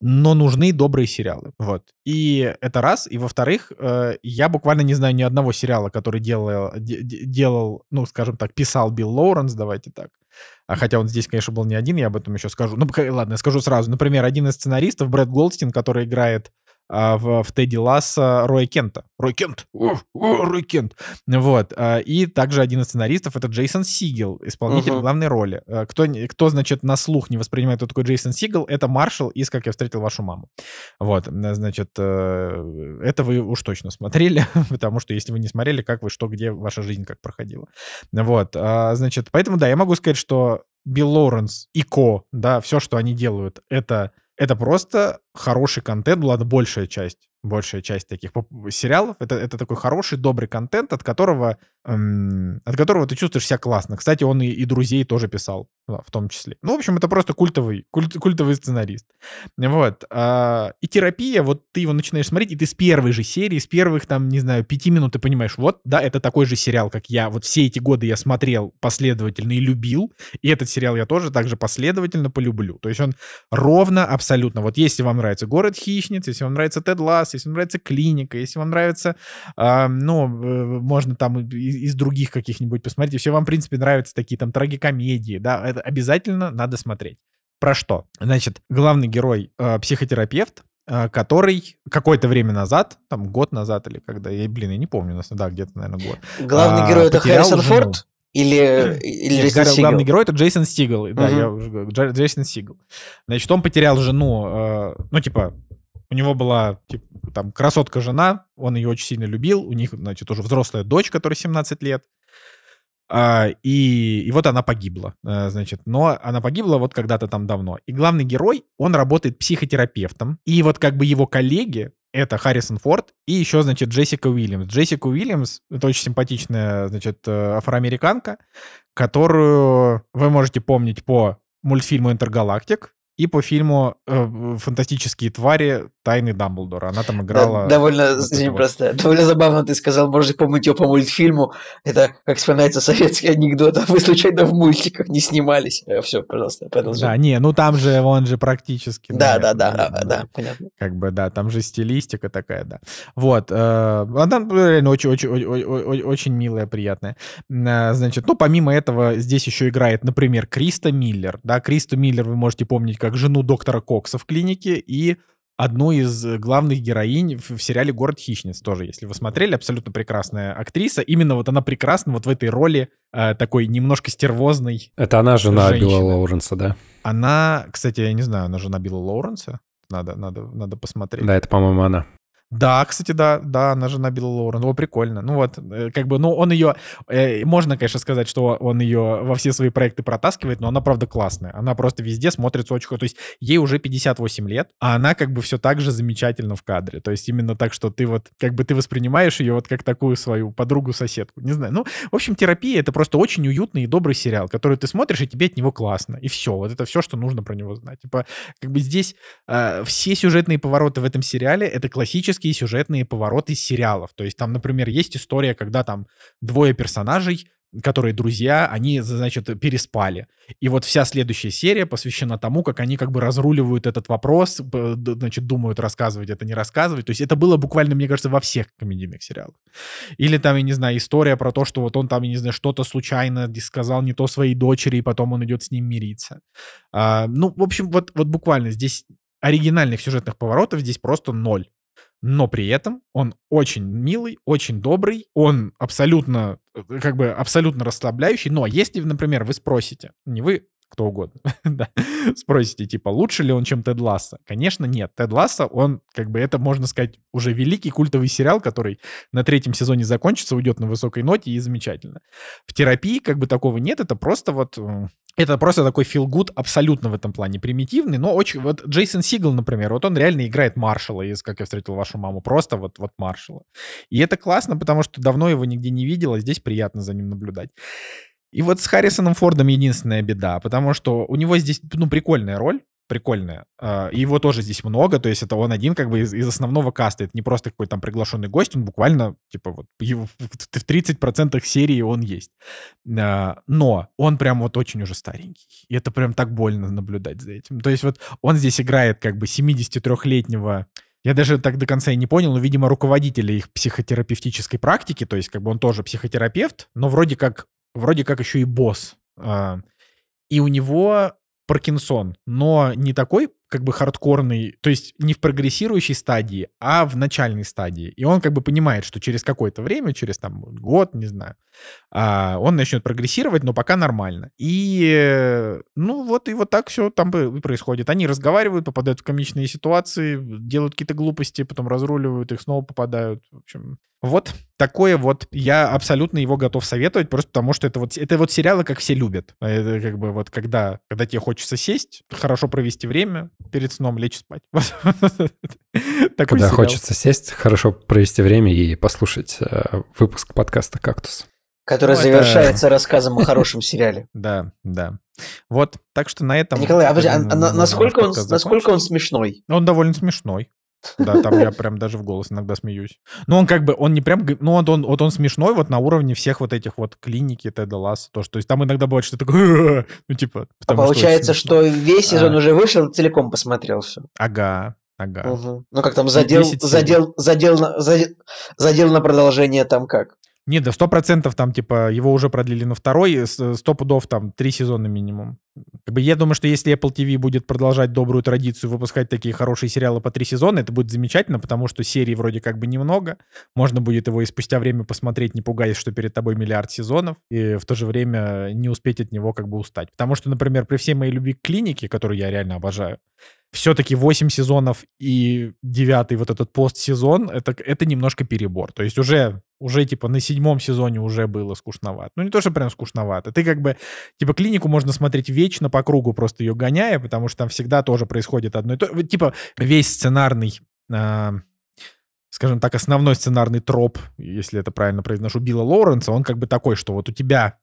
но нужны добрые сериалы. Вот. И это раз. И во-вторых, э, я буквально не знаю ни одного сериала, который делал, делал, ну, скажем так, писал Билл Лоуренс, давайте так. А хотя он здесь, конечно, был не один, я об этом еще скажу. Ну, ладно, я скажу сразу. Например, один из сценаристов, Брэд Голдстин, который играет в, в Тедди Ласса Рой Кента. Рой Кент! О, о, Рой Кент! Вот. А, и также один из сценаристов — это Джейсон Сигел, исполнитель uh-huh. главной роли. А, кто, кто, значит, на слух не воспринимает, кто такой Джейсон Сигел, это Маршал из «Как я встретил вашу маму». Вот. Значит, э, это вы уж точно смотрели, потому что если вы не смотрели, как вы, что, где ваша жизнь как проходила. Вот. Значит, поэтому, да, я могу сказать, что Билл Лоуренс и Ко, да, все, что они делают, это это просто хороший контент, ладно, большая часть большая часть таких сериалов. Это, это такой хороший, добрый контент, от которого, эм, от которого ты чувствуешь себя классно. Кстати, он и, и друзей тоже писал, в том числе. Ну, в общем, это просто культовый, культ, культовый сценарист. Вот. А, и терапия, вот ты его начинаешь смотреть, и ты с первой же серии, с первых, там, не знаю, пяти минут ты понимаешь, вот, да, это такой же сериал, как я. Вот все эти годы я смотрел последовательно и любил, и этот сериал я тоже также последовательно полюблю. То есть он ровно, абсолютно. Вот если вам нравится «Город хищниц», если вам нравится «Тед Ласс», если вам нравится клиника, если вам нравится, э, ну, можно там из, из других каких-нибудь посмотреть, если вам, в принципе, нравятся такие там трагикомедии, да, это обязательно надо смотреть. Про что? Значит, главный герой э, психотерапевт, э, который какое-то время назад, там год назад или когда, я, блин, я не помню, да, где-то, наверное, год. Главный а, герой это Харрисон Форд? Или, или Нет, Джейсон Главный герой — это Джейсон Стигл. Угу. Да, я уже говорю, Джейсон Стигл. Значит, он потерял жену, э, ну, типа, у него была, типа, там, красотка-жена, он ее очень сильно любил, у них, значит, уже взрослая дочь, которой 17 лет. А, и, и вот она погибла, э, значит, но она погибла вот когда-то там давно. И главный герой, он работает психотерапевтом, и вот как бы его коллеги, это Харрисон Форд и еще, значит, Джессика Уильямс. Джессика Уильямс — это очень симпатичная, значит, э, афроамериканка, которую вы можете помнить по мультфильму «Интергалактик», и по фильму э, «Фантастические твари. Тайны Дамблдора». Она там играла... Да, довольно, извини, вот. просто, довольно забавно ты сказал, можете помнить ее по мультфильму. Это, как вспоминается советский анекдот, а вы случайно в мультиках не снимались. Э, Все, пожалуйста, продолжай. Да, не, ну там же, он же практически... Да, да, да, да, да, понятно. Как бы, да, там же стилистика такая, да. Вот. Э, она реально очень-очень-очень милая, приятная. Э, значит, ну, помимо этого, здесь еще играет, например, Криста Миллер. Да, Криста Миллер вы можете помнить как жену доктора Кокса в клинике и одну из главных героинь в, в сериале «Город хищниц» тоже, если вы смотрели, абсолютно прекрасная актриса. Именно вот она прекрасна вот в этой роли э, такой немножко стервозной Это она жена женщины. Билла Лоуренса, да? Она, кстати, я не знаю, она жена Билла Лоуренса? Надо, надо, надо посмотреть. Да, это, по-моему, она. Да, кстати, да, да, она жена Билла Лоурен. О, прикольно. Ну вот, э, как бы, ну он ее, э, можно, конечно, сказать, что он ее во все свои проекты протаскивает, но она, правда, классная. Она просто везде смотрится очень хорошо. То есть ей уже 58 лет, а она как бы все так же замечательно в кадре. То есть именно так, что ты вот, как бы ты воспринимаешь ее вот как такую свою подругу-соседку. Не знаю. Ну, в общем, терапия — это просто очень уютный и добрый сериал, который ты смотришь, и тебе от него классно. И все. Вот это все, что нужно про него знать. Типа, как бы здесь э, все сюжетные повороты в этом сериале — это классические классические сюжетные повороты сериалов. То есть там, например, есть история, когда там двое персонажей которые друзья, они, значит, переспали. И вот вся следующая серия посвящена тому, как они как бы разруливают этот вопрос, значит, думают, рассказывать это, не рассказывать. То есть это было буквально, мне кажется, во всех комедийных сериалах. Или там, я не знаю, история про то, что вот он там, я не знаю, что-то случайно сказал не то своей дочери, и потом он идет с ним мириться. А, ну, в общем, вот, вот буквально здесь оригинальных сюжетных поворотов здесь просто ноль но при этом он очень милый, очень добрый, он абсолютно, э, как бы абсолютно расслабляющий. Но если, например, вы спросите, не вы, кто угодно, да, спросите, типа, лучше ли он, чем Тед Ласса? Конечно, нет. Тед Ласса, он, как бы, это, можно сказать, уже великий культовый сериал, который на третьем сезоне закончится, уйдет на высокой ноте и замечательно. В терапии, как бы, такого нет, это просто вот это просто такой feel good абсолютно в этом плане примитивный, но очень... Вот Джейсон Сигл, например, вот он реально играет Маршала из «Как я встретил вашу маму», просто вот, вот Маршала. И это классно, потому что давно его нигде не видел, а здесь приятно за ним наблюдать. И вот с Харрисоном Фордом единственная беда, потому что у него здесь, ну, прикольная роль, прикольная. А, его тоже здесь много, то есть это он один как бы из, из основного каста. Это не просто какой-то там приглашенный гость, он буквально, типа, вот его, в 30% серии он есть. А, но он прям вот очень уже старенький. И это прям так больно наблюдать за этим. То есть вот он здесь играет как бы 73-летнего я даже так до конца и не понял, но, видимо, руководителя их психотерапевтической практики, то есть как бы он тоже психотерапевт, но вроде как, вроде как еще и босс. А, и у него Паркинсон, но не такой как бы хардкорный, то есть не в прогрессирующей стадии, а в начальной стадии. И он как бы понимает, что через какое-то время, через там год, не знаю, а, он начнет прогрессировать, но пока нормально. И ну вот и вот так все там происходит. Они разговаривают, попадают в комичные ситуации, делают какие-то глупости, потом разруливают, их снова попадают. В общем, вот такое вот. Я абсолютно его готов советовать, просто потому что это вот, это вот сериалы, как все любят. Это как бы вот когда, когда тебе хочется сесть, хорошо провести время, перед сном лечь спать. Когда хочется сесть, хорошо провести время и послушать э, выпуск подкаста «Кактус». Который ну, завершается рассказом о хорошем сериале. Да, да. Вот, так что на этом... Николай, а, а, насколько, он, насколько он смешной? Он довольно смешной. Да, там я прям даже в голос иногда смеюсь. Но он как бы, он не прям, ну он, он, вот он смешной вот на уровне всех вот этих вот клиники Теда Ласса, то, что, то есть там иногда бывает что-то такое, ну типа... А получается, что, что весь сезон а... уже вышел, целиком посмотрел все. Ага, Ага. Угу. Ну как там задел, задел, задел, на, задел, задел на продолжение там как? Не, да, сто процентов там, типа, его уже продлили на второй, сто пудов там три сезона минимум. Как бы я думаю, что если Apple TV будет продолжать добрую традицию выпускать такие хорошие сериалы по три сезона, это будет замечательно, потому что серий вроде как бы немного. Можно будет его и спустя время посмотреть, не пугаясь, что перед тобой миллиард сезонов, и в то же время не успеть от него как бы устать. Потому что, например, при всей моей любви к клинике, которую я реально обожаю, все-таки 8 сезонов и 9 вот этот постсезон, это, это немножко перебор. То есть уже, уже типа на седьмом сезоне уже было скучновато. Ну не то, что прям скучновато. Ты как бы, типа клинику можно смотреть вечно по кругу, просто ее гоняя, потому что там всегда тоже происходит одно и то. Типа весь сценарный э, скажем так, основной сценарный троп, если это правильно произношу, Билла Лоуренса, он как бы такой, что вот у тебя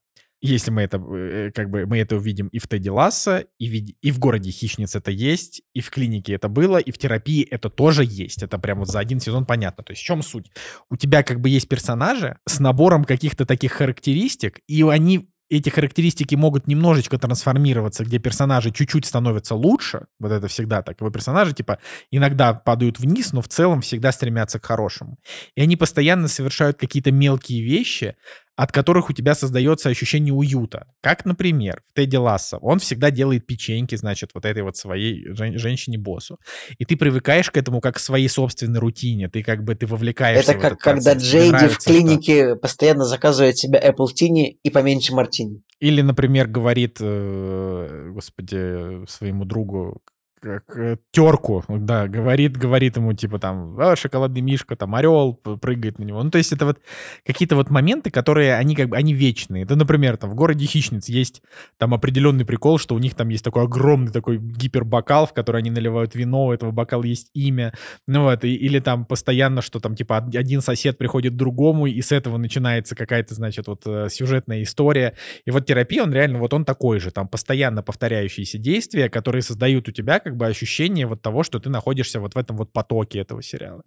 если мы это, э, как бы, мы это увидим и в Тедди Ласса, и в, и в городе Хищниц это есть, и в клинике это было, и в терапии это тоже есть. Это прям вот за один сезон понятно. То есть в чем суть? У тебя как бы есть персонажи с набором каких-то таких характеристик, и они эти характеристики могут немножечко трансформироваться, где персонажи чуть-чуть становятся лучше, вот это всегда так, его персонажи, типа, иногда падают вниз, но в целом всегда стремятся к хорошему. И они постоянно совершают какие-то мелкие вещи, от которых у тебя создается ощущение уюта. Как, например, в Тедди Ласса. Он всегда делает печеньки, значит, вот этой вот своей жен- женщине-боссу. И ты привыкаешь к этому как к своей собственной рутине. Ты как бы ты вовлекаешься Это как когда Джейди в клинике что... постоянно заказывает себе Apple Tini и поменьше мартини. Или, например, говорит, э, господи, своему другу, как э, терку, да, говорит, говорит ему, типа, там, а, шоколадный мишка, там, орел прыгает на него. Ну, то есть это вот какие-то вот моменты, которые, они как бы, они вечные. Это, например, там, в городе Хищниц есть там определенный прикол, что у них там есть такой огромный такой гипербокал, в который они наливают вино, у этого бокала есть имя, ну вот, и, или там постоянно, что там, типа, один сосед приходит к другому, и с этого начинается какая-то, значит, вот э, сюжетная история. И вот терапия, он реально, вот он такой же, там, постоянно повторяющиеся действия, которые создают у тебя как как бы ощущение вот того, что ты находишься вот в этом вот потоке этого сериала.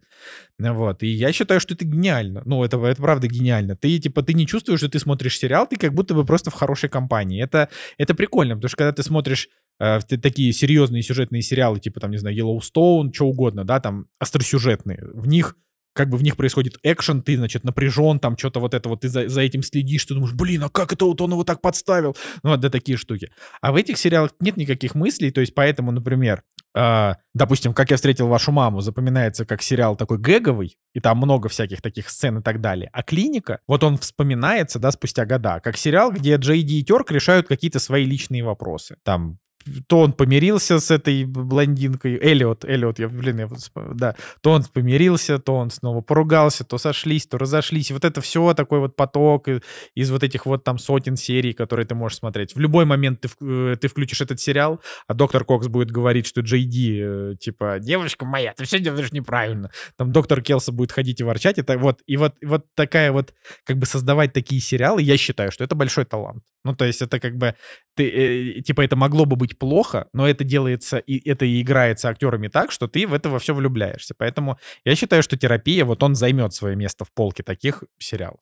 Вот. И я считаю, что это гениально. Ну, это, это правда гениально. Ты, типа, ты не чувствуешь, что ты смотришь сериал, ты как будто бы просто в хорошей компании. Это, это прикольно, потому что когда ты смотришь э, такие серьезные сюжетные сериалы, типа, там, не знаю, Yellowstone, что угодно, да, там, остросюжетные, в них как бы в них происходит экшен, ты, значит, напряжен, там что-то вот это вот, ты за, за этим следишь, ты думаешь, блин, а как это вот он его так подставил? Ну, да, такие штуки. А в этих сериалах нет никаких мыслей, то есть поэтому, например, э, допустим, «Как я встретил вашу маму» запоминается как сериал такой гэговый, и там много всяких таких сцен и так далее. А «Клиника», вот он вспоминается, да, спустя года, как сериал, где Джей Ди и Терк решают какие-то свои личные вопросы. Там то он помирился с этой блондинкой, Эллиот, Эллиот, я, блин, я, да, то он помирился, то он снова поругался, то сошлись, то разошлись. И вот это все такой вот поток из вот этих вот там сотен серий, которые ты можешь смотреть. В любой момент ты, э, ты включишь этот сериал, а доктор Кокс будет говорить, что Джей э, типа, девочка моя, ты все делаешь неправильно. Там доктор Келса будет ходить и ворчать. Это вот, и вот, вот такая вот, как бы создавать такие сериалы, я считаю, что это большой талант. Ну, то есть это как бы, ты, э, типа, это могло бы быть плохо, но это делается, и это и играется актерами так, что ты в это во все влюбляешься. Поэтому я считаю, что терапия, вот он займет свое место в полке таких сериалов.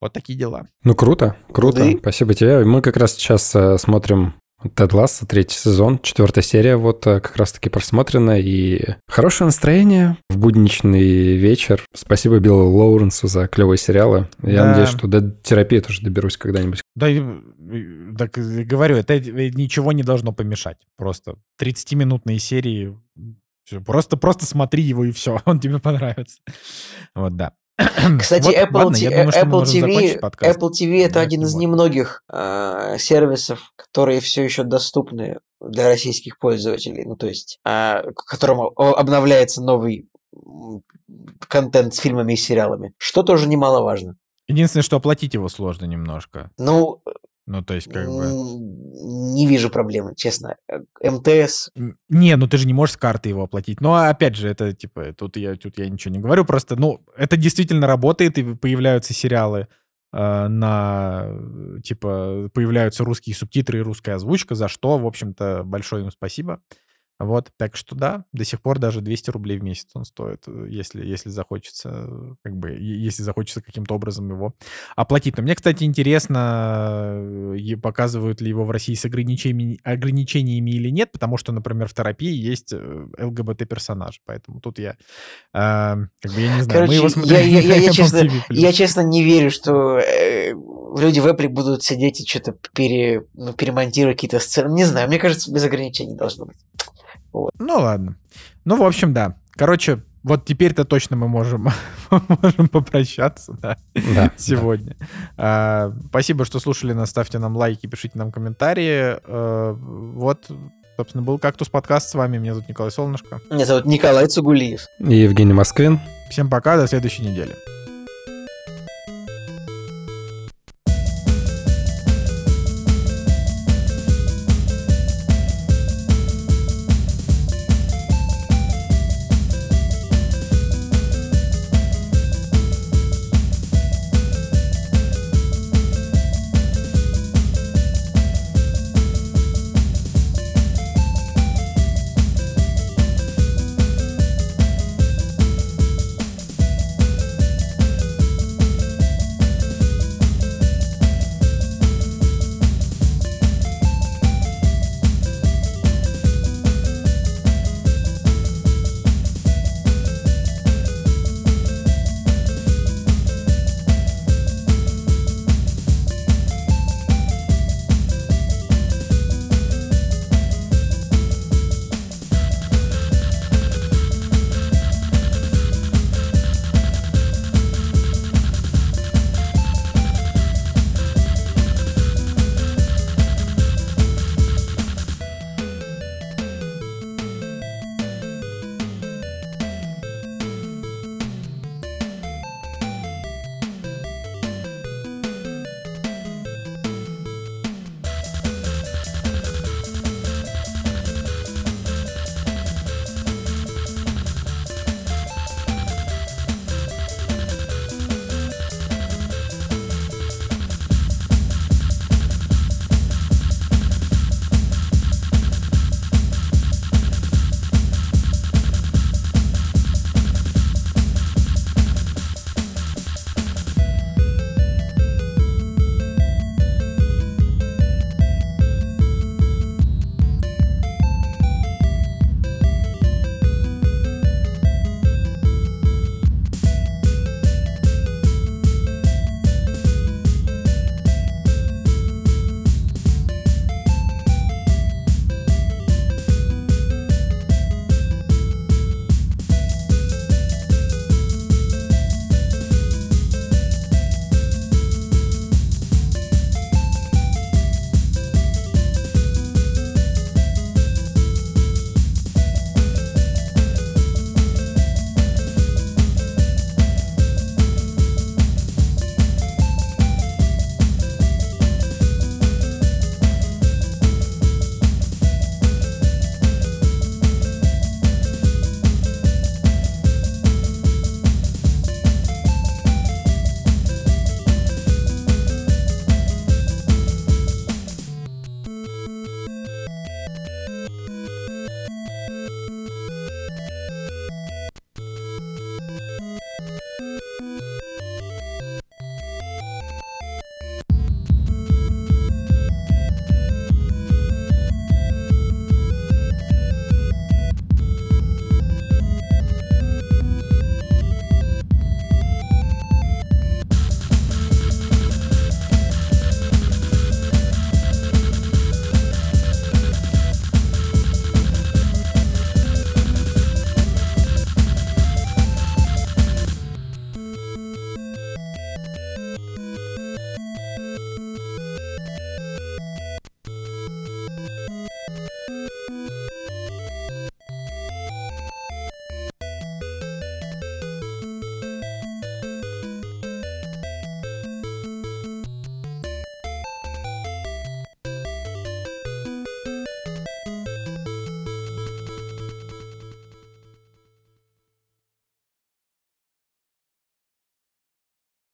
Вот такие дела. Ну, круто, круто. Да. Спасибо тебе. Мы как раз сейчас э, смотрим Тед Ласса, третий сезон, четвертая серия вот э, как раз-таки просмотрена, и хорошее настроение в будничный вечер. Спасибо Биллу Лоуренсу за клевые сериалы. Я да. надеюсь, что до терапии тоже доберусь когда-нибудь. Да, так говорю, это ничего не должно помешать. Просто 30-минутные серии Просто, просто смотри его и все, он тебе понравится. Вот, да. Кстати, вот, Apple, ладно, думаю, Apple, TV, Apple TV это да, один из немногих э, сервисов, которые все еще доступны для российских пользователей. Ну, то есть, э, которому обновляется новый контент с фильмами и сериалами, что тоже немаловажно. Единственное, что оплатить его сложно немножко. Ну, ну, то есть, как бы... Не вижу проблемы, честно. МТС... Не, ну ты же не можешь с карты его оплатить. Но, опять же, это, типа, тут я, тут я ничего не говорю. Просто, ну, это действительно работает, и появляются сериалы э, на... Типа, появляются русские субтитры и русская озвучка, за что, в общем-то, большое им спасибо. Вот, так что да, до сих пор даже 200 рублей в месяц он стоит, э, если, если захочется, как бы, если захочется каким-то образом его оплатить. Но мне, кстати, интересно, э, показывают ли его в России с ограничениями, ограничениями или нет, потому что, например, в терапии есть э, ЛГБТ-персонаж, поэтому тут я, э, как бы, я не знаю, Короче, мы его смотрели я, я, я, я, честно, я честно не верю, что э, люди в Apple будут сидеть и что-то пере, ну, перемонтировать какие-то сцены. Не знаю, мне кажется, без ограничений должно быть. Вот. Ну ладно. Ну, в общем, да. Короче, вот теперь-то точно мы можем, можем попрощаться да, да, сегодня. Да. А, спасибо, что слушали нас. Ставьте нам лайки, пишите нам комментарии. А, вот, собственно, был «Кактус подкаст» с вами. Меня зовут Николай Солнышко. Меня зовут Николай Цугулиев. И Евгений Москвин. Всем пока, до следующей недели.